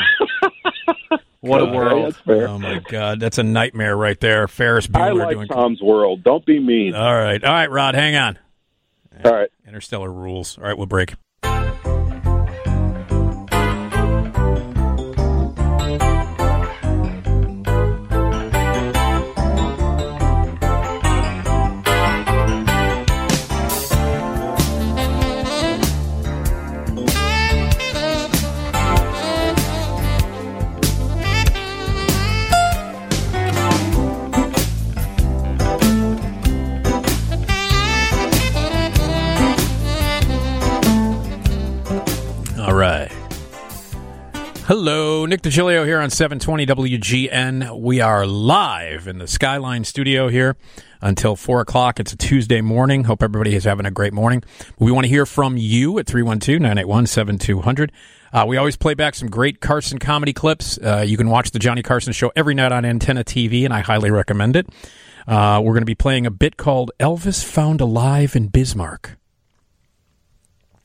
What a world! Oh my god, that's a nightmare right there. Ferris Bueller I like doing. Tom's world. Don't be mean. All right, all right, Rod, hang on. All right. Interstellar rules. All right, we'll break. Hello, Nick DiGilio here on 720 WGN. We are live in the Skyline studio here until 4 o'clock. It's a Tuesday morning. Hope everybody is having a great morning. We want to hear from you at 312 981 7200. Uh, We always play back some great Carson comedy clips. Uh, you can watch the Johnny Carson show every night on Antenna TV, and I highly recommend it. Uh, we're going to be playing a bit called Elvis Found Alive in Bismarck.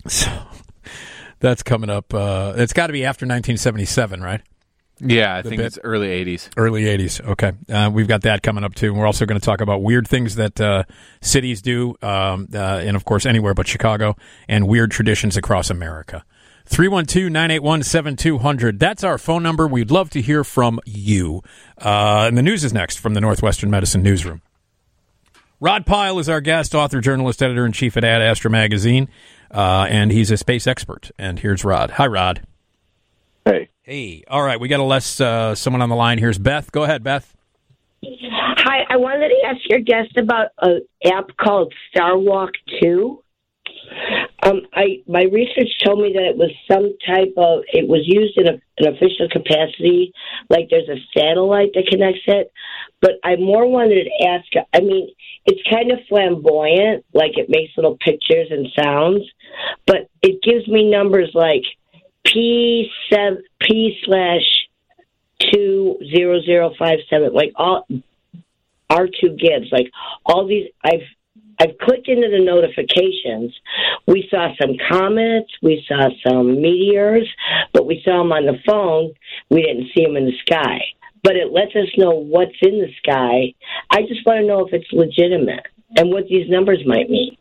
So that's coming up. Uh, it's got to be after 1977, right? Yeah, I The think bit? it's early '80s. Early 80s. Okay. Uh, we've got that coming up too. And we're also going to talk about weird things that uh, cities do, um, uh, and of course, anywhere but Chicago, and weird traditions across America. 312 981 7200. That's our phone number. We'd love to hear from you. Uh, and the news is next from the Northwestern Medicine Newsroom. Rod Pyle is our guest, author, journalist, editor in chief at Ad Astra Magazine, uh, and he's a space expert. And here's Rod. Hi, Rod. Hey. Hey. All right. We got a less uh, someone on the line. Here's Beth. Go ahead, Beth. Hi, I wanted to ask your guest about an app called Starwalk Two. Um, I my research told me that it was some type of it was used in a, an official capacity, like there's a satellite that connects it. But I more wanted to ask. I mean, it's kind of flamboyant, like it makes little pictures and sounds, but it gives me numbers like P seven P slash two zero zero five seven, like all R two gives like all these. I've I've clicked into the notifications. We saw some comets, we saw some meteors, but we saw them on the phone. We didn't see them in the sky. But it lets us know what's in the sky. I just want to know if it's legitimate and what these numbers might mean.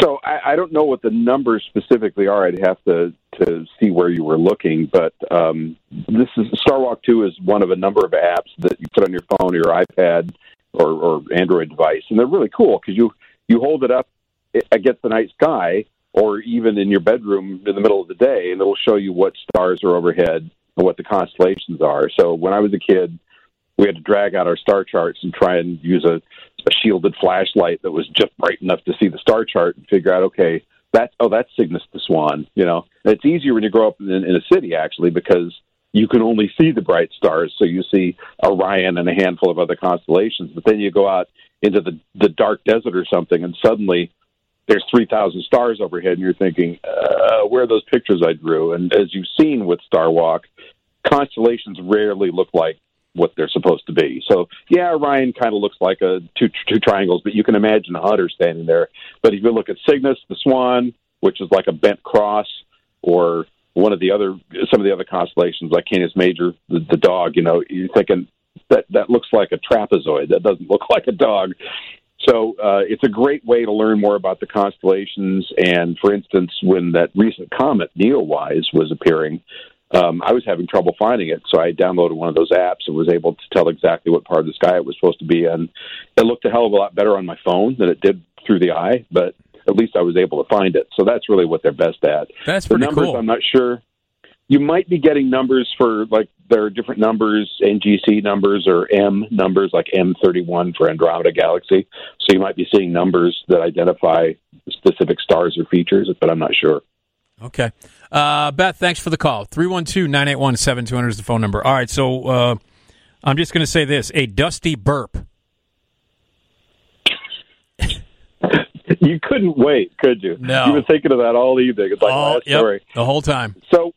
So I, I don't know what the numbers specifically are. I'd have to to see where you were looking, but um, this is Starwalk Two is one of a number of apps that you put on your phone or your iPad or, or Android device, and they're really cool because you you hold it up against the night sky or even in your bedroom in the middle of the day, and it'll show you what stars are overhead and what the constellations are. So when I was a kid, we had to drag out our star charts and try and use a, a shielded flashlight that was just bright enough to see the star chart and figure out, okay, that's oh, that's Cygnus the Swan. You know, and it's easier when you grow up in, in a city actually because you can only see the bright stars. So you see Orion and a handful of other constellations, but then you go out into the the dark desert or something, and suddenly there's 3,000 stars overhead, and you're thinking, uh, where are those pictures I drew? And as you've seen with Star Walk, constellations rarely look like what they're supposed to be. So, yeah, Orion kind of looks like a two, two triangles, but you can imagine a hunter standing there. But if you look at Cygnus, the swan, which is like a bent cross, or one of the other, some of the other constellations like Canis Major, the, the dog, you know, you're thinking that that looks like a trapezoid. That doesn't look like a dog. So uh, it's a great way to learn more about the constellations. And for instance, when that recent comet Neowise was appearing, um, I was having trouble finding it. So I downloaded one of those apps and was able to tell exactly what part of the sky it was supposed to be in. It looked a hell of a lot better on my phone than it did through the eye, but at least I was able to find it. So that's really what they're best at. That's the pretty numbers, cool. I'm not sure. You might be getting numbers for like there are different numbers, NGC numbers or M numbers, like M31 for Andromeda Galaxy. So you might be seeing numbers that identify specific stars or features, but I'm not sure. Okay. Uh, Beth, thanks for the call. 312 981 7200 is the phone number. All right. So uh, I'm just going to say this a dusty burp. You couldn't wait, could you? No. You've been thinking of that all evening. It's like last yep, story. the whole time. So,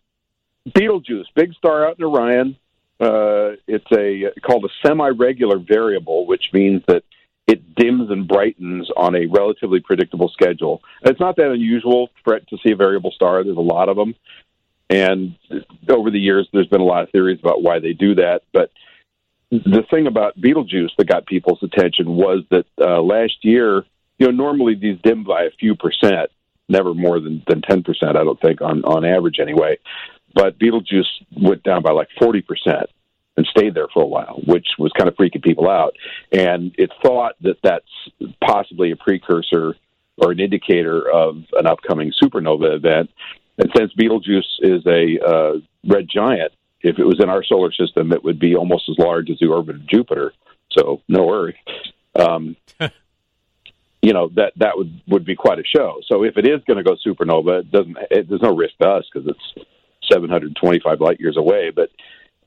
Betelgeuse, big star out in Orion. Uh, it's a called a semi-regular variable, which means that it dims and brightens on a relatively predictable schedule. And it's not that unusual for it to see a variable star. There's a lot of them, and over the years, there's been a lot of theories about why they do that. But the thing about Betelgeuse that got people's attention was that uh, last year, you know, normally these dim by a few percent, never more than than ten percent. I don't think on on average anyway. But Betelgeuse went down by like forty percent and stayed there for a while, which was kind of freaking people out. And it's thought that that's possibly a precursor or an indicator of an upcoming supernova event. And since Betelgeuse is a uh, red giant, if it was in our solar system, it would be almost as large as the orbit of Jupiter. So no Earth. Um, you know that that would would be quite a show. So if it is going to go supernova, it doesn't. It, there's no risk to us because it's 725 light years away. But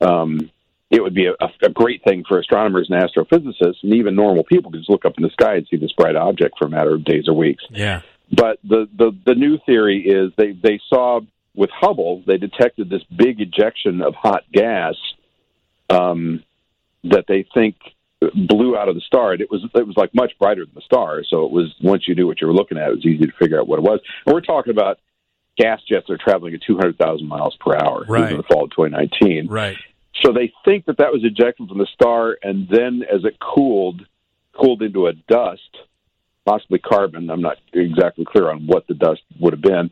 um, it would be a, a great thing for astronomers and astrophysicists, and even normal people to just look up in the sky and see this bright object for a matter of days or weeks. Yeah. But the, the, the new theory is they, they saw with Hubble, they detected this big ejection of hot gas um, that they think blew out of the star. And it was it was like much brighter than the star. So it was once you knew what you were looking at, it was easy to figure out what it was. And we're talking about gas jets that are traveling at 200,000 miles per hour Right. in the fall of 2019. Right. So they think that that was ejected from the star, and then as it cooled, cooled into a dust, possibly carbon. I'm not exactly clear on what the dust would have been,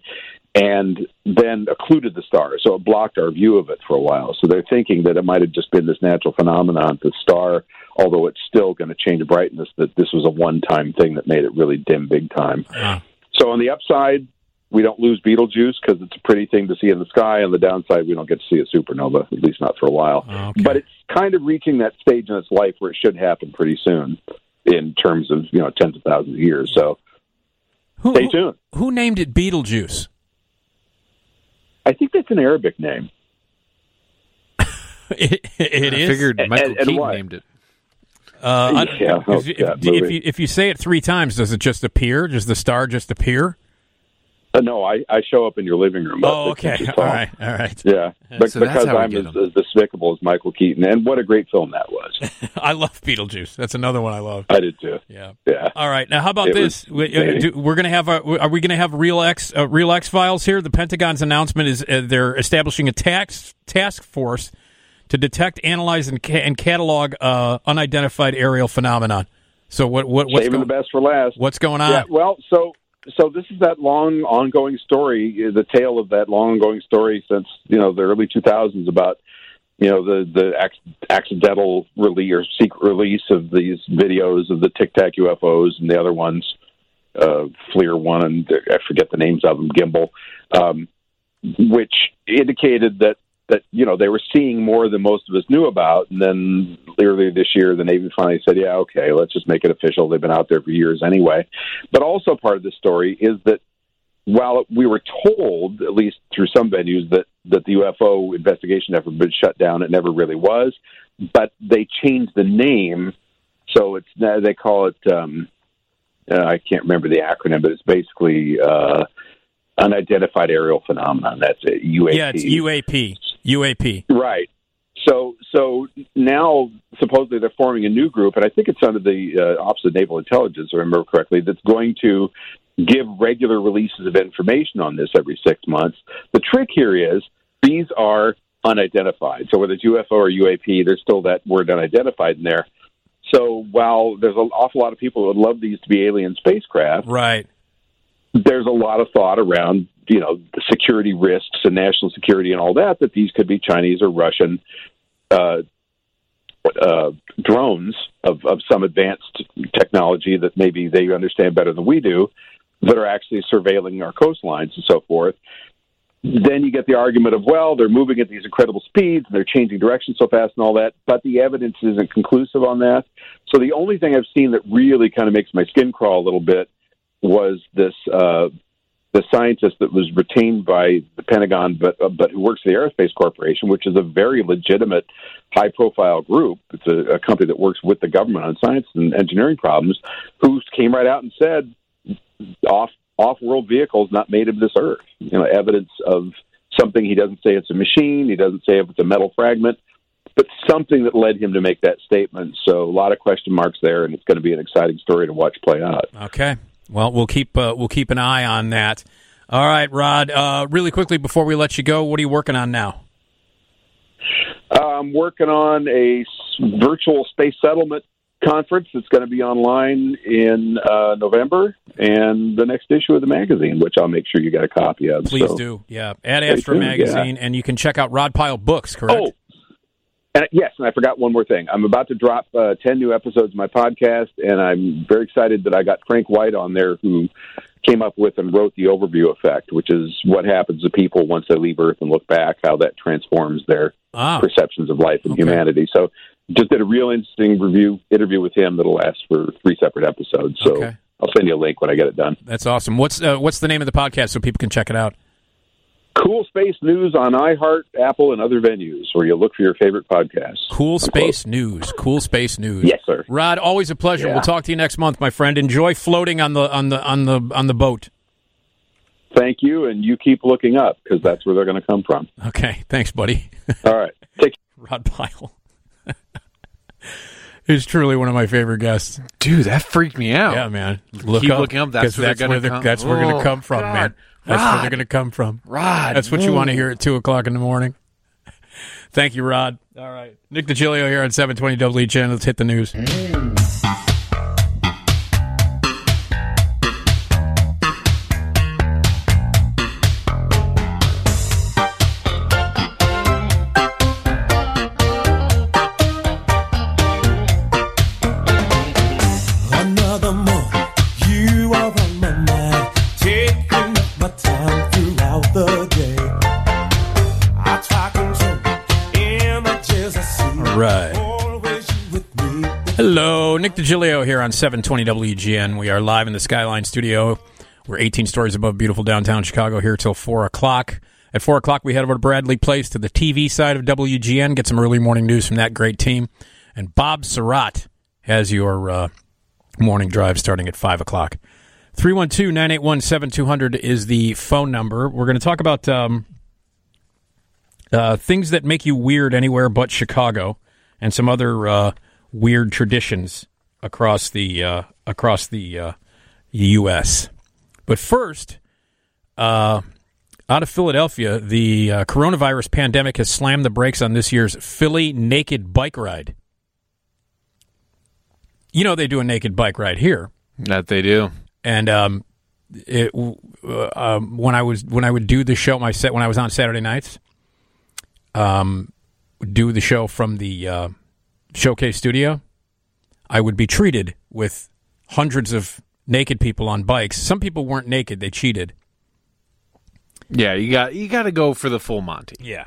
and then occluded the star. So it blocked our view of it for a while. So they're thinking that it might have just been this natural phenomenon. The star, although it's still going to change brightness, that this was a one-time thing that made it really dim big time. Ah. So on the upside, we don't lose Betelgeuse because it's a pretty thing to see in the sky. On the downside, we don't get to see a supernova, at least not for a while. Ah, but it's kind of reaching that stage in its life where it should happen pretty soon, in terms of you know tens of thousands of years. So Who, stay tuned. Who named it Beetlejuice? I think that's an Arabic name. it, it I is. figured And- Michael and- and Keaton why? named it. Uh, Yeah, oh, if, if- if you if you say it three times, does it just appear? Does the star just appear? Uh, no, I, I show up in your living room. Oh, okay. All right. All right. Yeah, but, So because I'm as, as despicable as Michael Keaton, and what a great film that was. I love Beetlejuice. That's another one I love. I did too. Yeah, yeah. All right. Now, how about It this? We, we're going to have a. Are we going to have real X uh, real X files here? The Pentagon's announcement is uh, they're establishing a tax task force to detect, analyze, and, ca- and catalog uh, unidentified aerial phenomenon. So what what what's Saving going, the best for last. what's going on? Yeah, well, so so this is that long ongoing story, uh, the tale of that long ongoing story since you know the early 2000s about you know the the ac- accidental release or secret release of these videos of the Tic Tac UFOs and the other ones, uh, FLIR one and I forget the names of them, Gimbal, um, which indicated that that you know they were seeing more than most of us knew about. And then earlier this year, the Navy finally said, "Yeah, okay, let's just make it official. They've been out there for years anyway." But also part of the story is that while we were told, at least through some venues, that that the UFO investigation effort had been shut down, it never really was. But they changed the name, so it's they call it. Um, uh, I can't remember the acronym, but it's basically uh, unidentified aerial phenomenon. That's it. UAP. Yeah, it's UAP. UAP. Right. So so now supposedly they're forming a new group, and I think it's under the uh, Office of Naval Intelligence, if I remember correctly, that's going to give regular releases of information on this every six months. The trick here is these are unidentified. So whether it's UFO or UAP, there's still that word unidentified in there. So while there's an awful lot of people who would love these to be alien spacecraft, right? There's a lot of thought around you know the security risks and national security and all that that these could be Chinese or Russian uh, uh, drones of, of some advanced technology that maybe they understand better than we do that are actually surveilling our coastlines and so forth. Then you get the argument of, well, they're moving at these incredible speeds and they're changing direction so fast and all that, but the evidence isn't conclusive on that. So the only thing I've seen that really kind of makes my skin crawl a little bit was this uh, the scientist that was retained by the Pentagon, but uh, but who works for the Aerospace Corporation, which is a very legitimate, high profile group. It's a, a company that works with the government on science and engineering problems. Who came right out and said, off off world vehicles not made of this Earth. You know, evidence of something. He doesn't say it's a machine. He doesn't say if it's a metal fragment. But something that led him to make that statement. So a lot of question marks there, and it's going to be an exciting story to watch play out. Okay. Well, we'll keep uh, we'll keep an eye on that. All right, Rod. Uh, really quickly before we let you go, what are you working on now? I'm working on a virtual space settlement conference that's going to be online in uh, November, and the next issue of the magazine, which I'll make sure you get a copy of. Please So- do. Yeah, at tuned, Magazine, yeah. and you can check out Rod Pyle Books. Correct. Oh, and yes, and I forgot one more thing. I'm about to drop uh, ten new episodes of my podcast, and I'm very excited that I got Frank White on there, who came up with and wrote the overview effect, which is what happens to people once they leave Earth and look back, how that transforms their Ah. perceptions of life and humanity. So, just did a real interesting review interview with him that'll last for three separate episodes. So, Okay. I'll send you a link when I get it done. That's awesome. What's uh, what's the name of the podcast so people can check it out? Cool Space News on iHeart, Apple, and other venues where you look for your favorite podcasts. Cool Space News. Cool Space News. Yes, sir. Rod, always a pleasure. Yeah. We'll talk to you next month, my friend. Enjoy floating on the on the on the on the boat. Thank you, and you keep looking up because that's where they're going to come from. Okay. Thanks, buddy. All right. Take care, Rod Pyle. He's truly one of my favorite guests. Dude, that freaked me out. Yeah, man. Look Keep up, looking up. That's 'cause where that's they're where gonna they're- come. that's where they're gonna Oh, come from, God. man. That's where they're going to come from. Rod, That's what you want to hear at 2 o'clock in the morning. Thank you, Rod. All right. Nick DiGilio here on 720 WGN. Let's hit the news. Another Nick DiGilio here on 720 WGN. We are live in the Skyline studio. We're 18 stories above beautiful downtown Chicago here till 4 o'clock. At 4 o'clock, we head over to Bradley Place to the TV side of WGN, get some early morning news from that great team. And Bob Sirott has your uh, morning drive starting at 5 o'clock. 312 981 7200 is the phone number. We're going to talk about um, uh, things that make you weird anywhere but Chicago and some other uh, weird traditions across the uh, across the uh, U.S. But first, uh, out of Philadelphia, the uh, coronavirus pandemic has slammed the brakes on this year's Philly Naked Bike Ride. You know they do a naked bike ride here. That they do. And um, it, uh, um, when I was when I would do the show, my set when I was on Saturday nights, um, do the show from the uh, showcase studio, I would be treated with hundreds of naked people on bikes. Some people weren't naked; they cheated. Yeah, you got you got to go for the full Monty. Yeah.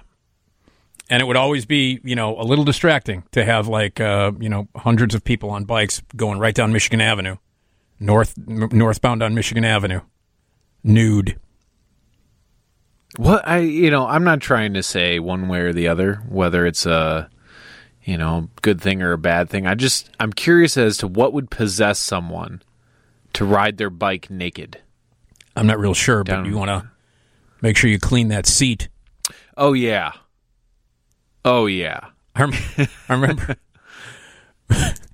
And it would always be, you know, a little distracting to have like, uh, you know, hundreds of people on bikes going right down Michigan Avenue, north n- northbound on Michigan Avenue, nude. What I you know, I'm not trying to say one way or the other whether it's a you know, good thing or a bad thing. I just I'm curious as to what would possess someone to ride their bike naked. I'm not real sure, but you want to make sure you clean that seat. Oh yeah. Oh yeah. I, rem- I remember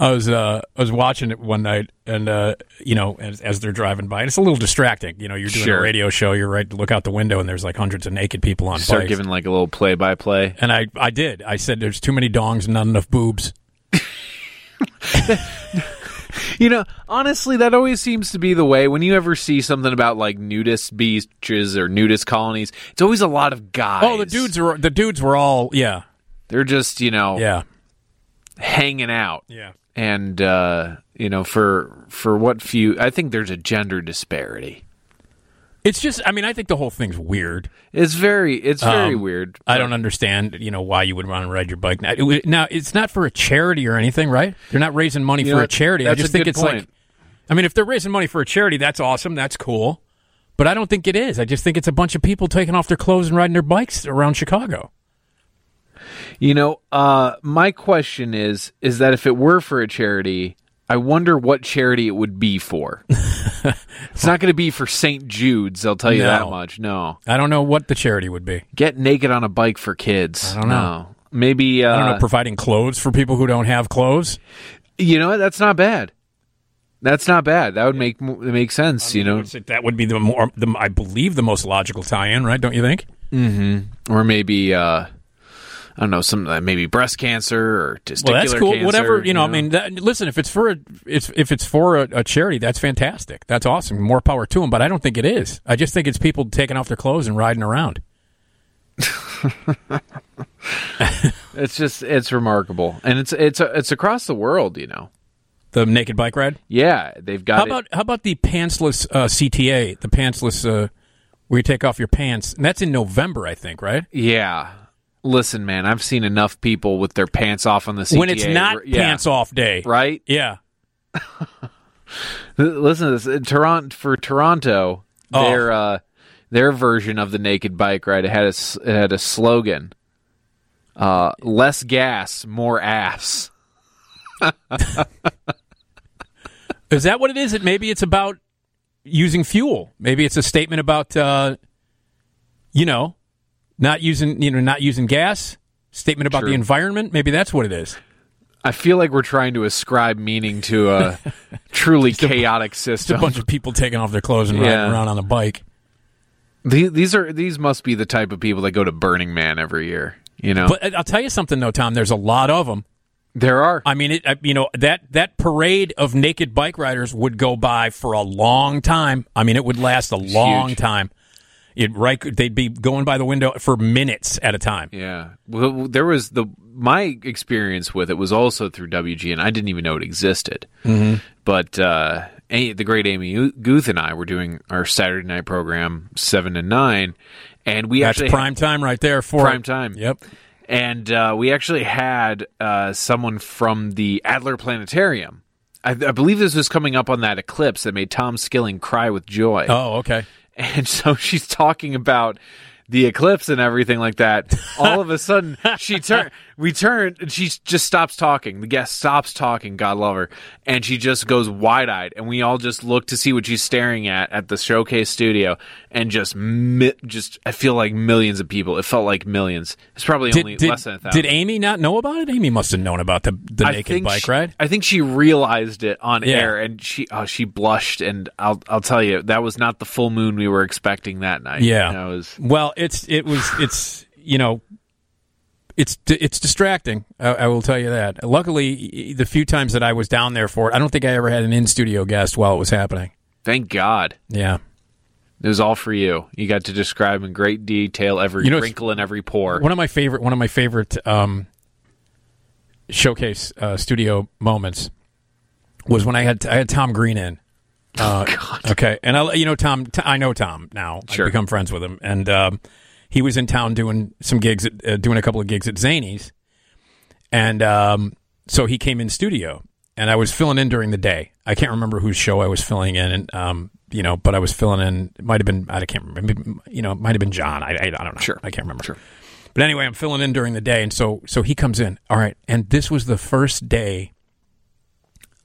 I was uh, I was watching it one night, and uh, you know, as, as they're driving by, and it's a little distracting. You know, you're doing Sure. a radio show, you're right to look out the window, and there's like hundreds of naked people on Start bikes. giving like a little play by play. and I I did. I said there's too many dongs and not enough boobs. You know, honestly, that always seems to be the way. When you ever see something about like nudist beaches or nudist colonies, it's always a lot of guys. Oh, the dudes were the dudes were all yeah They're just you know yeah hanging out. Yeah. And uh, you know for for what few, I think there's a gender disparity. It's just I mean I think the whole thing's weird. It's very it's very Um, weird. I don't understand you know why you would want to ride your bike now. It Now it's not for a charity or anything, right? They're not raising money You for know, a charity. I just think it's point. like I mean if they're raising money for a charity, that's awesome. That's cool. But I don't think it is. I just think it's a bunch of people taking off their clothes and riding their bikes around Chicago. You know, uh, my question is is that if it were for a charity, I wonder what charity it would be for. it's not going to be for St. Jude's, I'll tell you No. that much. No. I don't know what the charity would be. Get naked on a bike for kids. I don't know. No. Maybe uh, I don't know, providing clothes for people who don't have clothes. You know what? That's not bad. That's not bad. That would make mo- make sense. you know, That would be the more, the, I believe, the most logical tie-in, right? Don't you think? mm-hmm. or maybe uh, I don't know, some uh, maybe breast cancer or testicular Well, that's cool. cancer, Whatever you know. I mean, that, listen, if it's for a, it's if it's for a, a charity, that's fantastic. That's awesome. More power to them. But I don't think it is. I just think it's people taking off their clothes and riding around. it's just it's remarkable, and it's it's it's across the world. You know, The naked bike ride. yeah, they've got How it. about how about the pantsless uh, CTA? The pantsless uh, where you take off your pants. And that's in November, I think, right? Yeah. Listen, man, I've seen enough people with their pants off on the CTA. When it's not Yeah. pants off day, right? Yeah. Listen to this. In Toronto for Toronto, Oh. their uh, their version of the naked bike ride it had a it had a slogan: uh, "Less gas, more ass." Is that what it is? It maybe it's about using fuel. Maybe it's a statement about uh, you know not using you know not using gas. Statement about True. the environment. Maybe that's what it is. I feel like we're trying to ascribe meaning to a truly chaotic a system. bunch of people taking off their clothes and riding around on a bike. The- these are these must be the type of people that go to Burning Man every year. You know, But uh, I'll tell you something though, Tom. There's a lot of them. there are. I mean, it, uh, you know that that parade of naked bike riders would go by for a long time. I mean, it would last a long huge. time. It right, they'd be going by the window for minutes at a time. Yeah. Well, there was the my experience with it was also through WG, and I didn't even know it existed. Mhm. But uh, the great Amy Guth and I were doing our Saturday night program seven to nine, and we That's actually prime time right there for prime it. time. Yep. And uh, we actually had uh, someone from the Adler Planetarium. I, I believe this was coming up on that eclipse that made Tom Skilling cry with joy. Oh, okay. And so she's talking about the eclipse and everything like that. All of a sudden, she turn. We turn. and She just stops talking. The guest stops talking. God love her. And she just goes wide eyed. And we all just look to see what she's staring at at the showcase studio. And just, mi- just I feel like millions of people. It felt like millions. It's probably only Did, did, less than a thousand. did Amy not know about it? Amy must have known about the the I naked bike she- ride. I think she realized it on Yeah. air, and she oh, she blushed, and I'll I'll tell you that was not the full moon we were expecting that night. Yeah. You know, it was Well, it's it was it's you know it's it's distracting. I, I will tell you that. Luckily, the few times that I was down there for it, I don't think I ever had an in studio guest while it was happening. thank God. Yeah. It was all for you. You got to describe in great detail every You know, wrinkle and every pore. One of my favorite one of my favorite um, showcase uh, studio moments was when I had I had Tom Green in. Uh, Okay, and I you know Tom I know Tom now. Sure. I've become friends with him, and um, he was in town doing some gigs, at, uh, doing a couple of gigs at Zanies, and um, so he came in studio, and I was filling in during the day. I can't remember whose show I was filling in, and um, you know, but I was filling in. It might have been I can't remember. You know, it might have been John. I, I, I don't know. Sure, I can't remember. Sure. But anyway, I'm filling in during the day, and so so he comes in. All right, and this was the first day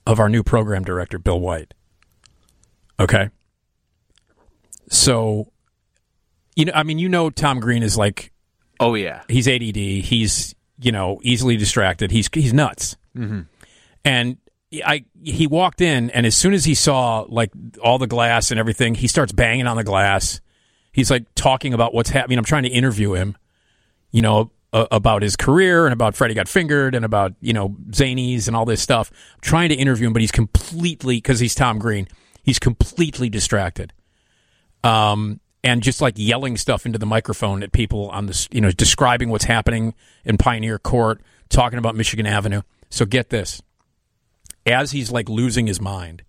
of our new program director, Bill White. Okay. So, you know, I mean, you know, Tom Green is like, oh yeah, he's ADD. He's you know easily distracted. He's he's nuts. Mm-hmm. And I he walked in, and as soon as he saw like all the glass and everything, he starts banging on the glass. He's like talking about what's happening. I'm trying to interview him, you know, uh, about his career and about Freddy got fingered and about you know Zanies and all this stuff. I'm trying to interview him, but he's completely because he's Tom Green. He's completely distracted. Um, and just like yelling stuff into the microphone at people on this, you know, describing what's happening in Pioneer Court, talking about Michigan Avenue. So get this. As he's like losing his mind,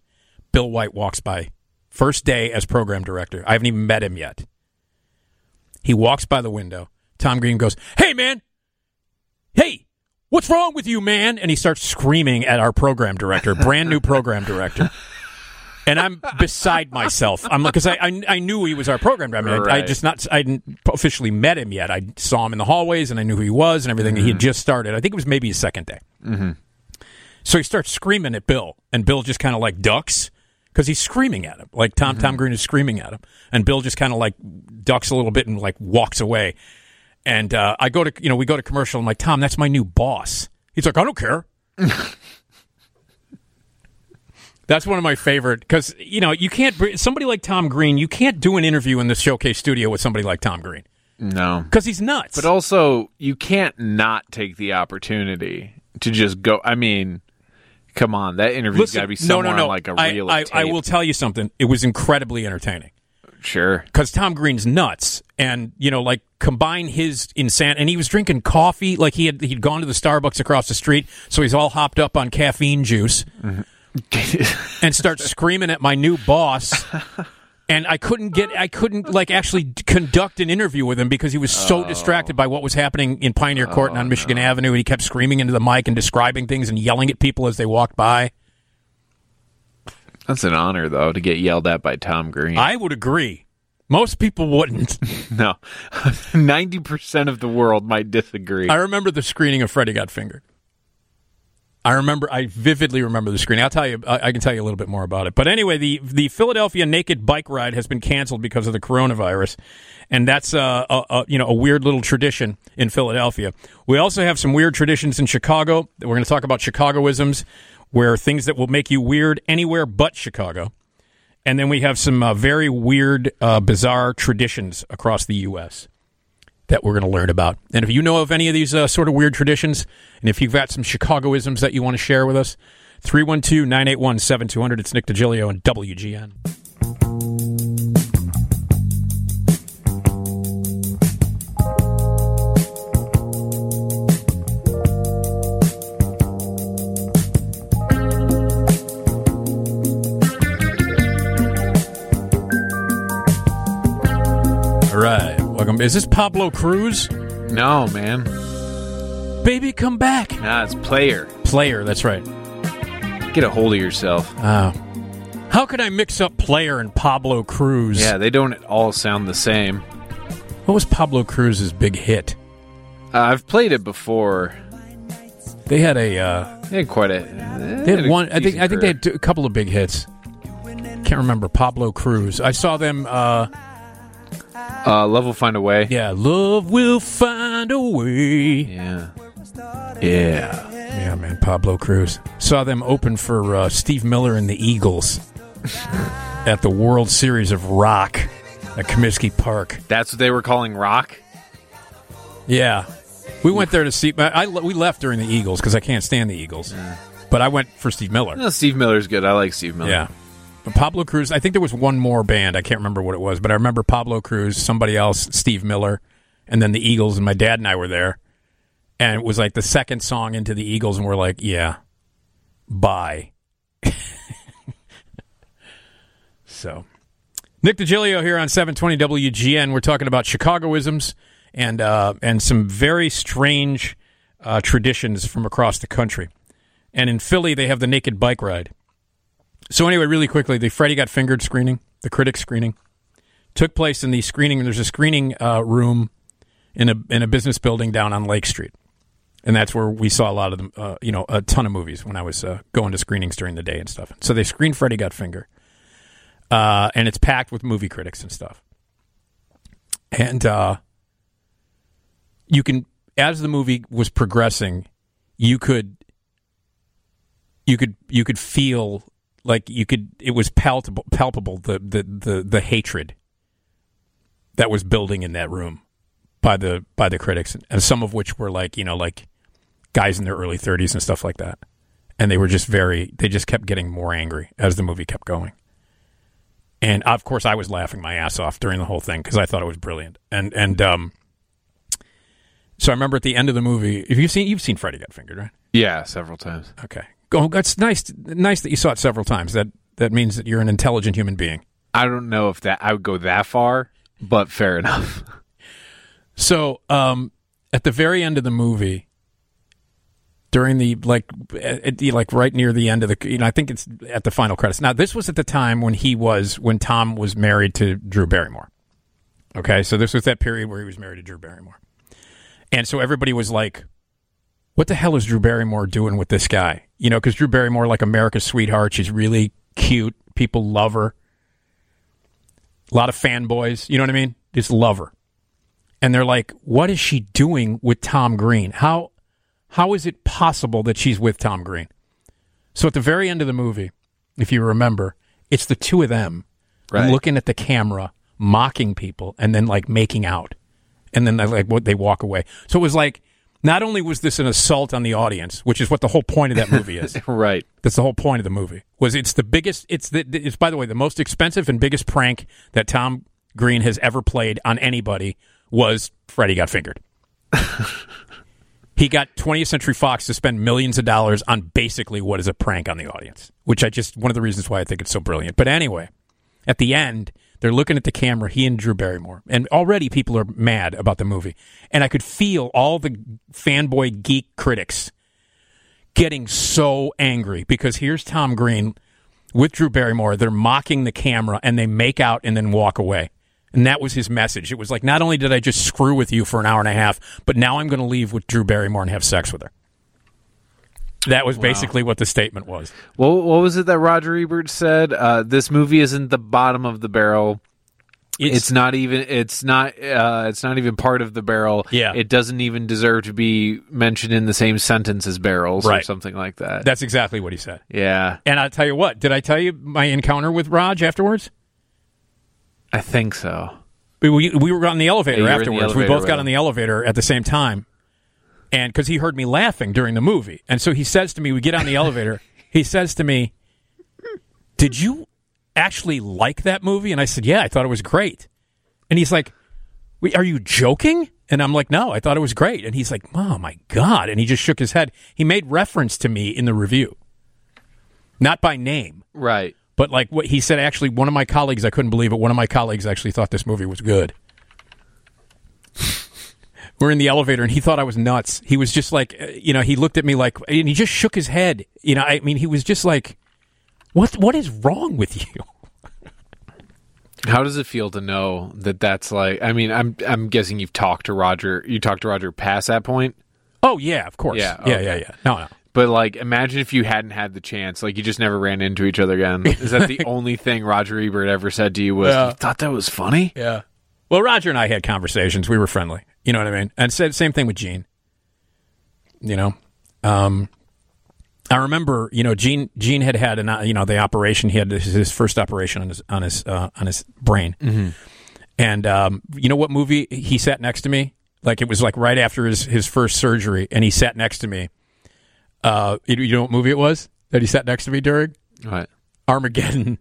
Bill White walks by. First day as program director. I haven't even met him yet. He walks by the window. Tom Green goes, Hey, man. Hey, what's wrong with you, man? And he starts screaming at our program director, brand new program director. And I'm beside myself. I'm like, because I, I I knew he was our program director. I, mean, I, I just not I hadn't officially met him yet. I saw him in the hallways and I knew who he was and everything. He had just started. I think it was maybe his second day. Mm-hmm. So he starts screaming at Bill, and Bill just kind of like ducks because he's screaming at him. Like Tom Tom Green is screaming at him, and Bill just kind of like ducks a little bit and like walks away. And uh, I go to you know we go to commercial. I'm like Tom, that's my new boss. He's like I don't care. That's one of my favorite because you know you can't somebody like Tom Green. You can't do an interview in the showcase studio with somebody like Tom Green No, because he's nuts. but also you can't not take the opportunity to just go. I mean, come on, that interview's got to be no, somewhere no, no. on like a reel I, I tape. will tell you something. It was incredibly entertaining. Sure. because Tom Green's nuts, and you know, like combine his insane, and he was drinking coffee, like he had he'd gone to the Starbucks across the street, so he's all hopped up on caffeine juice, mm-hmm. And start screaming at my new boss. And I couldn't get, I couldn't like actually conduct an interview with him because he was so oh. distracted by what was happening in Pioneer Court and on oh, Michigan Avenue, and he kept screaming into the mic and describing things and yelling at people as they walked by. That's an honor, though, to get yelled at by Tom Green. I would agree. Most people wouldn't. no, ninety percent of the world might disagree. I remember the screening of Freddy Got Fingered. I remember. I vividly remember the screen. I'll tell you. I, can tell you a little bit more about it. But anyway, the the Philadelphia Naked Bike Ride has been canceled because of the coronavirus, and that's uh, a, a you know a weird little tradition in Philadelphia. We also have some weird traditions in Chicago. We're going to talk about Chicagoisms, where things that will make you weird anywhere but Chicago. And then we have some uh, very weird, uh, bizarre traditions across the U.S. that we're going to learn about. And if you know of any of these uh, sort of weird traditions, and if you've got some Chicagoisms that you want to share with us, 312 981 7200. It's Nick DiGilio and WGN. Right. Welcome. Is this Pablo Cruise? No, man. Baby, come back. Nah, it's player. Player, that's right. Get a hold of yourself. Oh. How could I mix up Player and Pablo Cruise? Yeah, they don't all sound the same. What was Pablo Cruise's big hit? Uh, I've played it before. They had a. Uh, They had quite a. they had one. I think. I think they had two, a couple of big hits. Can't remember Pablo Cruise. I saw them. Uh, Uh, Love will find a way. yeah, love will find a way. Yeah. Yeah. Yeah, man, Pablo Cruise. Saw them open for uh, Steve Miller and the Eagles at the World Series of Rock at Comiskey Park. That's what they were calling rock. Yeah, we went there to see. I, I- we left during the Eagles because I can't stand the Eagles, but I went for Steve Miller. No, Steve Miller's good. I like Steve Miller. Yeah. Pablo Cruise, I think there was one more band. I can't remember what it was, but I remember Pablo Cruise, somebody else, Steve Miller, and then the Eagles, and my dad and I were there. And it was like the second song into the Eagles, and we're like, yeah, bye. so, Nick DiGilio here on 720 WGN. We're talking about Chicagoisms and, uh, and some very strange uh, traditions from across the country. And in Philly, they have the naked bike ride. So anyway, really quickly, the Freddy Got Fingered screening, the critic screening, took place in the screening. There's a screening uh, room in a in a business building down on Lake Street, and that's where we saw a lot of them. Uh, you know, a ton of movies when I was uh, going to screenings during the day and stuff. So they screened Freddie Got Finger, uh, and it's packed with movie critics and stuff. And uh, you can, as the movie was progressing, you could you could you could feel like you could it was palpable palpable the the the, the hatred that was building in that room by the by the critics and some of which were like you know like guys in their early 30s and stuff like that and they were just very they just kept getting more angry as the movie kept going and of course I was laughing my ass off during the whole thing because I thought it was brilliant and and um so I remember at the end of the movie if you've seen you've seen Freddy Got Fingered right Yeah, several times. Okay. Go. That's nice. Nice that you saw it several times. That that means that you're an intelligent human being. I don't know if that I would go that far, but fair enough. So, um, at the very end of the movie, during the like, at the, like right near the end of the, you know, I think it's at the final credits. Now, this was at the time when he was when Tom was married to Drew Barrymore. Okay, so this was that period where he was married to Drew Barrymore, and so everybody was like, "What the hell is Drew Barrymore doing with this guy?" You know, because Drew Barrymore, like America's sweetheart, she's really cute. People love her. A lot of fanboys. You know what I mean? Just love her and they're like, "What is she doing with Tom Green? How how is it possible that she's with Tom Green?" So at the very end of the movie, if you remember, it's the two of them Right. looking at the camera, mocking people, and then like making out, and then they like what they walk away. So it was like. Not only was this an assault on the audience, which is what the whole point of that movie is. right. That's the whole point of the movie. Was it's the biggest it's the it's by the way the most expensive and biggest prank that Tom Green has ever played on anybody was Freddy got fingered. he got 20th Century Fox to spend millions of dollars on basically what is a prank on the audience, which I just one of the reasons why I think it's so brilliant. But anyway, at the end, they're looking at the camera, he and Drew Barrymore, and already people are mad about the movie, and I could feel all the fanboy geek critics getting so angry because here's Tom Green with Drew Barrymore. They're mocking the camera and they make out and then walk away. And that was his message. It was like, not only did I just screw with you for an hour and a half, but now I'm going to leave with Drew Barrymore and have sex with her. That was Wow. basically what the statement was. What, what was it that Roger Ebert said? Uh, this movie isn't the bottom of the barrel. It's, not even. It's not. Uh, it's not even part of the barrel. Yeah. It doesn't even deserve to be mentioned in the same sentence as barrels or something like that. That's exactly what he said. yeah, And I'll tell you what, did I tell you my encounter with Raj afterwards? I think so. We, we, we were on the elevator Yeah, in the afterwards. we both got on the elevator at the same time. And because he heard me laughing during the movie. And so he says to me, we get on the elevator. He says to me, Did you actually like that movie? And I said, Yeah, I thought it was great. And he's like, "Wait, Are you joking? And I'm like, No, I thought it was great. And he's like, Oh my God. And he just shook his head. He made reference to me in the review, not by name. Right. But like what he said, actually, one of my colleagues, I couldn't believe it. One of my colleagues actually thought this movie was good. We're in the elevator, and he thought I was nuts. He was just like, uh, you know, he looked at me like, and he just shook his head. You know, I mean, he was just like, "What? What is wrong with you?" How does it feel to know that that's like? I mean, I'm I'm guessing you've talked to Roger. You talked to Roger past that point. Oh yeah, of course. Yeah, yeah, okay. yeah, yeah. No, no. But like, imagine if you hadn't had the chance, like you just never ran into each other again. Is that the only thing Roger Ebert ever said to you was, Yeah. "You thought that was funny"? Yeah. Well, Roger and I had conversations. We were friendly. You know what I mean? And said same thing with Gene. You know, um, I remember. You know, Gene Gene had had an you know the operation. He had his, his first operation on his on his uh, on his brain. Mhm. And um, you know what movie he sat next to me? Like it was like right after his his first surgery, and he sat next to me. Uh, you you know what movie it was that he sat next to me during? What? Armageddon.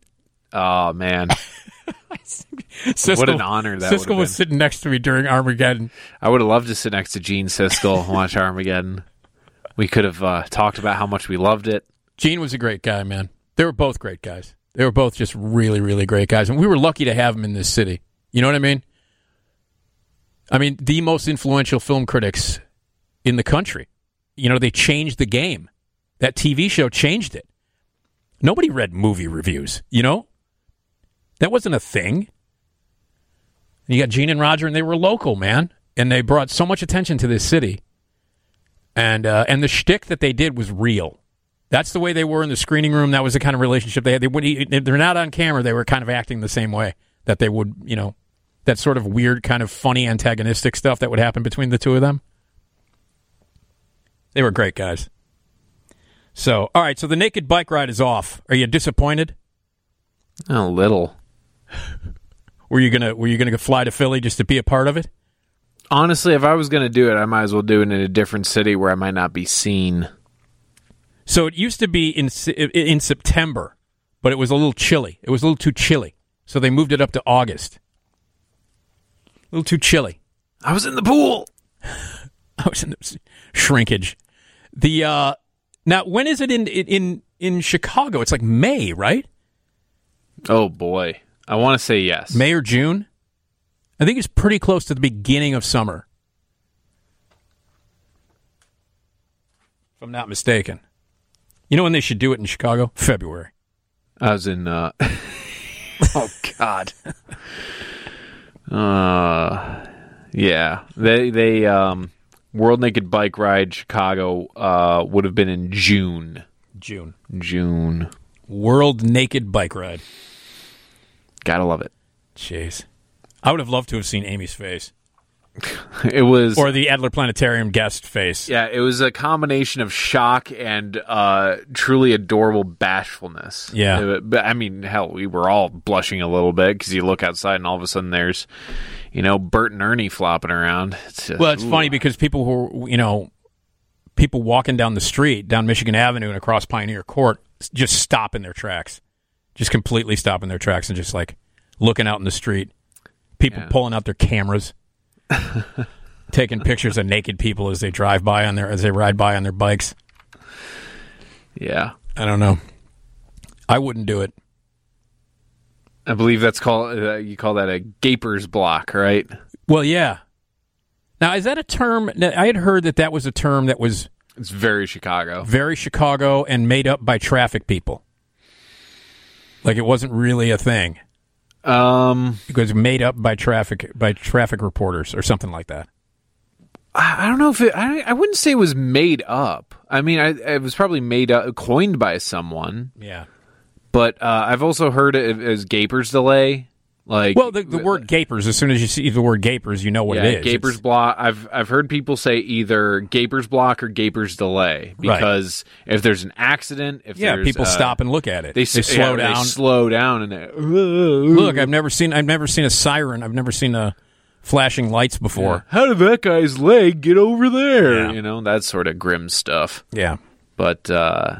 Oh man, Siskel, what an honor that Siskel was sitting next to me during Armageddon. I would have loved to sit next to Gene Siskel and watch Armageddon. We could have uh, talked about how much we loved it. Gene was a great guy, man. They were both great guys. They were both just really, really great guys, and we were lucky to have them in this city. You know what I mean? I mean, the most influential film critics in the country. You know, they changed the game. That TV show changed it. Nobody read movie reviews. You know, that wasn't a thing. You got Gene and Roger, and they were local, man, and they brought so much attention to this city. And uh, and the shtick that they did was real. That's the way they were in the screening room. That was the kind of relationship they had. They would, they're not on camera. They were kind of acting the same way that they would, you know, that sort of weird, kind of funny, antagonistic stuff that would happen between the two of them. They were great guys. So, all right. So the naked bike ride is off. Are you disappointed? A little. Were you gonna Were you gonna fly to Philly just to be a part of it? Honestly, if I was going to do it, I might as well do it in a different city where I might not be seen. So it used to be in in September, but it was a little chilly. It was a little too chilly, so they moved it up to August. A little too chilly. I was in the pool. I was in the shrinkage. The uh, now when is it in in in Chicago? It's like May, right? Oh boy, I want to say yes. May or June. I think it's pretty close to the beginning of summer, if I'm not mistaken. You know when they should do it in Chicago? February. I was in. Uh... oh God. uh, yeah. They they um, World Naked Bike Ride Chicago uh would have been in June. June. June. World Naked Bike Ride. Gotta love it. Jeez. I would have loved to have seen Amy's face. It was Or the Adler Planetarium guest face. Yeah, it was a combination of shock and uh, truly adorable bashfulness. Yeah. Uh, but I mean, hell, we were all blushing a little bit because you look outside and all of a sudden there's, you know, Bert and Ernie flopping around. It's just, Well, it's ooh. funny because people who, you know, people walking down the street, down Michigan Avenue and across Pioneer Court, just stop in their tracks. Just completely stopping their tracks and just like looking out in the street. People Yeah. pulling out their cameras, taking pictures of naked people as they drive by on their, as they ride by on their bikes. Yeah, I don't know. I wouldn't do it. I believe that's called. Uh, you call that a gaper's block, right? Well, yeah. Now, is that a term? I had heard that that was a term that was It's very Chicago. very Chicago and made up by traffic people. Like it wasn't really a thing. Um, It was made up by traffic by traffic reporters or something like that. I don't know if it. I, I wouldn't say it was made up. I mean, I, it was probably made up, coined by someone. Yeah. But uh, I've also heard it as Gaper's delay. Like, well, the, the word gapers. As soon as you see the word gapers, you know what yeah, it is. Gaper's block. I've I've heard people say either Gaper's block or Gaper's delay Right. because if there's an accident, if yeah, there's, people uh, stop and look at it. They, They, slow yeah, down. They slow down and they, Look, I've never seen. I've never seen a siren. I've never seen a flashing lights before. How did that guy's leg get over there? Yeah. You know that sort of grim stuff. Yeah, but uh,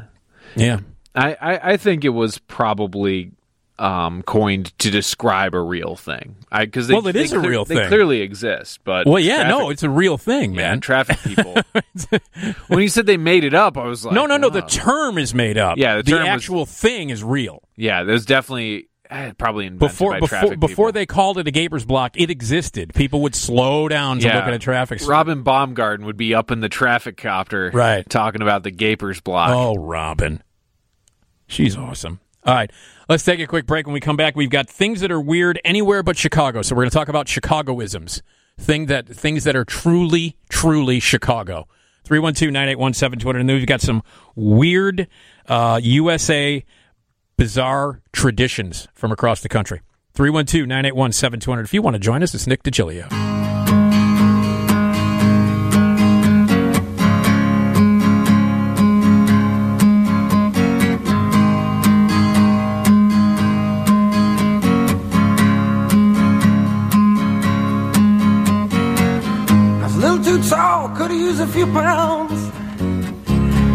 yeah, I, I I think it was probably um, coined to describe a real thing. I because Well, it is a real They thing. clearly exist, but Well, yeah, traffic- no, it's a real thing, yeah, man. traffic people. when you said they made it up, I was like, no, no, no. The term is made up. Yeah, the the, term was- actual thing is real. yeah, there's definitely eh, probably invented Before by before before they called it a Gapers block, it existed. People would slow down to Yeah. look at a traffic. Robin Baumgarten would be up in the traffic copter, Right. talking about the Gapers block. Oh, Robin. She's awesome. All right. Let's take a quick break. When we come back, we've got things that are weird anywhere but Chicago. So we're going to talk about Chicagoisms. Thing that things that are truly, truly Chicago. 312-981-7200. And then we've got some weird uh, USA bizarre traditions from across the country. 312-981-7200. If you want to join us, it's Nick DiGilio. Too tall, could have used a few pounds.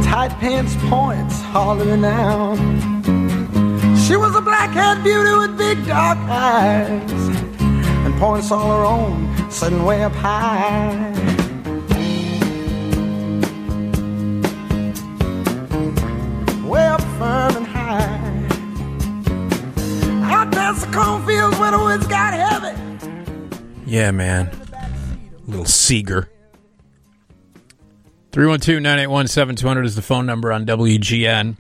Tight pants points, hollering out. She was a black-haired beauty with big dark eyes, and points all her own, sitting way up high. Way up firm and high. Out past the cornfields where the woods got heavy. Yeah, man. Little Seeger. 312-981-7200 is the phone number on WGN.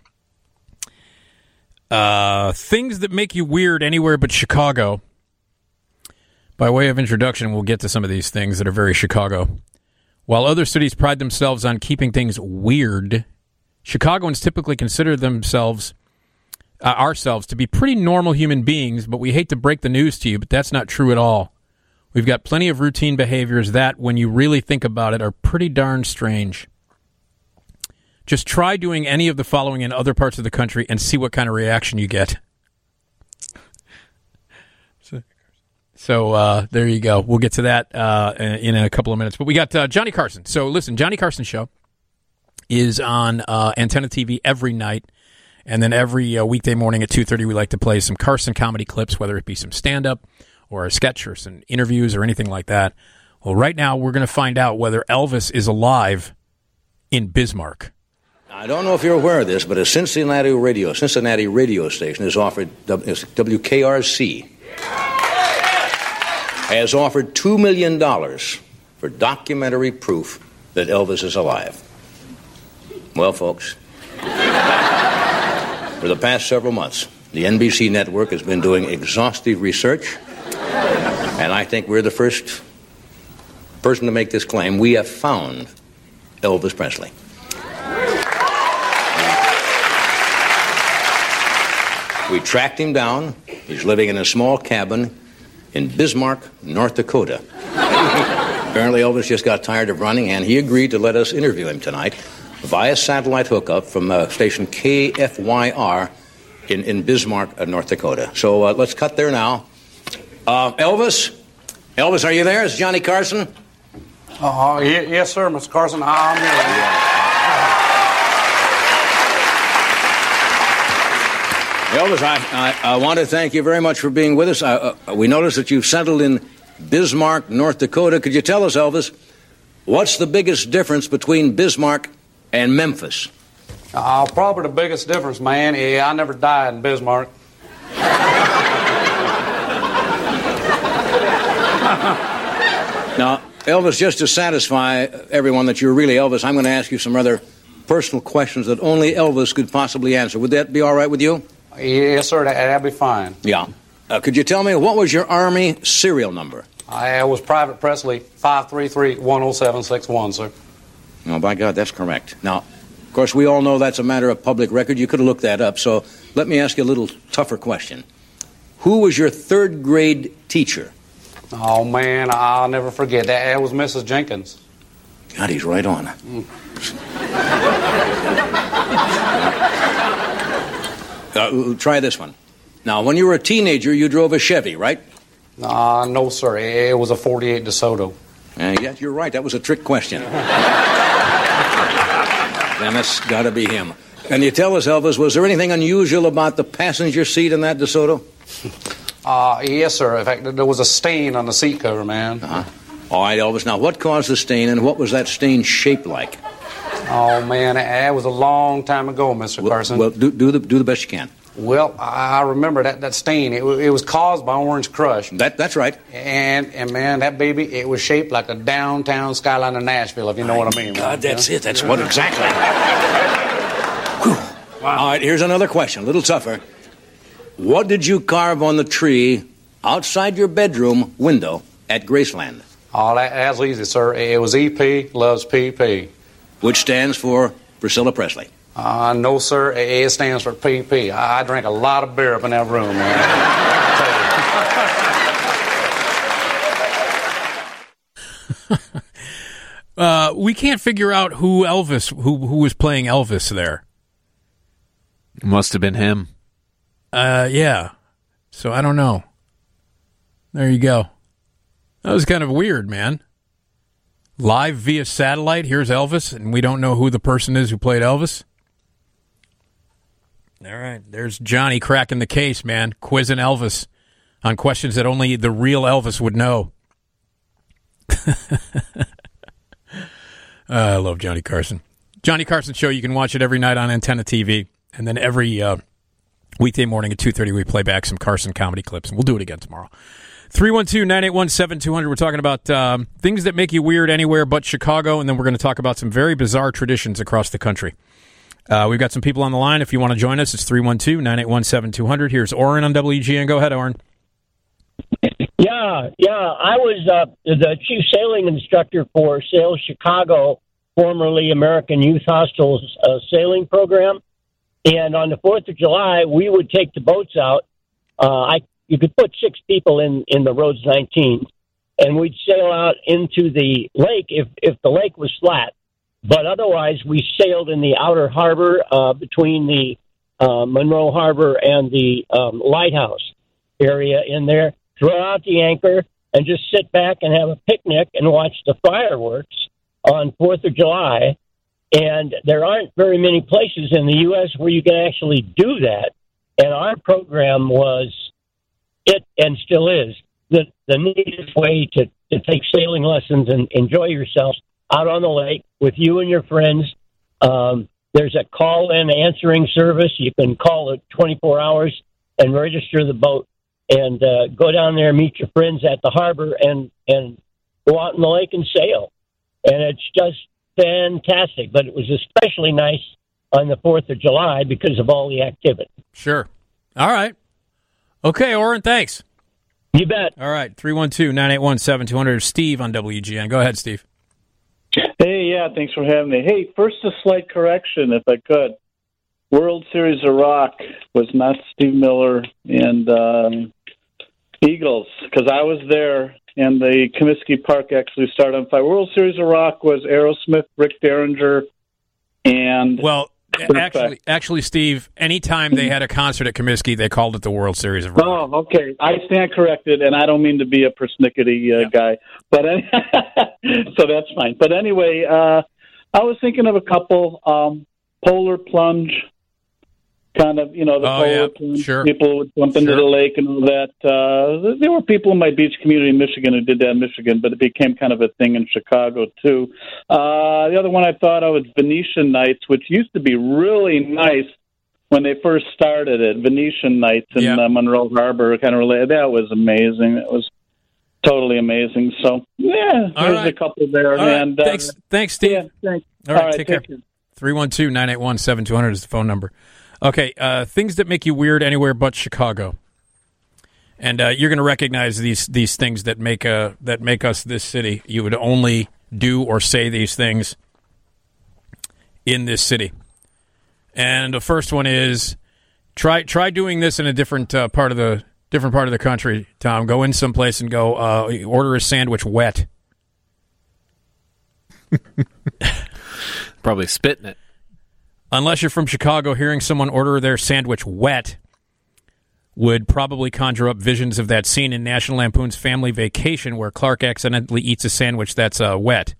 Uh, things that make you weird anywhere but Chicago. By way of introduction, we'll get to some of these things that are very Chicago. While other cities pride themselves on keeping things weird, Chicagoans typically consider themselves uh, ourselves to be pretty normal human beings, but we hate to break the news to you, but that's not true at all. We've got plenty of routine behaviors that, when you really think about it, are pretty darn strange. Just try doing any of the following in other parts of the country and see what kind of reaction you get. So uh, there you go. We'll get to that uh, in a couple of minutes. But we got uh, Johnny Carson. So listen, Johnny Carson show is on uh, Antenna TV every night, and then every uh, weekday morning at two thirty, we like to play some Carson comedy clips, whether it be some stand up or a sketch or some interviews or anything like that. Well, right now we're going to find out whether Elvis is alive in Bismarck. I don't know if you're aware of this, but a Cincinnati radio, Cincinnati radio station has offered WKRC has offered two million dollars for documentary proof that Elvis is alive. Well, folks, for the past several months, the NBC network has been doing exhaustive research, and I think we're the first person to make this claim. We have found Elvis Presley. We tracked him down. He's living in a small cabin in Bismarck, North Dakota. Apparently, Elvis just got tired of running, and he agreed to let us interview him tonight via satellite hookup from uh, station KFYR in, in Bismarck, uh, North Dakota. So uh, let's cut there now. Uh, Elvis? Elvis, are you there? It's Johnny Carson. Oh, ye- yes, sir, Mr. Carson. I'm here. Elvis, I, I, I want to thank you very much for being with us. Uh, uh, we noticed that you've settled in Bismarck, North Dakota. Could you tell us, Elvis, what's the biggest difference between Bismarck and Memphis? Uh, probably the biggest difference, man. Yeah, I never died in Bismarck. Now, Elvis, just to satisfy everyone that you're really Elvis, I'm going to ask you some rather personal questions that only Elvis could possibly answer. Would that be all right with you? Yes, sir. That, that'd be fine. Yeah. Uh, could you tell me what was your Army serial number? I was Private Presley, 533-10761, sir. Oh, by God, that's correct. Now, of course, we all know that's a matter of public record. You could have looked that up. So let me ask you a little tougher question. Who was your third grade teacher? Oh, man, I'll never forget. That, that was Mrs. Jenkins. God, he's right on. Uh, try this one. Now, when you were a teenager, you drove a Chevy, right? Uh, no, sir. It was a 48 DeSoto. Uh, yes, you're right. That was a trick question. then that's got to be him. Can you tell us, Elvis, was there anything unusual about the passenger seat in that DeSoto? Uh, yes, sir. In fact, there was a stain on the seat cover, man. Uh-huh. All right, Elvis. Now, what caused the stain, and what was that stain shaped like? Oh, man, that was a long time ago, Mr. Carson. Well, do, do, the, do the best you can. Well, I remember that, that stain. It, it was caused by Orange Crush. That, that's right. And, and man, that baby, it was shaped like a downtown skyline of Nashville, if you know what I mean. God, that's it. That's what exactly. Whew. All right, here's another question, a little tougher. What did you carve on the tree outside your bedroom window at Graceland? Oh, that, that's easy, sir. It was EP loves PP. Which stands for Priscilla Presley. Uh, no, sir. It it stands for PP. I, I drank a lot of beer up in that room, man. Uh, we can't figure out who Elvis, who who was playing Elvis there. Must have been him. Uh, yeah. So I don't know. There you go. That was kind of weird, man. Live via satellite. Here's Elvis, and we don't know who the person is who played Elvis. All right. There's Johnny cracking the case, man. Quizzing Elvis on questions that only the real Elvis would know. Uh, I love Johnny Carson. Johnny Carson show. You can watch it every night on Antenna TV, and then every uh, weekday morning at two thirty we play back some Carson comedy clips, and we'll do it again tomorrow. 312-981-7200. We're talking about um, things that make you weird anywhere but Chicago, and then we're going to talk about some very bizarre traditions across the country. Uh, we've got some people on the line. If you want to join us, it's 312-981-7200. Here's Oren on WGN. Go ahead, Oren. Yeah, yeah. I was uh, the chief sailing instructor for Sail Chicago, formerly American Youth Hostel's uh, sailing program. And on the Fourth of July, we would take the boats out. Uh, I you could put six people in in the Rhodes 19, and we'd sail out into the lake if if the lake was flat. But otherwise, we sailed in the outer harbor uh, between the uh, Monroe Harbor and the um, lighthouse area in there. Throw out the anchor and just sit back and have a picnic and watch the fireworks on Fourth of July. And there aren't very many places in the U.S. where you can actually do that. And our program was it and still is the the neatest way to to take sailing lessons and enjoy yourselves out on the lake with you and your friends. Um, there's a call in answering service. You can call it 24 hours and register the boat and uh, go down there meet your friends at the harbor and and go out in the lake and sail. And it's just fantastic. But it was especially nice on the Fourth of July because of all the activity. Sure. All right. Okay, Oren, thanks. You bet. All right, 312-981-7200. Steve on WGN. Go ahead, Steve. Hey, yeah, thanks for having me. Hey, first a slight correction, if I could. World Series of Rock was not Steve Miller and um, Eagles because I was there, and the Comiskey Park actually started on fire. World Series of Rock was Aerosmith, Rick Derringer, and Well, actually, actually, Steve, anytime they had a concert at Comiskey, they called it the World Series of Rock. Oh, okay. I stand corrected, and I don't mean to be a persnickety uh, guy, but so that's fine. But anyway, uh, I was thinking of a couple. Um, Polar Plunge, kind of, you know, the Oh, yeah, sure. People would jump into Sure. the lake and all that. Uh, there were people in my beach community in Michigan who did that in Michigan, but it became kind of a thing in Chicago too. Uh, the other one I thought of was Venetian Nights, which used to be really nice when they first started it, Venetian Nights in Yeah. uh, Monroe Harbor, kind of related. That was amazing. That was totally amazing. So yeah, All there's right. a couple there. All right, and uh, thanks, thanks, Steve. Yeah, thanks. All right, All right, take care. take care. 312 981 7200 is the phone number. Okay, uh, things that make you weird anywhere but Chicago. and uh, you're going to recognize these these things that make uh, that make us this city. You would only do or say these things in this city. And the first one is try try doing this in a different uh, part of the different part of the country. Tom, go in someplace and go uh, order a sandwich wet. Probably spitting it. Unless you're from Chicago, hearing someone order their sandwich wet would probably conjure up visions of that scene in National Lampoon's Family Vacation where Clark accidentally eats a sandwich that's uh, wet.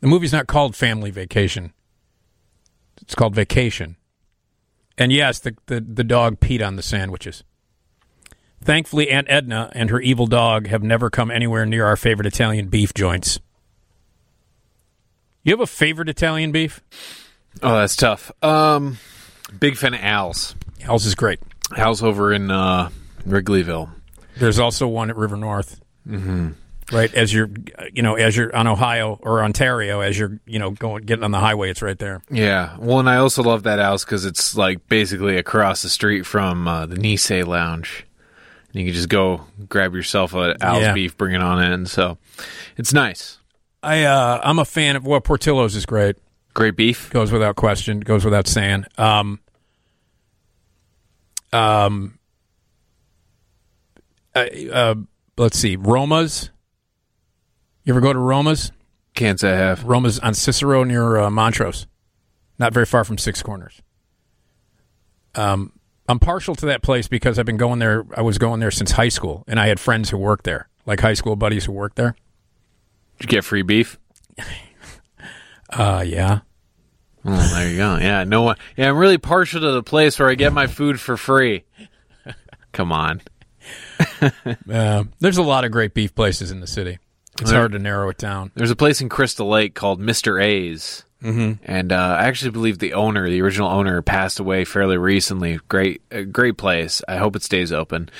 The movie's not called Family Vacation. It's called Vacation. And yes, the, the, the dog peed on the sandwiches. Thankfully, Aunt Edna and her evil dog have never come anywhere near our favorite Italian beef joints. You have a favorite Italian beef? Oh, that's tough. Um, big fan of Al's. Al's is great. Al's over in uh, Wrigleyville. There's also one at River North. Mm-hmm. Right as you're, you know, as you're on Ohio or Ontario, as you're, you know, going getting on the highway, it's right there. Yeah. Well, and I also love that Al's because it's like basically across the street from uh, the Nisei Lounge. And you can just go grab yourself a Al's Yeah. beef, bring it on in. So it's nice. I uh, I'm a fan of well, Portillo's is great. Great beef goes without question. Goes without saying. Um, um, uh, uh, let's see, Roma's. You ever go to Roma's? Can't say I have. Roma's on Cicero near uh, Montrose, not very far from Six Corners. Um, I'm partial to that place because I've been going there. I was going there since high school, and I had friends who worked there, like high school buddies who worked there. Did you get free beef? Uh, yeah. Oh, there you go. Yeah, no one. Yeah, I'm really partial to the place where I get my food for free. Come on. Uh, there's a lot of great beef places in the city. It's There- hard to narrow it down. There's a place in Crystal Lake called Mr. A's. Mhm. And uh, I actually believe the owner, the original owner, passed away fairly recently. Great, great place. I hope it stays open.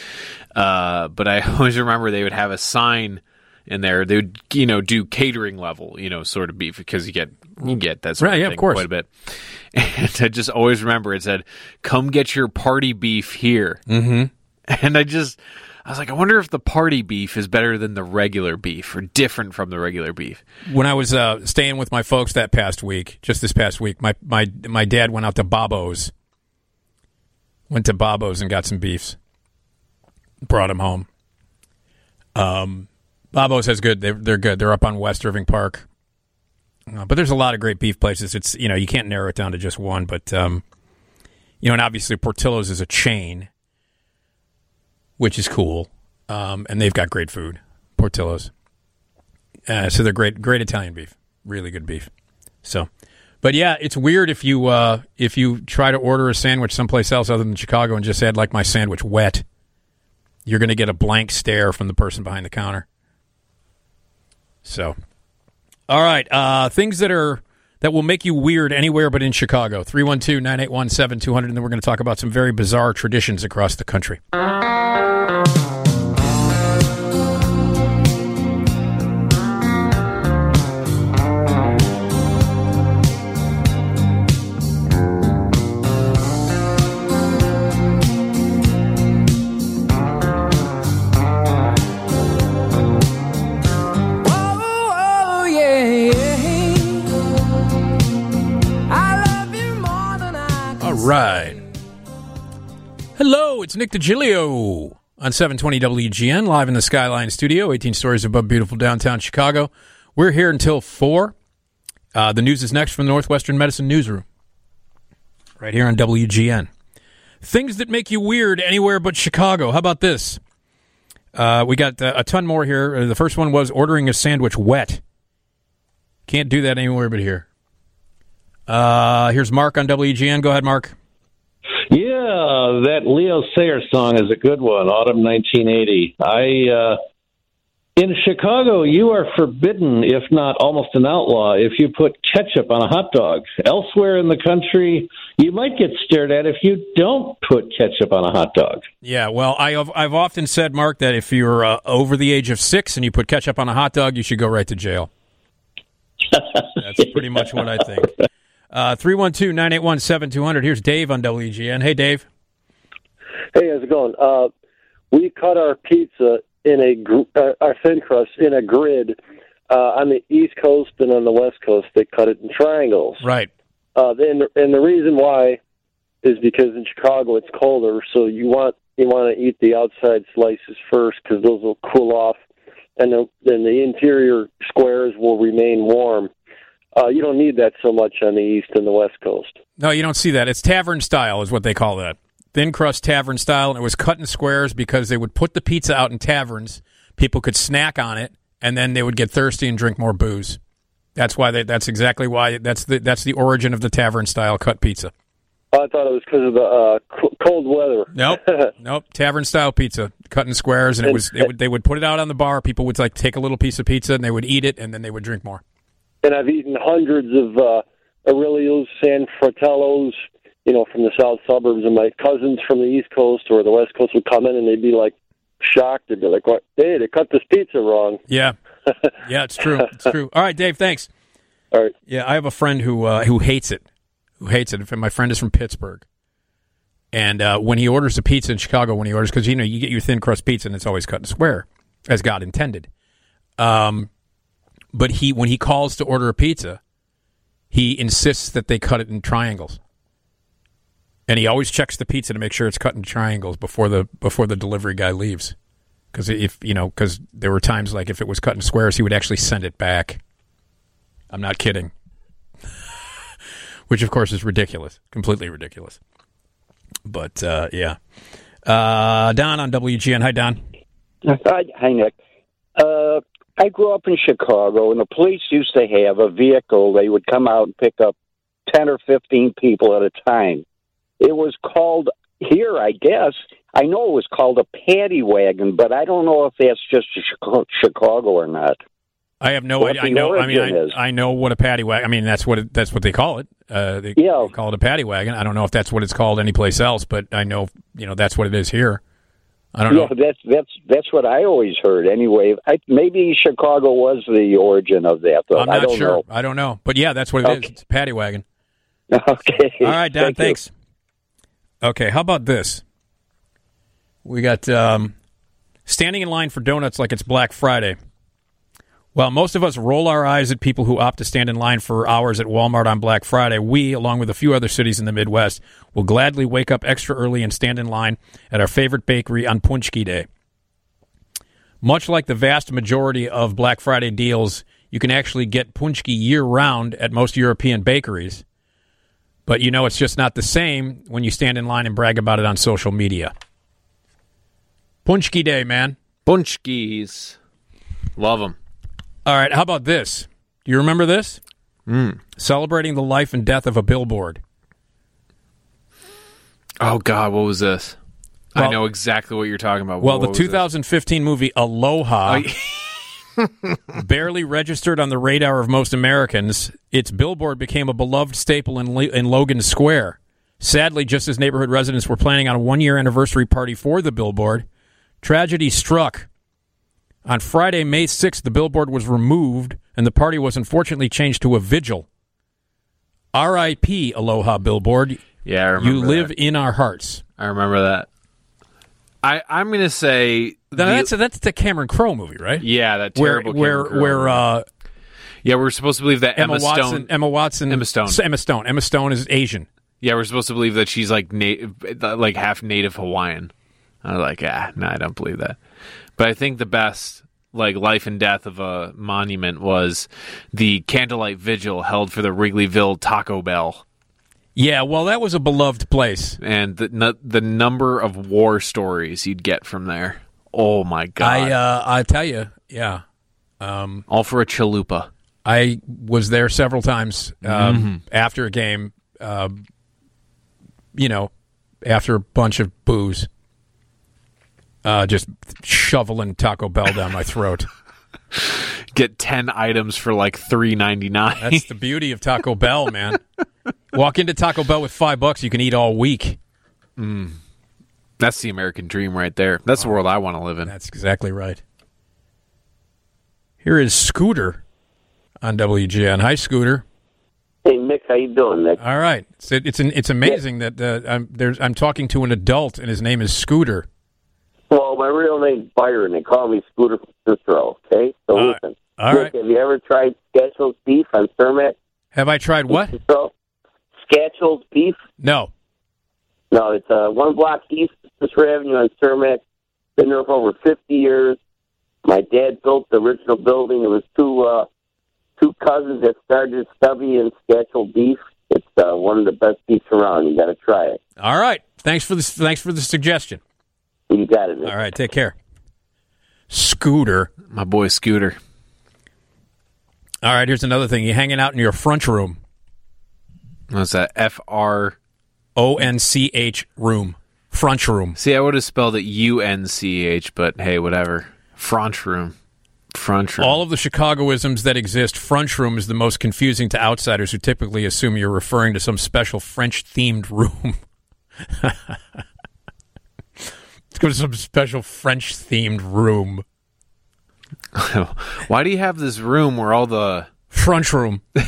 Uh, but I always remember they would have a sign in there. They would, you know, do catering level, you know, sort of beef because you get you get that sort Right, of yeah, of course. quite a bit. And I just always remember it said, "Come get your party beef here." Mm-hmm. And I just, I was like, I wonder if the party beef is better than the regular beef or different from the regular beef. When I was uh, staying with my folks that past week, just this past week, my my my dad went out to Bobo's. Went to Bobo's and got some beefs. Brought him home. Um, Bobo's has good. They're they're good. They're up on West Irving Park. Uh, but there's a lot of great beef places. It's you know you can't narrow it down to just one. But um, you know, and obviously Portillo's is a chain, which is cool. Um, and they've got great food. Portillo's. Uh, so they're great, great Italian beef, really good beef. So, but yeah, it's weird if you uh, if you try to order a sandwich someplace else other than Chicago and just add like my sandwich wet, you're going to get a blank stare from the person behind the counter. So, all right, uh, things that are that will make you weird anywhere but in Chicago. 312-981-7200 and then we're going to talk about some very bizarre traditions across the country. It's Nick DiGilio on 720 WGN, live in the Skyline studio, 18 stories above beautiful downtown Chicago. We're here until 4. Uh, the news is next from the Northwestern Medicine Newsroom, right here on WGN. Things that make you weird anywhere but Chicago. How about this? Uh, we got uh, a ton more here. Uh, the first one was ordering a sandwich wet. Can't do that anywhere but here. Uh, here's Mark on WGN. Go ahead, Mark. Yeah, that Leo Sayer song is a good one. Autumn 1980. I uh, in Chicago, you are forbidden, if not almost an outlaw, if you put ketchup on a hot dog. Elsewhere in the country, you might get stared at if you don't put ketchup on a hot dog. Yeah, well, I have, I've often said, Mark, that if you're uh, over the age of six and you put ketchup on a hot dog, you should go right to jail. That's pretty much what I think. Uh, 312 981 7200. Here's Dave on WGN. Hey, Dave. Hey, how's it going? Uh, we cut our pizza in a gr- uh, our thin crust in a grid. Uh, on the East Coast and on the West Coast, they cut it in triangles. Right. Uh, and and the reason why is because in Chicago it's colder, so you want you want to eat the outside slices first because those will cool off, and the, then the interior squares will remain warm. Uh, you don't need that so much on the East and the West Coast. No, you don't see that. It's tavern style, is what they call that. Thin crust tavern style, and it was cut in squares because they would put the pizza out in taverns. People could snack on it, and then they would get thirsty and drink more booze. That's why they. That's exactly why. That's the that's the origin of the tavern style cut pizza. I thought it was because of the uh, cold weather. Nope, nope. Tavern style pizza, cut in squares, and it was. It would, they would put it out on the bar. People would like take a little piece of pizza and they would eat it, and then they would drink more. and I've eaten hundreds of uh, Aurelios, San Fratellos, you know, from the south suburbs. And my cousins from the East Coast or the West Coast would come in and they'd be like shocked. They'd be like, "What? Hey, they cut this pizza wrong." Yeah, yeah, it's true. It's true. All right, Dave. Thanks. All right. Yeah, I have a friend who uh, who hates it. Who hates it? My friend is from Pittsburgh, and uh, when he orders a pizza in Chicago, when he orders, because you know you get your thin crust pizza and it's always cut in square, as God intended. Um, but he when he calls to order a pizza, he insists that they cut it in triangles, and he always checks the pizza to make sure it's cut in triangles before the before the delivery guy leaves. Because if you know, because there were times like if it was cut in squares, he would actually send it back. I'm not kidding. Which of course is ridiculous, completely ridiculous. But uh, yeah, uh, Don on WGN. Hi, Don. Hi, Nick. Uh, I grew up in Chicago, and the police used to have a vehicle. They would come out and pick up 10 or 15 people at a time. It was called, here, I guess, I know it was called a paddy wagon, but I don't know if that's just Chicago, or not. I have no idea. I know. I mean, I. I know what a paddy wagon. I mean, that's what it, that's what they call it. Uh, they, Yeah. they call it a paddy wagon. I don't know if that's what it's called anyplace else, but I know you know that's what it is here. I don't yeah, know. that's that's that's what I always heard. Anyway, I, maybe Chicago was the origin of that. I'm not sure. know. I don't know. But yeah, that's what it is. It's a paddy wagon. Okay. All right, Don. Thank you. Okay, how about this? We got um, standing in line for donuts like it's Black Friday. While most of us roll our eyes at people who opt to stand in line for hours at Walmart on Black Friday, we, along with a few other cities in the Midwest, will gladly wake up extra early and stand in line at our favorite bakery on Paczki Day. Much like the vast majority of Black Friday deals, you can actually get Paczki year round at most European bakeries. But you know, it's just not the same when you stand in line and brag about it on social media. Paczki Day, man. Paczkis. Love them. All right, how about this? Do you remember this? Mm. Celebrating the life and death of a billboard. Oh God, what was this? I know exactly what you're talking about. Well, What the was this? 2015 movie Aloha barely registered on the radar of most Americans. Its billboard became a beloved staple in, Le- in Logan Square. Sadly, just as neighborhood residents were planning on a one year anniversary party for the billboard, tragedy struck. On Friday, May 6th, the billboard was removed, and the party was unfortunately changed to a vigil. R.I.P. Aloha Billboard. Yeah, I remember You live that. in our hearts. I remember that. I I'm gonna say Now, that's that's the Cameron Crowe movie, right? yeah, that Where terrible where Cameron Crowe where movie. uh, yeah, we're supposed to believe that Emma, Emma, Watson, Stone. Emma Watson, Emma Stone. Emma Stone, Emma Stone is Asian. Yeah, we're supposed to believe that she's like na- like half native Hawaiian. I'm like, ah, no, I don't believe that. But I think the best like life and death of a monument was the candlelight vigil held for the Wrigleyville Taco Bell. Yeah, well, that was a beloved place. And the the number of war stories you'd get from there. Oh my god! I uh, I tell you, yeah. Um, All for a chalupa. I was there several times um, Mhm. after a game. Um, you know, after a bunch of booze, uh, just shoveling Taco Bell down my throat. Get ten items for like three ninety nine. That's the beauty of Taco Bell, man. Walk into Taco Bell with five bucks, you can eat all week. Mm. That's the American dream right there. That's the world I want to live in. That's exactly right. Here is Scooter on WGN. Hi, Scooter. Hey, Mick, how you doing, Nick? All right. It's it's an, it's amazing that uh, I'm there's I'm talking to an adult and his name is Scooter. Well, my real name's Byron. They call me Scooter Cicero. Okay, so All listen. All Nick, right. Have you ever tried Scatchell's beef on Cermak? Have I tried what? So, Scatchell's beef? No. No, it's uh, one block east of Cicero Avenue on Cermak. Been there for over 50 years. My dad built the original building. It was two uh, two cousins that started Stubby and Scatchell Beef. It's uh, one of the best beefs around. You got to try it. All right. Thanks for the thanks for the suggestion. You got it. Nick. All right. Take care. Scooter. My boy Scooter. All right. Here's another thing. You're hanging out in your front room. What's that? F R O N C H room. Front room. See, I would have spelled it U N C H, but hey, whatever. Front room. Front room. All of the Chicagoisms that exist, front room is the most confusing to outsiders who typically assume you're referring to some special French themed room. Let's go to some special French themed room. Why do you have this room where all the front room,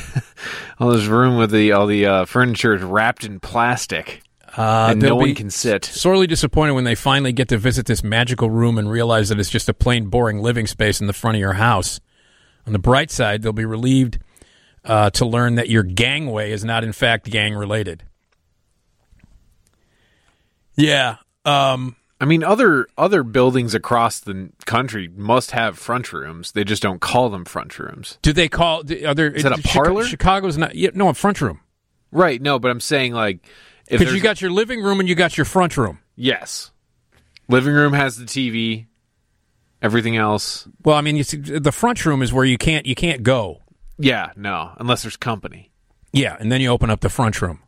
all this room with the all the uh, furniture is wrapped in plastic, Uh, and no they'll one be can sit? Sorely disappointed when they finally get to visit this magical room and realize that it's just a plain, boring living space in the front of your house. On the bright side, they'll be relieved uh, to learn that your gangway is not, in fact, gang related. Yeah. Um, I mean, other other buildings across the country must have front rooms. They just don't call them front rooms. do they call? Are there? Is that a parlor? Chicago's not. Yeah, no, a front room. Right? No, but I'm saying like Because you got your living room and you got your front room. yes, living room has the TV. Everything else, Well, I mean, you see, the front room is where you can't you can't go. yeah, no, unless there's company. Yeah, and then you open up the front room.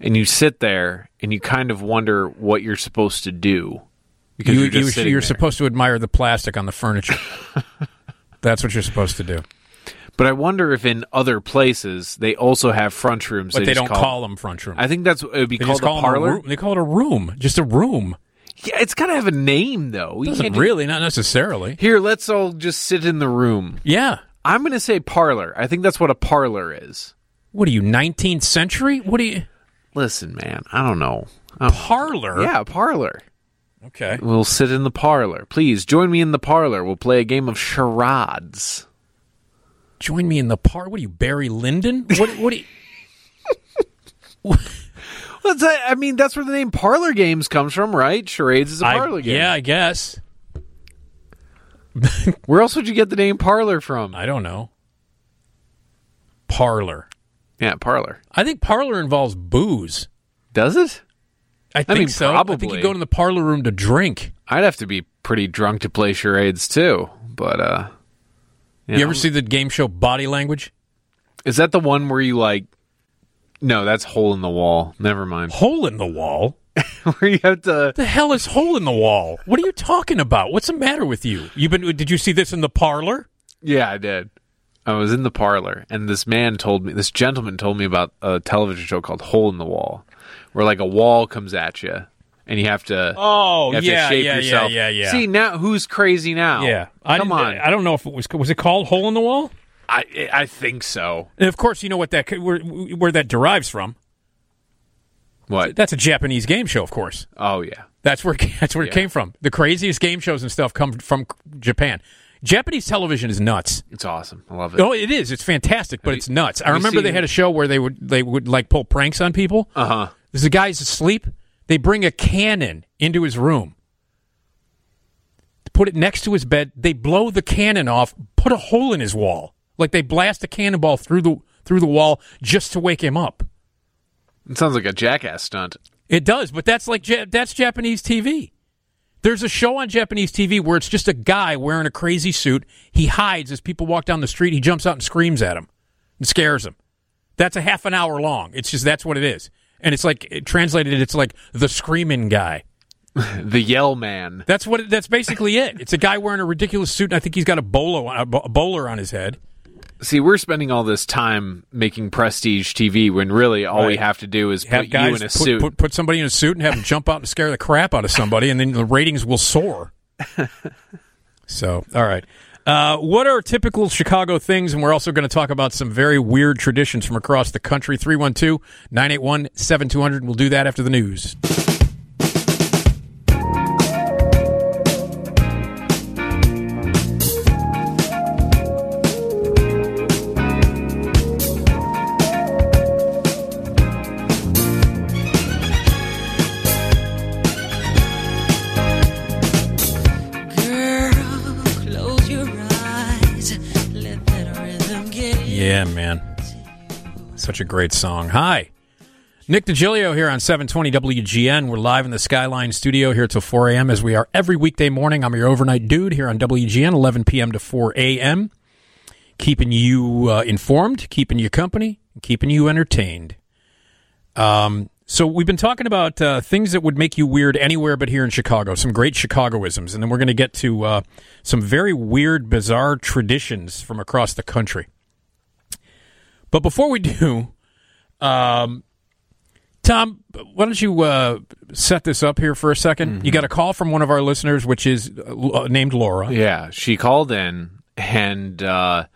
and you sit there and you kind of wonder what you're supposed to do because you, you're just you, you're supposed to admire the plastic on the furniture. That's what you're supposed to do. But I wonder if in other places they also have front rooms. But they, just don't call, them front room. I think that's it would be They called call a parlor. room. They call it a room, just a room. Yeah, it's got to have a name though. We Doesn't really, not necessarily. Here, let's all just sit in the room. Yeah. I'm going to say parlor. I think that's what a parlor is. What are you, 19th century? What are you? Listen, man, I don't know. Don't- Parlor? Yeah, parlor. Okay. We'll sit in the parlor. Please join me in the parlor. We'll play a game of charades. Join me in the par. What are you, Barry Lyndon? What? What? Are you, that? I mean, that's where the name parlor games comes from, right? Charades is a parlor game. yeah, I guess. Where else would you get the name parlor from? I don't know. Parlor. Yeah, parlor. I think parlor involves booze. Does it? I think mean, so. I think probably. you go to the parlor room to drink. I'd have to be pretty drunk to play charades too. But uh, You ever see the game show Body Language? Is that the one where you like? No, that's hole in the wall. Never mind. Hole in the wall. where you have to. The hell is hole in the wall? What are you talking about? What's the matter with you? You been? Did you see this in the parlor? Yeah, I did. I was in the parlor, and this man told me, this gentleman told me about a television show called Hole in the Wall, where like a wall comes at you, and you have to. Oh, you have yeah, to shape yeah, yeah, yourself. yeah, yeah. See now, who's crazy now? Yeah, I come on. I don't know if it was was it called hole in the wall. I I think so. And of course, you know what that where, where that derives from. What? That's a Japanese game show, of course. Oh yeah. That's where that's where it came from. The craziest game shows and stuff come from Japan. Japanese television is nuts. It's awesome. I love it. Oh, it is. It's fantastic, but Have it's nuts. I you remember they had a show where they would they would like pull pranks on people. Uh huh. There's a guy's asleep. They bring a cannon into his room. Put it next to his bed. They blow the cannon off. Put a hole in his wall. Like they blast a cannonball through the through the wall just to wake him up. It sounds like a jackass stunt. It does, but that's like that's Japanese TV. There's a show on Japanese TV where it's just a guy wearing a crazy suit. He hides as people walk down the street. He jumps out and screams at them and scares them. That's a half an hour long. It's just that's what it is. And it's like it, translated, it's like the screaming guy. the Yell Man. That's what. That's basically it. It's a guy wearing a ridiculous suit, and I think he's got a bolo, a bowler on his head. See, we're spending all this time making prestige TV when really all we have to do is Have put guys you in a put, suit. Put, put somebody in a suit and have them jump out and scare the crap out of somebody, and then the ratings will soar. so, all right. Uh, what are typical Chicago things? And we're also going to talk about some very weird traditions from across the country. 312 981 7200. We'll do that after the news. Such a great song. Hi. Nick DiGilio here on 720 WGN. We're live in the Skyline studio here till 4 a.m. as we are every weekday morning. I'm your overnight dude here on WGN, 11 p.m. to 4 a.m. Keeping you uh, informed, keeping you company, keeping you entertained. Um, so we've been talking about uh, things that would make you weird anywhere but here in Chicago. Some great Chicagoisms, and then we're going to get to uh, some very weird, bizarre traditions from across the country. But before we do, um, Tom, why don't you uh, set this up here for a 2nd You got a call from one of our listeners, which is uh, named Laura. Yeah, she called in and uh,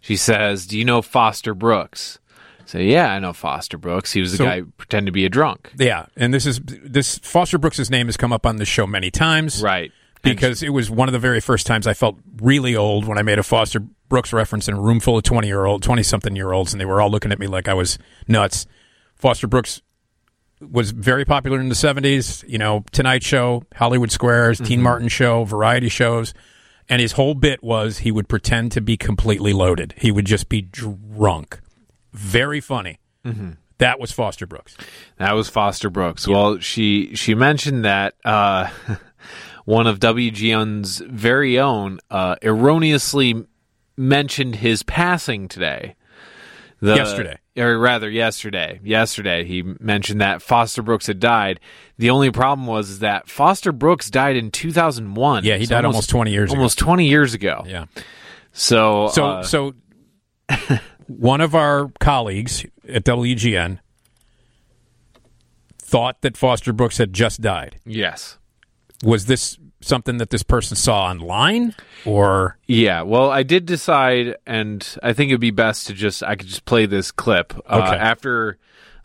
she says, "Do you know Foster Brooks?" I say, "Yeah, I know Foster Brooks. He was the So- guy who pretended to be a drunk." Yeah, and this is this Foster Brooks's name has come up on this show many times, right? Because it was one of the very first times I felt really old when I made a Foster Brooks reference in a room full of twenty year old, twenty something year olds, and they were all looking at me like I was nuts. Foster Brooks was very popular in the seventies. You know, Tonight Show, Hollywood Squares, Dean Martin Show, variety shows. And his whole bit was he would pretend to be completely loaded. He would just be drunk. Very funny. Mhm. That was Foster Brooks. That was Foster Brooks. Well, she she mentioned that uh, one of WGN's very own uh, erroneously mentioned his passing today. The- Yesterday. or rather, yesterday. Yesterday, he mentioned that Foster Brooks had died. The only problem was that Foster Brooks died in 2001. Yeah, he So died almost 20 years ago. Almost 20 years ago. Yeah. So, So, uh, so one of our colleagues at WGN thought that Foster Brooks had just died. yes. Was this something that this person saw online, or Yeah, well, I did decide, and I think it'd be best to just I could just play this clip uh, after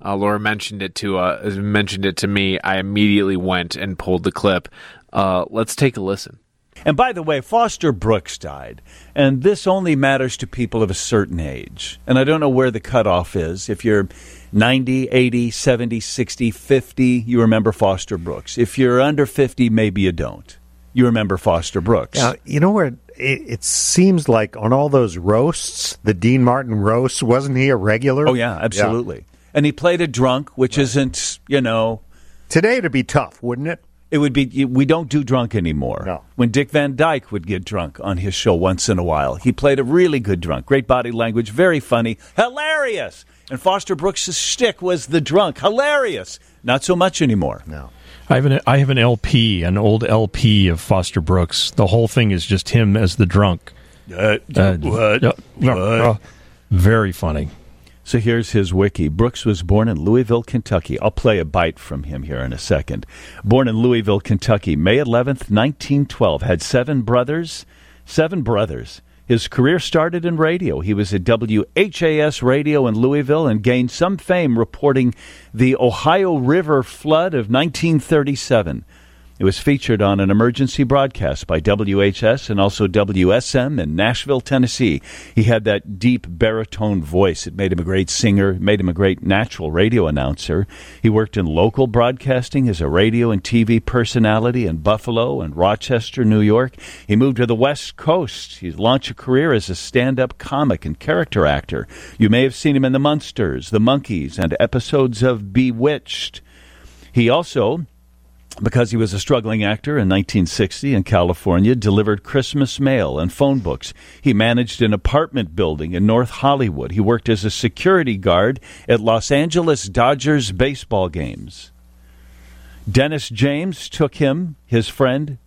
uh, Laura mentioned it to uh, mentioned it to me. I immediately went and pulled the clip. Uh, let's take a listen. And by the way, Foster Brooks died. And this only matters to people of a certain age. And I don't know where the cutoff is. If you're 90, 80, 70, 60, 50, you remember Foster Brooks. If you're under 50, maybe you don't. You remember Foster Brooks. Now, you know where it, it seems like on all those roasts, the Dean Martin roasts, wasn't he a regular? Oh, yeah, absolutely. And he played a drunk, which isn't, you know. Today it'd be tough, wouldn't it? It would be. We don't do drunk anymore. No. When Dick Van Dyke would get drunk on his show once in a while, he played a really good drunk. Great body language, very funny, hilarious. And Foster Brooks' shtick was the drunk, hilarious. Not so much anymore. No. I have an I have an LP, an old LP of Foster Brooks. The whole thing is just him as the drunk. Uh, Uh, what? uh, uh, What? uh, very funny. So here's his wiki. Brooks was born in Louisville, Kentucky. I'll play a bite from him here in a second. Born in Louisville, Kentucky, May 11th, 1912. Had seven brothers. Seven brothers. His career started in radio. He was at WHAS Radio in Louisville and gained some fame reporting the Ohio River flood of 1937. It was featured on an emergency broadcast by WHS and also WSM in Nashville, Tennessee. He had that deep baritone voice. It made him a great singer, made him a great natural radio announcer. He worked in local broadcasting as a radio and TV personality in Buffalo and Rochester, New York. He moved to the West Coast. He launched a career as a stand up comic and character actor. You may have seen him in The Munsters, The Monkees, and episodes of Bewitched. He also because he was a struggling actor in 1960 in California, delivered Christmas mail and phone books. He managed an apartment building in North Hollywood. He worked as a security guard at Los Angeles Dodgers baseball games. Dennis James took him, his friend,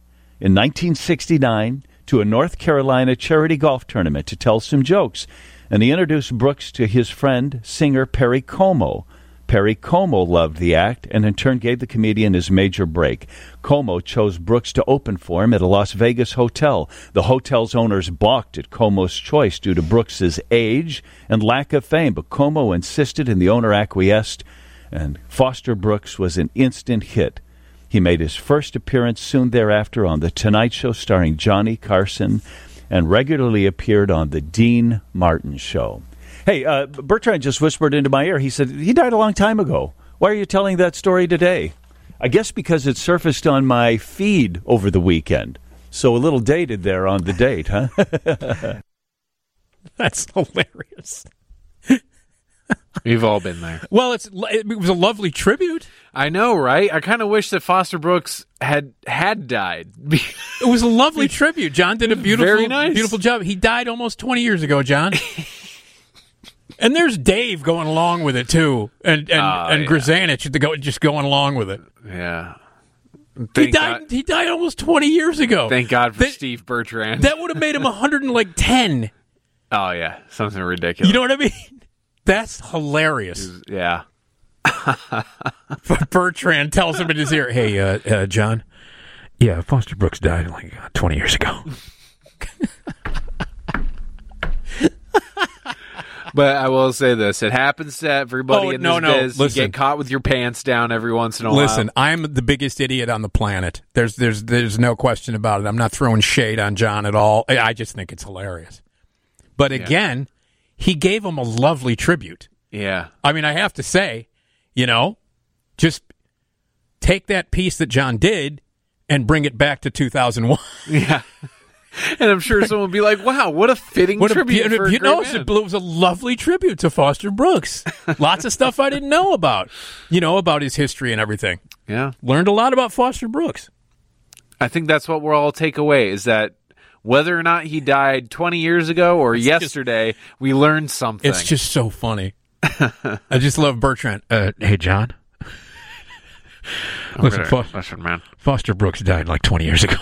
in 1969 to a North Carolina charity golf tournament to tell some jokes. And he introduced Brooks to his friend, singer Perry Como. Perry Como loved the act and in turn gave the comedian his major break. Como chose Brooks to open for him at a Las Vegas hotel. The hotel's owners balked at Como's choice due to Brooks's age and lack of fame, but Como insisted and the owner acquiesced, and Foster Brooks was an instant hit. He made his first appearance soon thereafter on The Tonight Show starring Johnny Carson and regularly appeared on The Dean Martin Show. Hey, uh, Bertrand just whispered into my ear. He said, He died a long time ago. Why are you telling that story today? I guess because it surfaced on my feed over the weekend. So a little dated there on the date, huh? That's hilarious. We've all been there. Well, it's it was a lovely tribute. I know, right? I kind of wish that Foster Brooks had had died. It was a lovely tribute. John did a beautiful, Very nice. beautiful job. He died almost twenty years ago, John. and there's Dave going along with it too, and and Oh, and yeah. Grzanich go, just going along with it. yeah. he died. God, He died almost twenty years ago. thank God for That- Steve Bertrand. That would have made him hundred and like ten. oh yeah, something ridiculous. You know what I mean? That's hilarious. yeah. But Bertrand tells him in his ear, "Hey, uh, uh, John, yeah, Foster Brooks died like twenty years ago." But I will say this: it happens to everybody Oh, in no, this no, biz. You get caught with your pants down every once in a Listen, while. Listen, I'm the biggest idiot on the planet. There's there's there's no question about it. I'm not throwing shade on John at all. I I just think it's hilarious. But again, he gave him a lovely tribute. Yeah. I mean, I have to say, you know, just take that piece that John did and bring it back to 2001. Yeah. And I'm sure someone will be like, "Wow, what a fitting What tribute a know, a- man." it was a lovely tribute to Foster Brooks. Lots of stuff I didn't know about, you know, about his history and everything. Yeah. Learned a lot about Foster Brooks. I think that's what we'll all take away is that whether or not he died 20 years ago or yesterday, we learned something. It's just so funny. I just love Bertrand. Uh, hey, John. Listen, Okay, Fos- listen, man. Foster Brooks died like 20 years ago.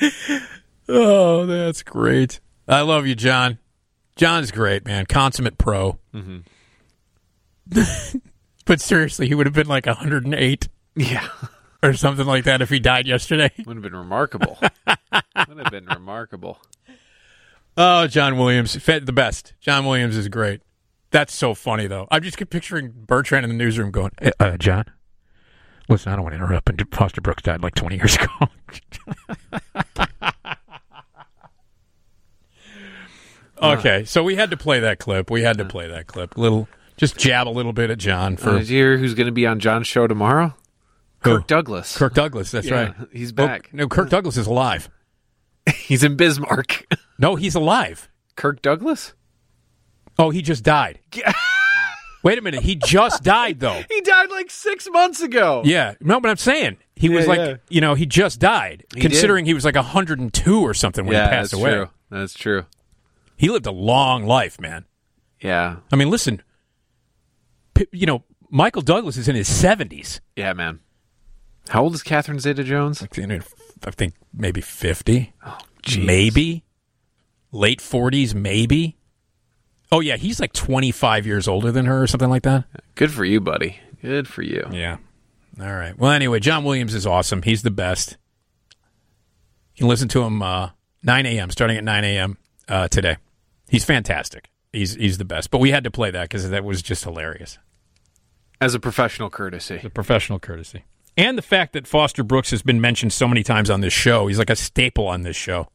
oh, that's great. I love you, John. John's great, man. Consummate pro. Mhm. but seriously, he would have been like 108 Yeah. or something like that if he died yesterday. Would have been remarkable. Would have been remarkable. Oh, John Williams, the best. John Williams is great. That's so funny, though. I'm just picturing Bertrand in the newsroom going, "Uh, uh, John, listen, I don't want to interrupt, but Foster Brooks died like 20 years ago. okay, so we had to play that clip. We had to play that clip. Little, just jab a little bit at John for Uh, did you hear who's going to be on John's show tomorrow? Who? Kirk Douglas. Kirk Douglas. That's Yeah, right. he's Oh, back. no, Kirk Douglas is alive. He's in Bismarck. No, he's alive. Kirk Douglas? Oh, he just died. Wait a minute. He just died, though. He died like six months ago. Yeah, no, but I'm saying he was Yeah, like, yeah. you know, he just died. He considering he was like 102 or something when he passed that's away. true. That's true. He lived a long life, man. Yeah. I mean, listen, p- you know, Michael Douglas is in his 70s. Yeah, man. How old is Catherine Zeta Jones? I think maybe 50. jeez. maybe late 40s, maybe. Oh yeah, he's like 25 years older than her or something like that. Good for you, buddy. Good for you. Yeah. All right. Well, anyway, John Williams is awesome. He's the best. You can listen to him uh, 9 a.m. starting at 9 a.m. Uh, today. He's fantastic. He's he's the best. But we had to play that because that was just hilarious. As a professional courtesy. The professional courtesy. And the fact that Foster Brooks has been mentioned so many times on this show. He's like a staple on this show.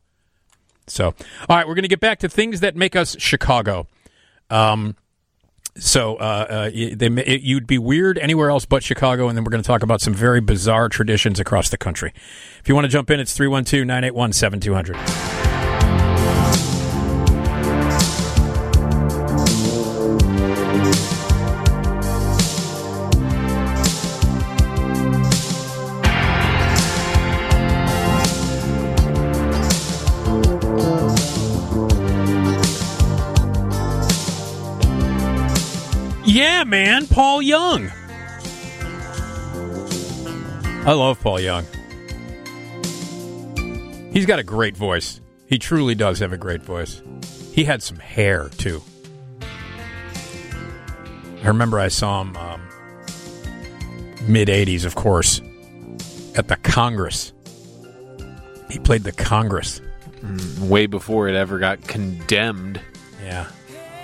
So, all right, we're going to get back to things that make us Chicago. Um, so uh, uh, they, it, you'd be weird anywhere else but Chicago, and then we're going to talk about some very bizarre traditions across the country. If you want to jump in, it's 312 981 7200. Yeah, man, Paul Young. I love Paul Young. He's got a great voice. He truly does have a great voice. He had some hair too. I remember I saw him um, mid '80s, of course, at the Congress. He played the Congress. Mm, way before it ever got condemned. Yeah.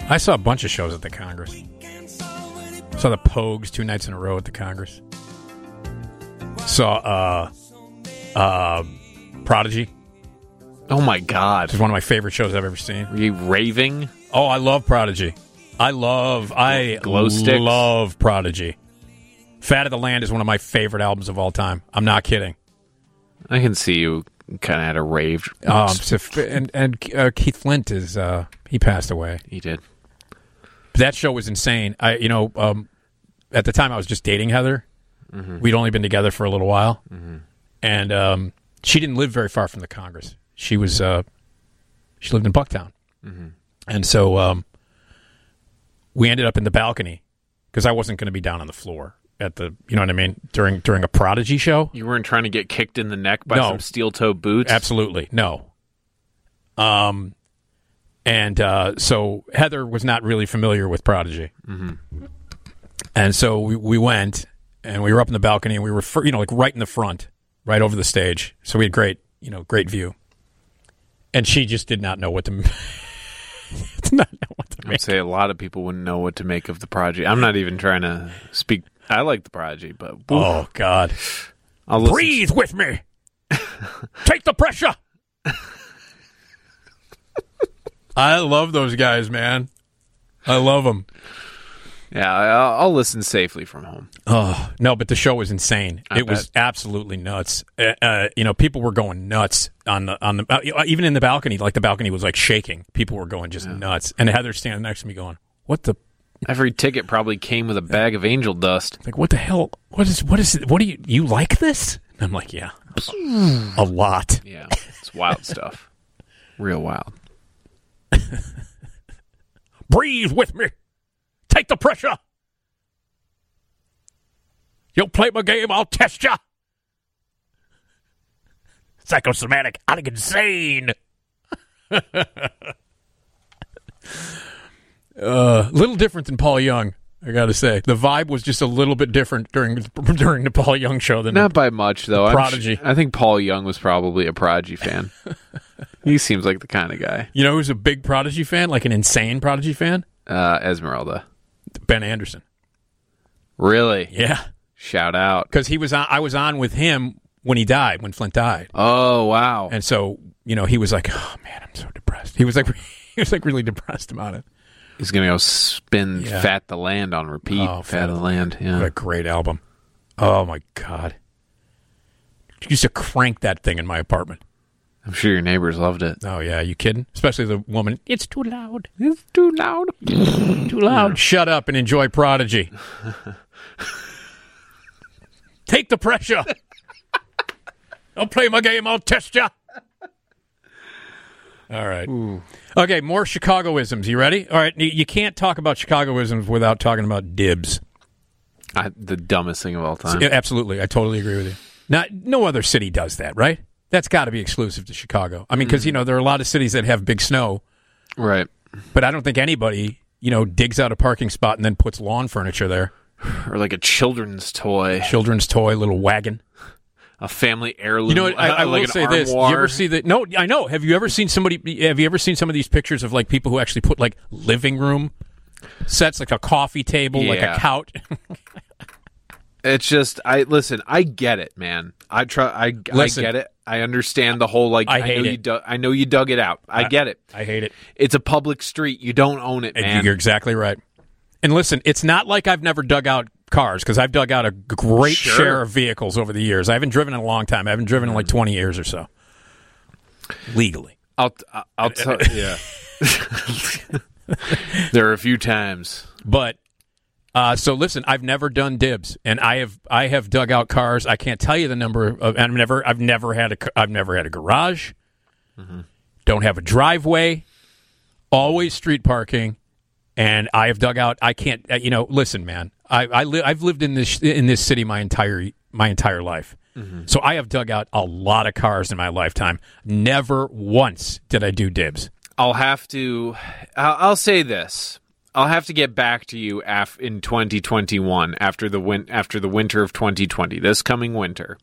I saw a bunch of shows at the Congress. Saw the Pogues two nights in a row at the Congress. Saw uh uh Prodigy. Oh my god. It's one of my favorite shows I've ever seen. Were you raving? Oh, I love Prodigy. I love I Glow sticks? love Prodigy. Fat of the Land is one of my favorite albums of all time. I'm not kidding. I can see you kind of had a rave. Um, so and and uh, Keith Flint is uh, he passed away. He did. That show was insane. I you know um, at the time I was just dating Heather. Mhm. We'd only been together for a little while, Mhm. and um, she didn't live very far from the Congress. She was uh, she lived in Bucktown, Mhm. and so um, we ended up in the balcony because I wasn't going to be down on the floor at the you know what I mean during during a Prodigy show. You weren't trying to get kicked in the neck by No. some steel toe boots. Absolutely no. Um, and uh, so Heather was not really familiar with Prodigy, hmm and so we we went and we were up in the balcony and we were you know like right in the front, right over the stage. So we had great you know great view, and she just did not know what to. not know what to I would say a lot of people wouldn't know what to make of the Prodigy. I'm not even trying to speak. I like the Prodigy, but Oh God! I'll Breathe with me. Take the pressure. I love those guys, man. I love them. Yeah, I'll, listen safely from home. Oh no, but the show was insane. I it was absolutely nuts. Uh, uh, you know, people were going nuts on the on the uh, even in the balcony. Like the balcony was like shaking. People were going just nuts. And Heather standing next to me, going, "What the Every ticket probably came with a bag of angel dust. like? What the hell? What is what is what do you you like this?" And I'm like, "Yeah, a lot." Yeah, it's wild stuff. Real wild. Breathe with me. Take the pressure. You'll play my game, I'll test ya. Psychosomatic, I'm insane. uh, little different than Paul Young, I got to say. The vibe was just a little bit different during during the Paul Young show than Not by much though. Prodigy. sh- I think Paul Young was probably a Prodigy fan. he seems like the kind of guy. You know who's a big Prodigy fan, like an insane Prodigy fan? Uh, Esmeralda. Ben Anderson. Really? Yeah. Shout out. Because he was on, I was on with him when he died, when Flint died. Oh wow! And so you know he was like, "Oh man, I'm so depressed." He was like, he was like really depressed about it. He's gonna go spin Yeah. "Fat the Land" on repeat. Oh, Fat, the Land. What Yeah. a great album! Oh my god, used to crank that thing in my apartment. I'm sure your neighbors loved it. Oh yeah, you kidding? Especially the woman. It's too loud. It's too loud. Too loud. Shut up and enjoy Prodigy. Take the pressure. Don't play my game. I'll test you. All right. Okay, more Chicagoisms. You ready? All right. You can't talk about Chicagoisms without talking about dibs. I, the dumbest thing of all time. Absolutely. I totally agree with you. Not, no other city does that, right? That's got to be exclusive to Chicago. I mean, because, you mm. know, there are a lot of cities that have big snow, Right. but I don't think anybody, you know, digs out a parking spot and then puts lawn furniture there. Or like a children's toy, Children's toy, little wagon. A family heirloom. You know, what, I, I like will say this: you ever see the? No, I know. Have you ever seen somebody? Have you ever seen some of these pictures of like people who actually put like living room sets, like a coffee table, like a couch? It's just I listen. I get it, man. I try. I, Listen. I get it. I understand the whole like. I know hate you. it. Dug, I know you dug it out. I, I- get it. I hate it. It's a public street. You don't own it, man. You're exactly right. And listen, it's not like I've never dug out cars because I've dug out a great Sure. share of vehicles over the years. I haven't driven in a long time. I haven't driven in like 20 years or so, legally. I'll. I'll, I'll tell. yeah. there are a few times. But uh, so listen, I've never done dibs, and I have I have dug out cars. I can't tell you the number of. I've never I've never had a ca- I've never had a garage. Don't have a driveway. Always street parking, and I have dug out. I can't. Uh, you know, listen, man. I I li- I've lived in this in this city my entire my entire life. So I have dug out a lot of cars in my lifetime. Never once did I do dibs. I'll have to. I'll, I'll say this. I'll have to get back to you af- in 2021 after the win- after the winter of 2020. This coming winter,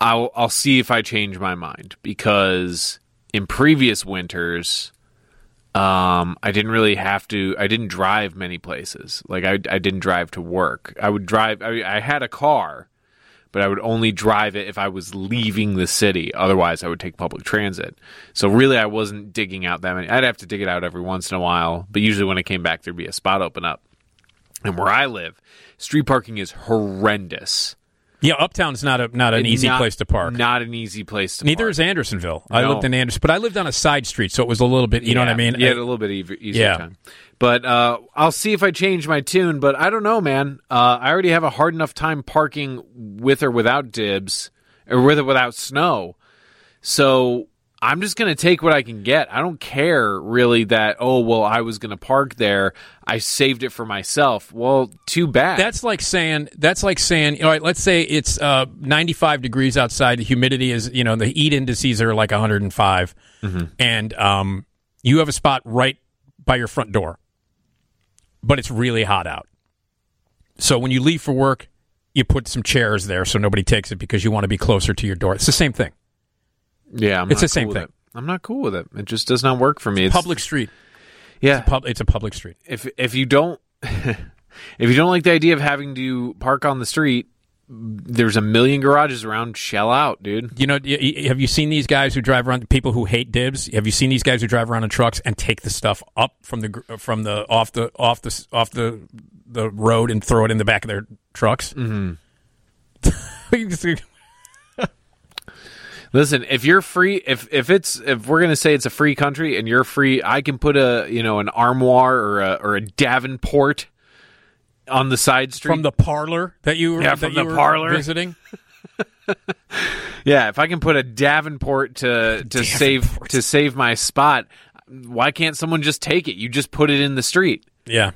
I'll I'll see if I change my mind because in previous winters, um, I didn't really have to. I didn't drive many places. Like I I didn't drive to work. I would drive. I, I had a car, but I would only drive it if I was leaving the city. Otherwise, I would take public transit. So really, I wasn't digging out that many. I'd have to dig it out every once in a while, but usually when I came back, there'd be a spot open up. And where I live, street parking is horrendous. Yeah, Uptown's not a not an easy Not- place to park. Not an easy place to park. Neither park. is Andersonville. I lived in Anderson, but I lived on a side street, so it was a little bit. You know what I mean? I- had a little bit easier, easier Yeah. time. But uh, I'll see if I change my tune. But I don't know, man. Uh, I already have a hard enough time parking with or without dibs, or with or without snow. So I'm just gonna take what I can get. I don't care really that. Oh well, I was gonna park there. I saved it for myself. Well, too bad. That's like saying that's like saying all right. Let's say it's uh, 95 degrees outside. The humidity is you know the heat indices are like 105, Mhm. and um, you have a spot right by your front door, but it's really hot out. So when you leave for work, you put some chairs there so nobody takes it because you want to be closer to your door. It's the same thing. Yeah, I'm it's the same cool with thing. it. I'm not cool with it. It just does not work for me. It's Public street. Yeah, it's a, pub, it's a public street. if if you don't if you don't like the idea of having to park on the street, there's a million garages around. Shell out, dude. You know, have you seen these guys who drive around? People who hate dibs. Have you seen these guys who drive around in trucks and take the stuff up from the from the off the off the off the the road and throw it in the back of their trucks? Mm-hmm. Listen, if you're free, if if it's if we're gonna say it's a free country and you're free, I can put a you know an armoire or a or a Davenport on the side street from the parlor that you were yeah that from you the were parlor visiting. Yeah, if I can put a Davenport to to save to save my spot, why can't someone just take it? You just put it in the street. Yeah,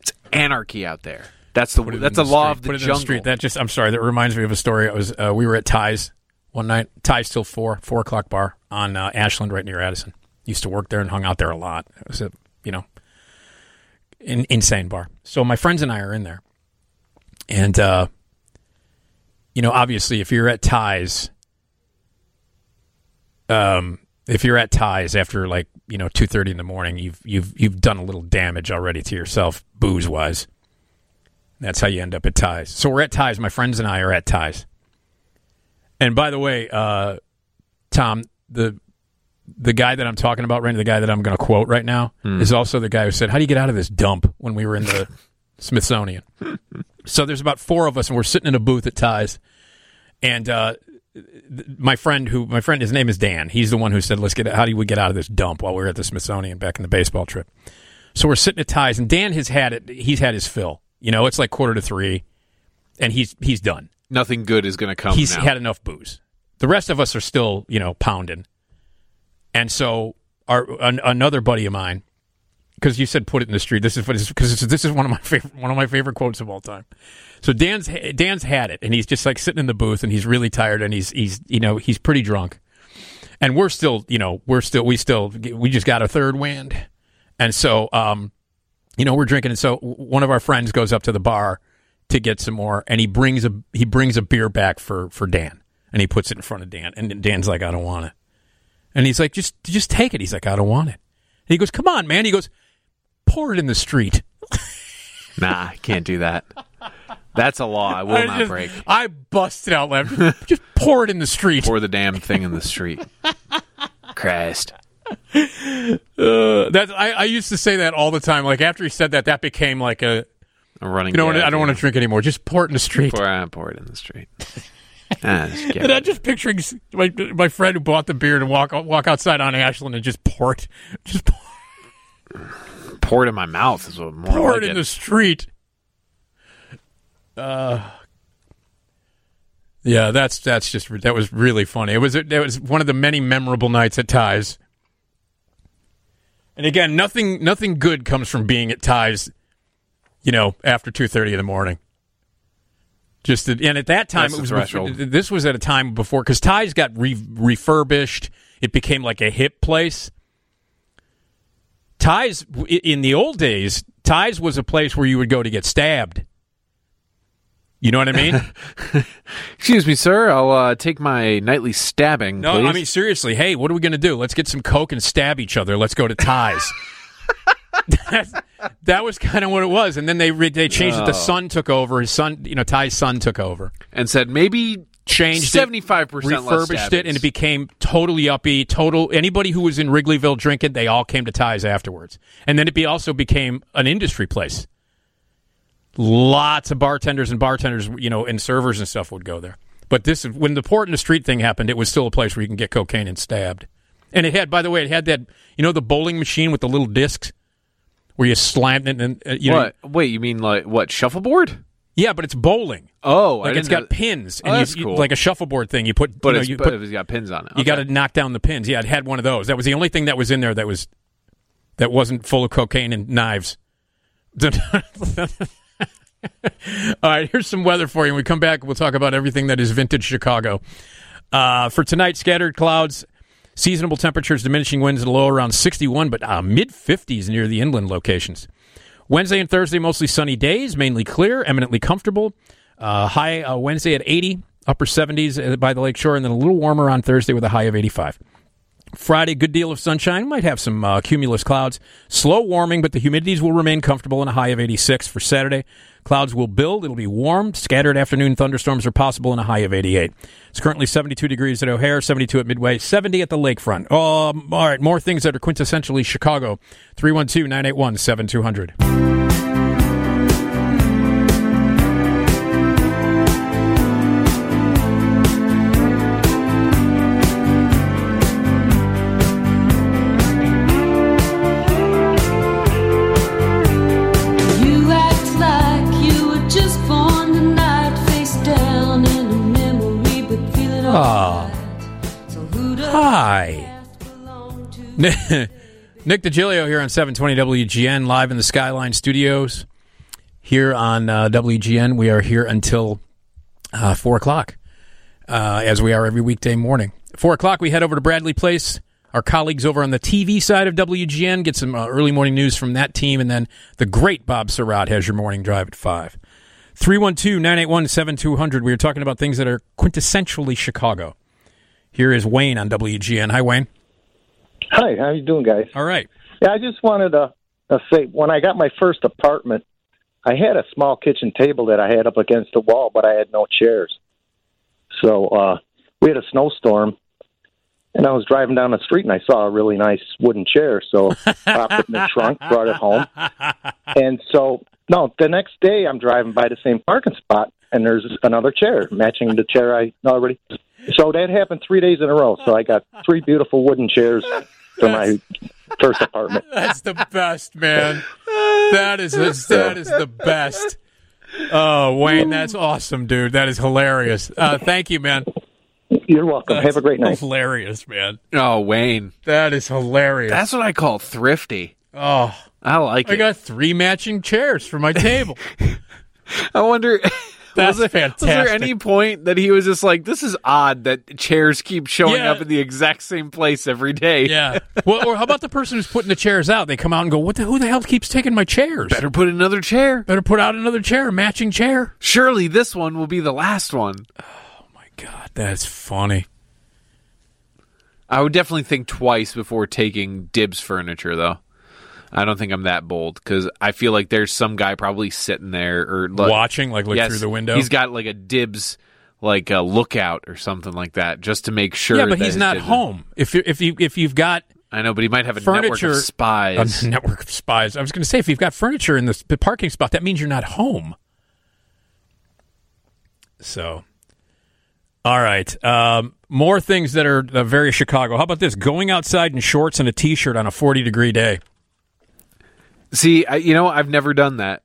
it's anarchy out there. That's the that's a the law street. of the Put it jungle. in the street. That just I'm sorry. That reminds me of a story. I was uh, we were at Ties one night. Ties till four four o'clock bar on uh, Ashland, right near Addison. Used to work there and hung out there a lot. It was a you know in, insane bar. So my friends and I are in there, and uh, you know obviously if you're at Ties, um, if you're at Ties after like you know two thirty in the morning, you've you've you've done a little damage already to yourself booze wise. That's how you end up at ties. So we're at ties. My friends and I are at ties. And by the way, uh, Tom, the the guy that I'm talking about right now, the guy that I'm going to quote right now, Hmm. is also the guy who said, "How do you get out of this dump?" When we were in the Smithsonian. so there's about four of us, and we're sitting in a booth at ties. And uh, th- my friend, who my friend, his name is Dan. He's the one who said, "Let's get. How do we get out of this dump?" While we were at the Smithsonian back in the baseball trip. So we're sitting at ties, and Dan has had it. He's had his fill. You know, it's like quarter to three, and he's he's done. Nothing good is going to come. he's now. had enough booze. The rest of us are still, you know, pounding. And so our an, another buddy of mine, because you said put it in the street. This is because this is one of my favorite one of my favorite quotes of all time. So Dan's Dan's had it, and he's just like sitting in the booth, and he's really tired, and he's he's you know he's pretty drunk, and we're still you know we're still we still we just got a third wind, and so um you know we're drinking, and so one of our friends goes up to the bar to get some more, and he brings a he brings a beer back for for Dan, and he puts it in front of Dan, and Dan's like I don't want it, and he's like just just take it. He's like I don't want it. And he goes come on man. He goes pour it in the street. Nah, I can't do that. That's a law I will I not just- break. I busted out laughing. Just, just pour it in the street. Pour the damn thing in the street. Christ. Uh, that I, I used to say that all the time. Like after he said that, that became like a A running. you know what, I don't want to drink anymore. Just pour it in the street. Pour, uh, pour it in the street. Ah, just And I'm just picturing my my friend who bought the beer to walk walk outside on Ashland and just pour it, just pour, pour it in my mouth is what more pour like it in the street. Uh, yeah, that's that's just that was really funny. It was it was one of the many memorable nights at Ties. And again, nothing nothing good comes from being at Ties. You know, after two thirty in the morning. Just that- and at that time That's it was threshold. before, this was at a time before because Ties got re- refurbished. It became like a hip place. Ties in the old days, Ties was a place where you would go to get stabbed. You know what I mean? Excuse me, sir. I'll uh, take my nightly stabbing. No, please. I mean seriously. Hey, what are we going to do? Let's get some coke and stab each other. Let's go to ties. That was kind of what it was, and then they re- they changed it. Oh. The son took over. His son, you know, Ty's son took over and said maybe changed seventy five percent refurbished it, and it became totally uppy. Total anybody who was in Wrigleyville drinking, they all came to Ty's afterwards, and then it be also became an industry place. Lots of bartenders and bartenders, you know, and servers and stuff would go there. But this, when the port in the street thing happened, it was still a place where you can get cocaine and stabbed. And it had, by the way, it had that, you know, the bowling machine with the little discs where you slammed it and uh, you know, what? Wait, you mean like what? Shuffleboard? yeah, but it's bowling. Oh, I like it's got know- pins, Oh, and you- that's you, cool. like a shuffleboard thing. You put, But you know, it's you but put, it's got pins on it. You got to knock down the pins. Yeah, it had one of those. That was the only thing that was in there that was that wasn't full of cocaine and knives. All right, here's some weather for you. When we come back, we'll talk about everything that is vintage Chicago. Uh, for tonight, scattered clouds, seasonable temperatures, diminishing winds, and low around 61, but uh, mid 50s near the inland locations. Wednesday and Thursday, mostly sunny days, mainly clear, eminently comfortable. Uh, high uh, Wednesday at 80, upper 70s uh, by the lakeshore, and then a little warmer on Thursday with a high of 85. Friday, good deal of sunshine. Might have some uh, cumulus clouds. Slow warming, but the humidities will remain comfortable and a high of 86 for Saturday. Clouds will build. It'll be warm. Scattered afternoon thunderstorms are possible and a high of 88. It's currently 72 degrees at O'Hare, 72 at Midway, 70 at the lakefront. Um, all right, more things that are quintessentially Chicago. 312 981 7200. Nick DiGilio here on 720 WGN, live in the Skyline Studios. Here on uh, WGN, we are here until uh, 4 o'clock, uh, as we are every weekday morning. 4 o'clock, we head over to Bradley Place. Our colleagues over on the TV side of WGN get some uh, early morning news from that team, and then the great Bob Sirott has your morning drive at 5. 312 981 7200. We are talking about things that are quintessentially Chicago. Here is Wayne on WGN. Hi, Wayne. Hi, how you doing, guys? All right. Yeah, I just wanted to uh, say when I got my first apartment, I had a small kitchen table that I had up against the wall, but I had no chairs. So uh, we had a snowstorm, and I was driving down the street and I saw a really nice wooden chair. So popped it in the trunk, brought it home, and so no, the next day I'm driving by the same parking spot, and there's another chair matching the chair I already. So that happened three days in a row. So I got three beautiful wooden chairs for my first apartment. That's the best, man. That is that is the best. Oh, Wayne, that's awesome, dude. That is hilarious. Uh, thank you, man. You're welcome. Have a great night. Hilarious, man. Oh, Wayne. That is hilarious. That's what I call thrifty. Oh, I like I it. got three matching chairs for my table. I wonder. That's was, there- fantastic. Was there any point that he was just like, "This is odd that chairs keep showing Yeah. up in the exact same place every day"? Yeah. Well, or how about the person who's putting the chairs out? They come out and go, "What the? Who the hell keeps taking my chairs? Better put another chair. Better put out another chair, matching chair." Surely this one will be the last one. Oh my god, that's funny. I would definitely think twice before taking Dibs furniture, though. I don't think I'm that bold because I feel like there's some guy probably sitting there or like, Watching, like, look Yes, through the window? He's got like a Dibs like a lookout or something like that just to make sure. yeah, but he's not home. If you, if you if you've got I know, but he might have a network of spies. a network of spies. I was going to say if you've got furniture in the parking spot, that means you're not home. So, all right, um, more things that are uh, very Chicago. How about this? Going outside in shorts and a t-shirt on a 40 degree day. See, I, you know, I've never done that.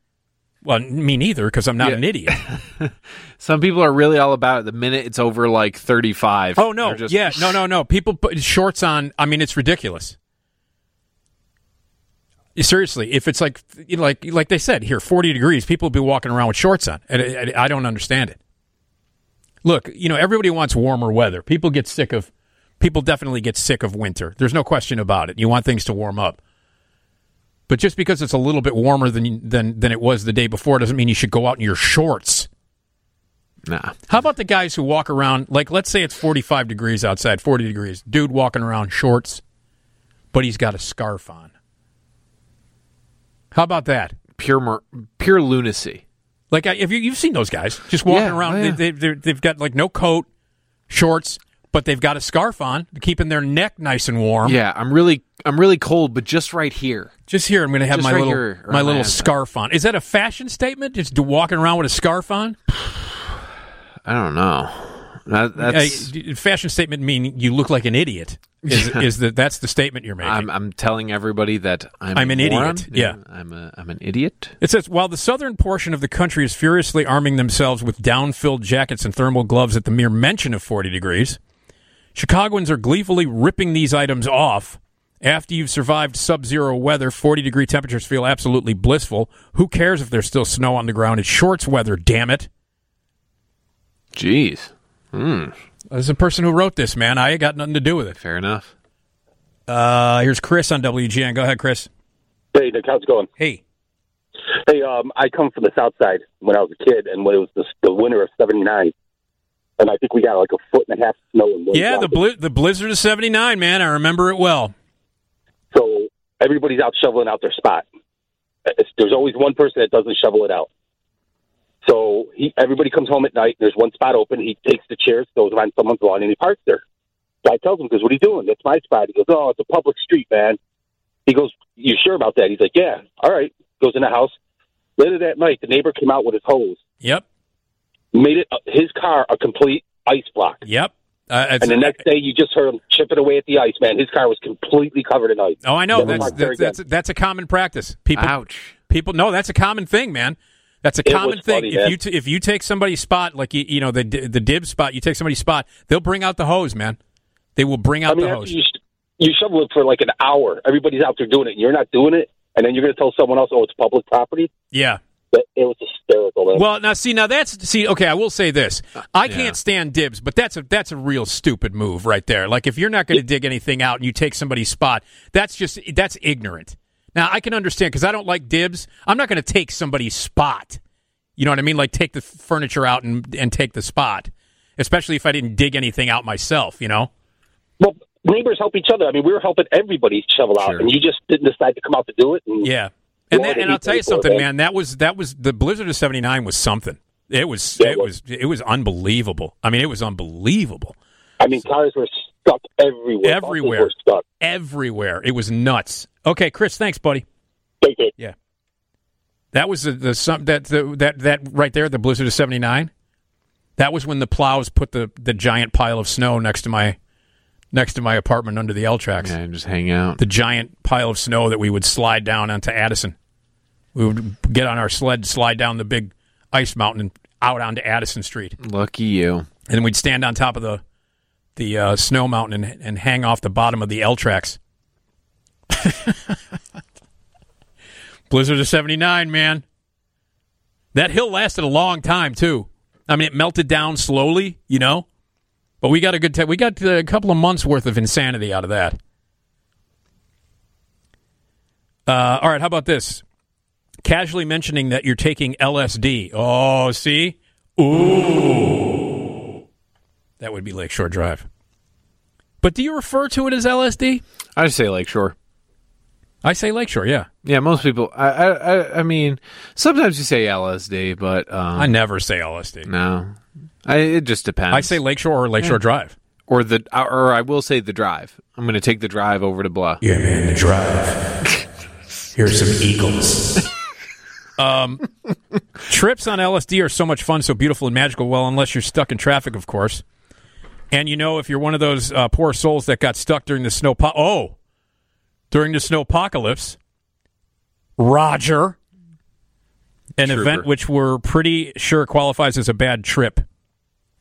Well, me neither, because I'm not Yeah. an idiot. Some people are really all about it. The minute it's over like 35. Oh no! just- yeah, no, no, no. People put shorts on. I mean, it's ridiculous. Seriously, if it's like you know, like like they said here, forty degrees, people will be walking around with shorts on, and I- I don't understand it. Look, you know, everybody wants warmer weather. People get sick of. People definitely get sick of winter. There's no question about it. You want things to warm up. But just because it's a little bit warmer than than than it was the day before doesn't mean you should go out in your shorts. Nah. How about the guys who walk around like let's say it's 45 degrees outside, 40 degrees. Dude walking around shorts, but he's got a scarf on. How about that? Pure pure lunacy. Like if you, you've seen those guys just walking Yeah, around, oh, yeah. they, they, they're- they've got like no coat, shorts, but they've got a scarf on, keeping their neck nice and warm. Yeah, I'm really I'm really cold, but just right here. Just here, I'm going to have Just my right little my little scarf on. Is that a fashion statement? Just walking around with a scarf on? I don't know. That, that's Hey, fashion statement mean you look like an idiot. Is, is that that's the statement you're making? I'm I'm telling everybody that I'm, I'm an moron. idiot. Yeah. I'm a I'm an idiot. It says while the southern portion of the country is furiously arming themselves with down-filled jackets and thermal gloves at the mere mention of 40 degrees, Chicagoans are gleefully ripping these items off. After you've survived sub-zero weather, 40 degree temperatures feel absolutely blissful. Who cares if there's still snow on the ground? It's shorts weather, damn it. Jeez. Hmm. As a person who wrote this, man, I ain't got nothing to do with it. Fair enough. Uh, here's Chris on WGN. Go ahead, Chris. Hey, Nick, how's it going? Hey. Hey, um, I come from the South Side when I was a kid, and when it was the, the winter of '79, and I think we got like a foot and a half of snow. In Yeah, the bli- the blizzard of 79, man. I remember it well. So everybody's out shoveling out their spot. It's, there's always one person that doesn't shovel it out. So he, everybody comes home at night. There's one spot open. He takes the chairs, throws them on someone's lawn, and he parks there. So I tells him, "Because what are you doing? That's my spot." He goes, "Oh, it's a public street, man." He goes, "You sure about that?" He's like, "Yeah." All right. Goes in the house. Later that night, the neighbor came out with his hose, Yep. Made it his car a complete ice block. Yep. Uh, and the next day, you just heard him chipping away at the ice, man. His car was completely covered in ice. Oh, I know. Never That's that's, that's again. that's a common practice. People, Ouch. People, no, that's a common thing, man. That's a It common thing. funny, if man. you t- if you take somebody's spot, like you, you know the the dib spot, you take somebody's spot, they'll bring out the hose, man. They will bring out I mean, the hose. you, sh- you shovel it for like an hour. Everybody's out there doing it. and You're not doing it, and then you're going to tell someone else, "Oh, it's public property." yeah. But it was hysterical. Man. Well, now see, now that's see. Okay, I will say this: I can't stand dibs, but that's a that's a real stupid move right there. Like if you're not going to dig anything out and you take somebody's spot, that's just that's ignorant. Now I can understand because I don't like dibs. I'm not going to take somebody's spot. You know what I mean? Like take the furniture out and and take the spot, especially if I didn't dig anything out myself. You know? well, neighbors help each other. I mean, we were helping everybody shovel out, and you just didn't decide to come out to do it. And Yeah. And that, and I'll tell you it, something, man. That was that was the Blizzard of '79 was something. It was it was it was unbelievable. I mean, it was unbelievable. I mean, cars were stuck everywhere. Everywhere. were stuck. Everywhere. It was nuts. Okay, Chris, thanks, buddy. Take it. Yeah. That was the, the some that the, that that right there, the Blizzard of '79. That was when the plows put the, the giant pile of snow next to my next to my apartment under the L tracks. Yeah, and just hang out. The giant pile of snow that we would slide down onto Addison. We would get on our sled, slide down the big ice mountain, and out onto Addison Street. Lucky you. And we'd stand on top of the the uh, snow mountain and, and hang off the bottom of the L tracks. Blizzard of '79, man. That hill lasted a long time too. I mean, it melted down slowly, you know, but we got a good. T- we got a couple of months worth of insanity out of that. Uh, all right, how about this? Casually mentioning that you're taking LSD. Oh, see, ooh, that would be Lakeshore Drive. But do you refer to it as LSD? I say Lakeshore. I say Lakeshore. Yeah, Yeah, most people. I, I, I, I mean, sometimes you say LSD, but um, I never say LSD. No, I, it just depends. I say Lakeshore or Lakeshore Yeah. Drive. or the, or I will say the drive. I'm going to take the drive over to Blah. Yeah, man, the drive. Here's some eagles. um, trips on LSD are so much fun, so beautiful and magical. Well, unless you're stuck in traffic, of course. And you know, if you're one of those uh, poor souls that got stuck during the snow, po- oh, during the snow apocalypse, Roger, an Trooper. event which we're pretty sure qualifies as a bad trip.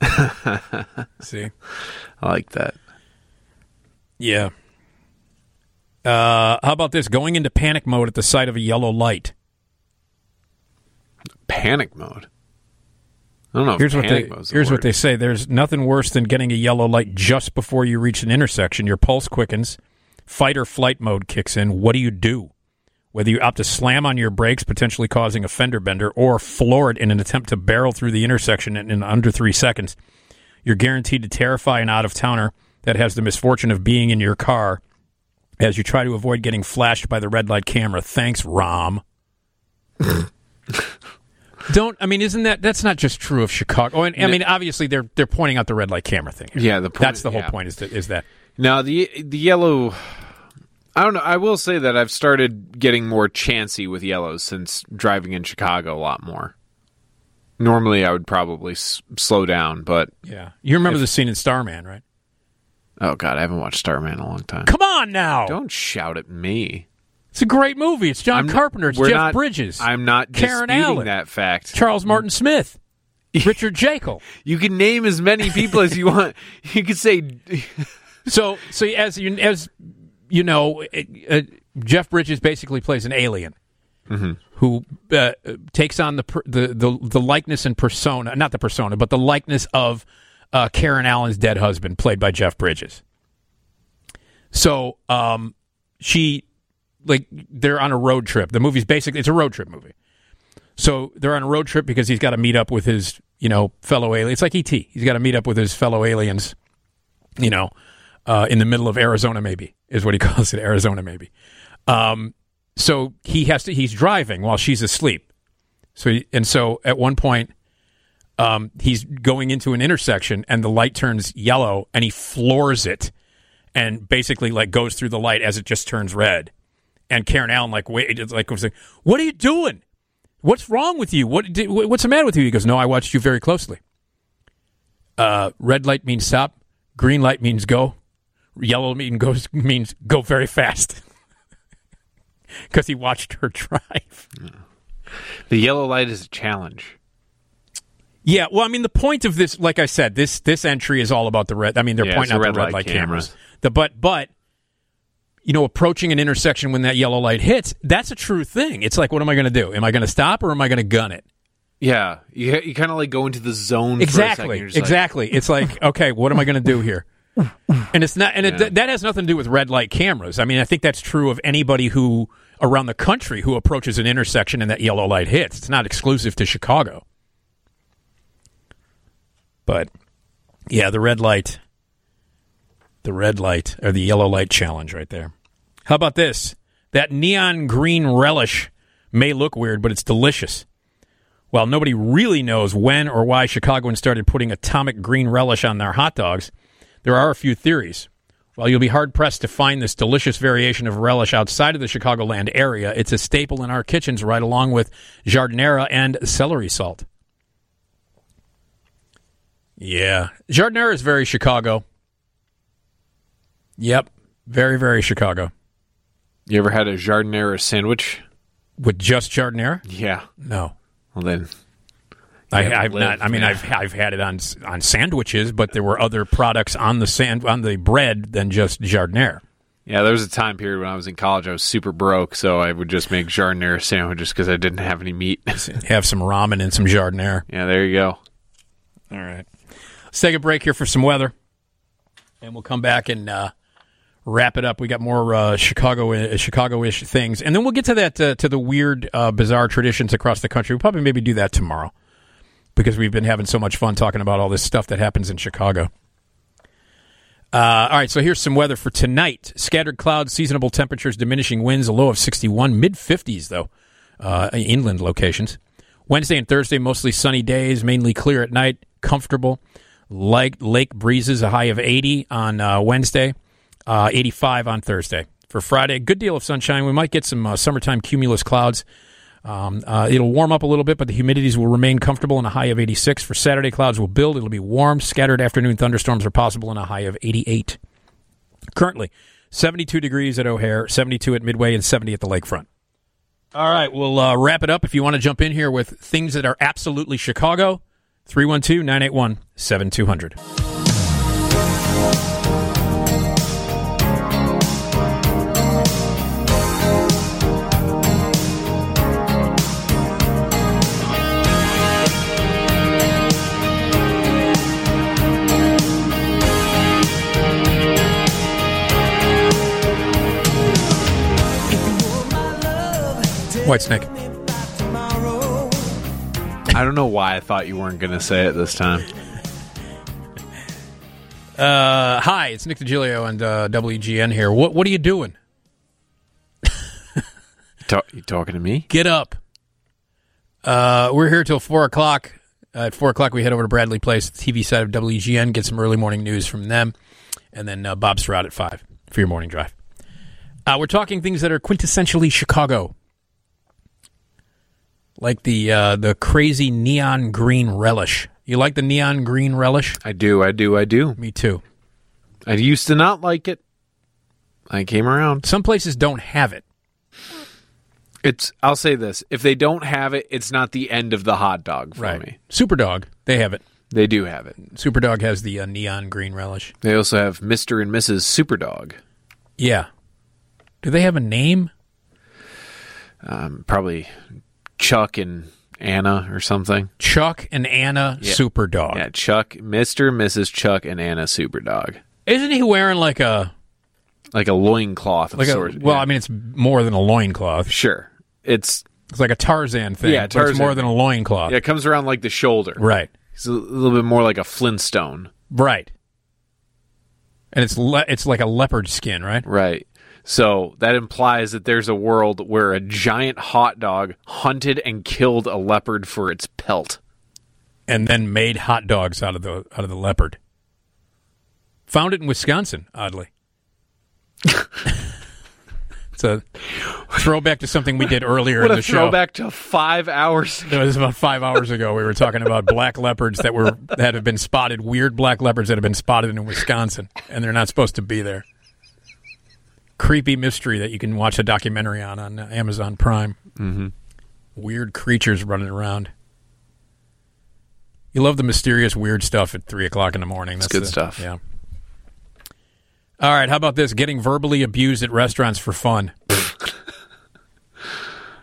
See, I like that. Yeah. Uh, how about this? Going into panic mode at the sight of a yellow light. Panic mode. I don't know. Here's what they panic mode's the here's what they say. There's nothing worse than getting a yellow light just before you reach an intersection. Your pulse quickens, fight or flight mode kicks in. What do you do? Whether you opt to slam on your brakes, potentially causing a fender bender, or floor it in an attempt to barrel through the intersection in, in under three seconds, you're guaranteed to terrify an out of towner that has the misfortune of being in your car as you try to avoid getting flashed by the red light camera. Thanks, Rom. Don't I mean? Isn't that that's not just true of Chicago? And, I mean, obviously they're they're pointing out the red light camera thing. here. Yeah, the point- that's the whole yeah. point. Is that is that Now the the yellow. I don't know. I will say that I've started getting more chancy with yellows since driving in Chicago a lot more. Normally, I would probably s- slow down, but yeah. You remember the scene in Starman, right? oh god, I haven't watched Starman in a long time. Come on now. Don't shout at me. It's a great movie. It's John Carpenter. It's we're Jeff not- Bridges. I'm not Karen disputing Allen. that fact. Charles Martin Smith. Richard Jaeckel. You can name as many people as you want. You could say So, so as you as you know, uh, uh, Jeff Bridges basically plays an alien Mhm. who uh, takes on the, per, the the the likeness and persona, not the persona, but the likeness of uh, Karen Allen's dead husband, played by Jeff Bridges. So, um, she like they're on a road trip. The movie's basically it's a road trip movie. So they're on a road trip because he's got to meet up with his, you know, fellow alien. It's like ET. He's got to meet up with his fellow aliens, you know, uh, in the middle of Arizona, maybe is what he calls it, Arizona, maybe. Um, so he has to. He's driving while she's asleep. So he, and so at one point, um, he's going into an intersection and the light turns yellow and he floors it, and basically like goes through the light as it just turns red. And Karen Allen like wait, like was like, "What are you doing? What's wrong with you? What did, what's the matter with you?" He goes, "No, I watched you very closely. Uh, red light means stop. Green light means go. Yellow mean goes means go very fast." Because he watched her drive. the yellow light is a challenge. Yeah, well, I mean, the point of this, like I said, this this entry is all about the red. I mean, they're Yeah, pointing out the red light light cameras. cameras. The but but you know, approaching an intersection when that yellow light hits, that's a true thing. It's like, what am I going to do? Am I going to stop or am I going to gun it? Yeah, you you kind of like go into the zone. For a second. Exactly, like, exactly. it's like, okay, what am I going to do here? And it's not, and Yeah. it, that has nothing to do with red light cameras. I mean, I think that's true of anybody who around the country who approaches an intersection and that yellow light hits. It's not exclusive to Chicago. But yeah, the red light, the red light or the yellow light challenge right there. How about this? That neon green relish may look weird, but it's delicious. While nobody really knows when or why Chicagoans started putting atomic green relish on their hot dogs, there are a few theories. While you'll be hard pressed to find this delicious variation of relish outside of the Chicagoland area, it's a staple in our kitchens right along with giardiniera and celery salt. Yeah. Giardiniera is very Chicago. Yep. Very, very Chicago. You ever had a giardiniera sandwich? With just giardiniera? Yeah. No. Well then, I, haven't I've lived, not. I mean, man. I've I've had it on on sandwiches, but there were other products on the sand on the bread than just giardiniera. Yeah, there was a time period when I was in college. I was super broke, so I would just make giardiniera sandwiches because I didn't have any meat. Have some ramen and some giardiniera. yeah, there you go. All right. Let's take a break here for some weather, and we'll come back and uh, wrap it up. We got more uh, Chicago uh, Chicago-ish things, and then we'll get to that uh, to the weird, uh, bizarre traditions across the country. We'll probably maybe do that tomorrow because we've been having so much fun talking about all this stuff that happens in Chicago. Uh, all right, so here's some weather for tonight. Scattered clouds, seasonable temperatures, diminishing winds, a low of 61, mid 50s, though, uh, inland locations. Wednesday and Thursday, mostly sunny days, mainly clear at night, comfortable. Lake, lake breezes, a high of 80 on uh, Wednesday, uh, 85 on Thursday. For Friday, a good deal of sunshine. We might get some uh, summertime cumulus clouds. Um, uh, it'll warm up a little bit, but the humidities will remain comfortable in a high of 86. For Saturday, clouds will build. It'll be warm. Scattered afternoon thunderstorms are possible in a high of 88. Currently, 72 degrees at O'Hare, 72 at Midway, and 70 at the lakefront. All right, we'll uh, wrap it up. If you want to jump in here with things that are absolutely Chicago, 312 981 7200. Whitesnake. I don't know why I thought you weren't going to say it this time. Uh, hi, it's Nick DiGilio and uh, WGN here. What What are you doing? Ta- you talking to me? Get up. Uh, we're here till four o'clock. Uh, at four o'clock, we head over to Bradley Place, the TV side of WGN, get some early morning news from them, and then uh, Bob Stroud at five for your morning drive. Uh, we're talking things that are quintessentially Chicago, like the uh, the crazy neon green relish. You like the neon green relish? I do, I do, I do. Me too. I used to not like it. I came around. Some places don't have it. It's. I'll say this: if they don't have it, it's not the end of the hot dog for Right. me. Superdawg, they have it. They do have it. Superdawg has the uh, neon green relish. They also have Mister and Mrs. Superdawg. Yeah. Do they have a name? Um, probably Chuck and Anna or something. Chuck and Anna Yeah. Superdawg. Yeah, Chuck, Mister, Mrs. Chuck, and Anna Superdawg. Isn't he wearing like a Like a loincloth of like a sorts. well? yeah. I mean, it's more than a loincloth. Sure. It's It's like a Tarzan thing. Yeah, but it's more than a loincloth. yeah, it comes around like the shoulder. Right. It's a little bit more like a Flintstone. Right. And it's le- it's like a leopard skin, right? Right. So that implies that there's a world where a giant hot dog hunted and killed a leopard for its pelt. And then made hot dogs out of the out of the leopard. Found it in Wisconsin, oddly. it's a throwback to something we did earlier What in the show. throwback to five hours. It was about five hours ago. We were talking about black leopards that were that have been spotted, weird black leopards that have been spotted in Wisconsin, and they're not supposed to be there. Creepy mystery that you can watch a documentary on on Amazon Prime. Mm-hmm. Weird creatures running around. You love the mysterious, weird stuff at three o'clock in the morning. It's That's good the- stuff. Yeah. All right. How about this? Getting verbally abused at restaurants for fun.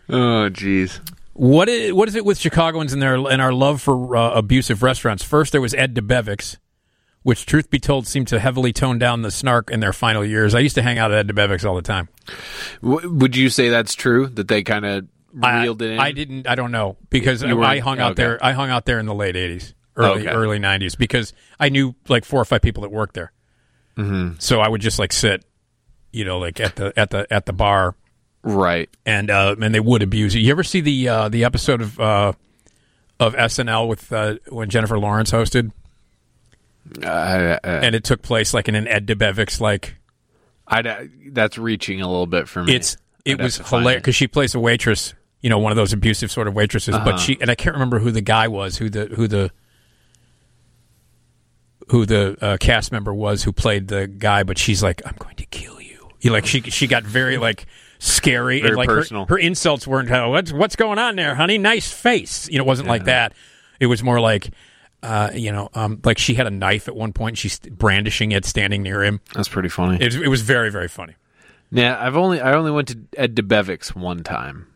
Oh, jeez. What is, what is it with Chicagoans and their and our love for uh, abusive restaurants? First, there was Ed Debevic's, which, truth be told, seemed to heavily tone down the snark in their final years. I used to hang out at Ed Debevic's all the time. W- would you say that's true? That they kind of reeled it in? I didn't. I don't know because You I hung out okay. there. I hung out there in the late '80s, early Okay. early '90s because I knew like four or five people that worked there. Mm-hmm. So I would just like sit, you know, like at the at the at the bar, right? And uh, and they would abuse you. You ever see the uh, the episode of uh, of SNL with uh, when Jennifer Lawrence hosted? Uh, and it took place like in an Ed Debevic's like I that's reaching a little bit for me. it's it I'd was hilarious because she plays a waitress, you know, one of those abusive sort of waitresses. Uh-huh. But she and I can't remember who the guy was, who the who the who the uh, cast member was who played the guy. But she's like, "I'm going to kill you." You like she she got very like scary Very and like her, personal. her insults weren't oh, what's what's going on there, honey? Nice face. You know, it wasn't like that. It was more like. Uh, you know, um, like she had a knife at one point. She's brandishing it, standing near him. That's pretty funny. It, it was very, very funny. Yeah, I've only I only went to Ed Debevic's one time.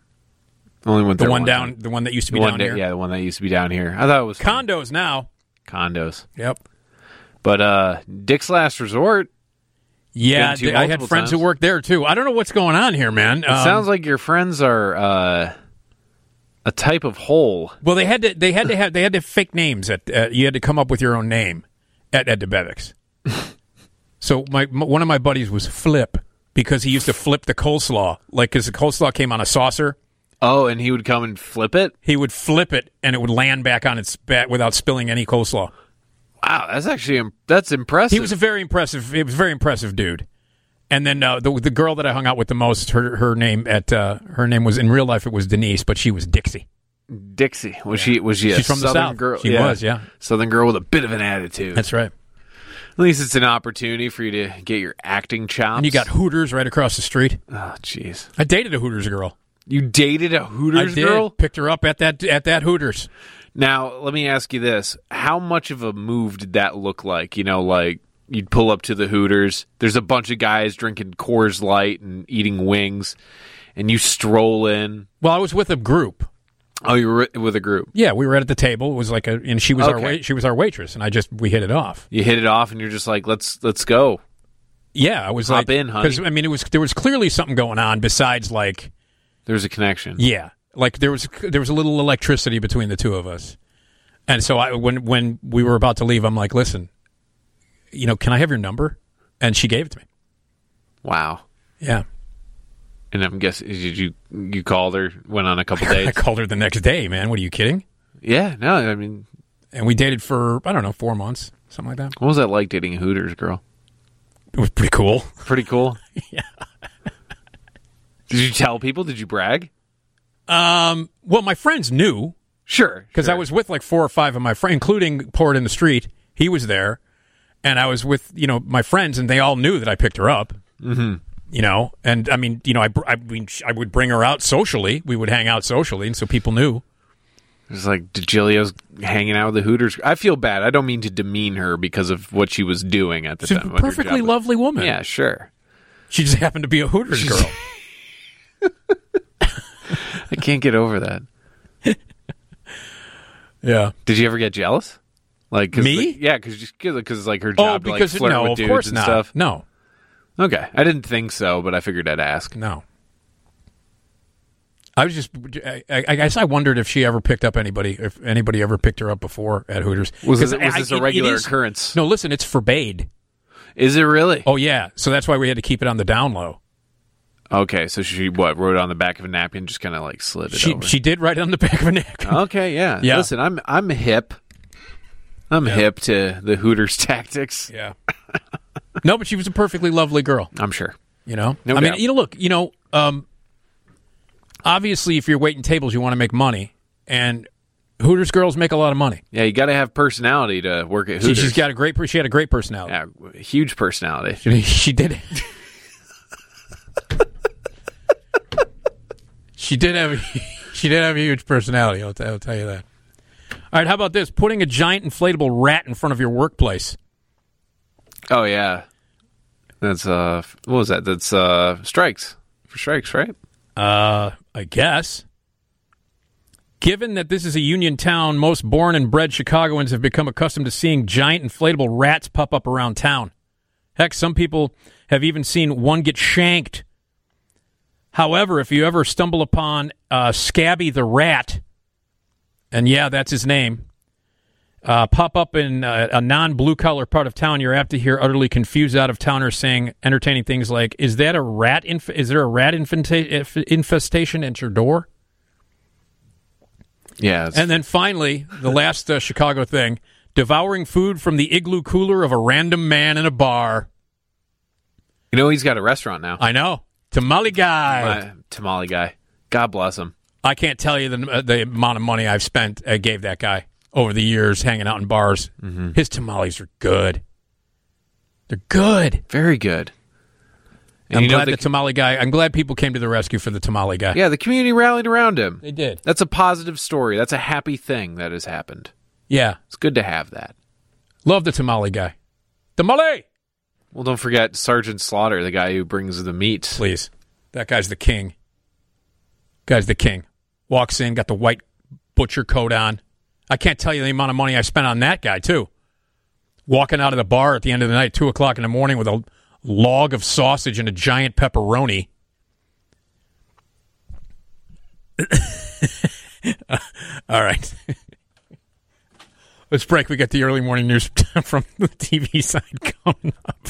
Only went The there one down, time. the one that used to be down here. Yeah, the one that used to be down here. I thought it was. Condos now. condos. Yep. But uh Dick's Last Resort. Yeah, I had friends who worked there too. I don't know what's going on here, man. It Um, sounds like your friends are uh a type of hole. well. They had to. They had to have. They had to fake names. At uh, you had to come up with your own name at at Debevic's. so my m- one of my buddies was Flip because he used to flip the coleslaw, like because the coleslaw came on a saucer. Oh, and he would come and flip it. He would flip it, and it would land back on its back without spilling any coleslaw. Wow, that's actually that's impressive. He was a very impressive. He was a very impressive dude. And then uh, the the girl that I hung out with the most, her her name at uh, her name was in real life it was Denise, but she was Dixie. Dixie. Was she was she a She's from the southern South. girl? She was, yeah. Southern girl with a bit of an attitude. That's right. At least it's an opportunity for you to get your acting chops. And you got Hooters right across the street. Oh, jeez. I dated a Hooters girl. You dated a Hooters I did. girl? Picked her up at that at that Hooters. Now, let me ask you this. How much of a move did that look like? You know, like you'd pull up to the Hooters, there's a bunch of guys drinking Coors Light and eating wings, and you stroll in. Well, I was with a group. Oh, you were with a group. Yeah, we were at the table. It was like a, and she was our wait, she was our waitress, and I just we hit it off. You hit it off, and you're just like, let's let's go. Yeah, I was Hop like, in, honey. I mean, it was there was clearly something going on besides like there was a connection. Yeah, like there was there was a little electricity between the two of us, and so I when when we were about to leave, I'm like, listen, you know, can I have your number? And she gave it to me. Wow. Yeah. And I'm guessing did you you called her, went on a couple days. I called her the next day, man. What are you kidding? yeah, no, I mean, And we dated for I don't know four months, something like that. what was that like dating a Hooters girl? It was pretty cool. Pretty cool. yeah. Did you tell people? Did you brag? Um, well, my friends knew. Sure, because I was with like four or five of my friends, including Port in the Street. He was there, and I was with you know my friends, and they all knew that I picked her up. Mhm. You know, and I mean, you know, I, I mean, I would bring her out socially. We would hang out socially, and so people knew. It was like DiGilio's hanging out with the Hooters. I feel bad. I don't mean to demean her because of what she was doing at the She's time. her perfectly lovely woman. Yeah, sure. She just happened to be a Hooters girl. I can't get over that. yeah. Did you ever get jealous? Like 'cause Me? the- yeah, because because like her Oh, job to like because- flirt no, with of dudes course and not. stuff. No. Okay, I didn't think so, but I figured I'd ask. No. I was just, I, I guess I wondered if she ever picked up anybody, if anybody ever picked her up before at Hooters. Was this- was I- this a it- it regular occurrence? No, listen, it's forbade. Is it really? Oh yeah, so that's why we had to keep it on the down low. Okay, so she what wrote it on the back of a napkin, just kind of like slid it She over. she did write it on the back of a napkin. Okay, yeah. Yeah. Listen, I'm I'm hip. I'm Yeah. hip to the Hooters tactics. Yeah. no, but she was a perfectly lovely girl. I'm sure. You know, No I mean, you know, look, you know, um, obviously, if you're waiting tables, you want to make money, and Hooters girls make a lot of money. Yeah, you got to have personality to work at Hooters. she's got a great, she had a great personality. yeah, huge personality. She, she did. she did have. She did have a huge personality. I'll, t- I'll tell you that. All right, how about this? Putting a giant inflatable rat in front of your workplace. Oh yeah, that's uh, what was that? That's uh, strikes for strikes, right? Uh, I guess. Given that this is a union town, most born and bred Chicagoans have become accustomed to seeing giant inflatable rats pop up around town. Heck, some people have even seen one get shanked. However, if you ever stumble upon uh, Scabby the Rat, and yeah, that's his name, uh, pop up in uh, a non blue collar part of town, you're apt to hear utterly confused out of towners saying entertaining things like, "Is that a rat? Inf- is there a rat infanta- infestation at your door?" Yeah, And then finally, the last uh, Chicago thing: devouring food from the igloo cooler of a random man in a bar. you know he's got a restaurant now. I know, tamale guy. My tamale guy. God bless him. I can't tell you the uh, the amount of money I've spent. I gave that guy over the years hanging out in bars. Mm-hmm. His tamales are good. They're good. Very good. And I'm you know glad the- the, tamale guy. I'm glad people came to the rescue for the tamale guy. Yeah, the community rallied around him. They did. That's a positive story. That's a happy thing that has happened. Yeah, It's good to have that. love the tamale guy. Tamale, Well, don't forget Sergeant Slaughter, the guy who brings the meat. please. That guy's the king. Guy's the king. Walks in, got the white butcher coat on. I can't tell you the amount of money I spent on that guy too. Walking out of the bar at the end of the night, two o'clock in the morning, with a log of sausage and a giant pepperoni. All right. Let's break. We got the early morning news from the TV side coming up.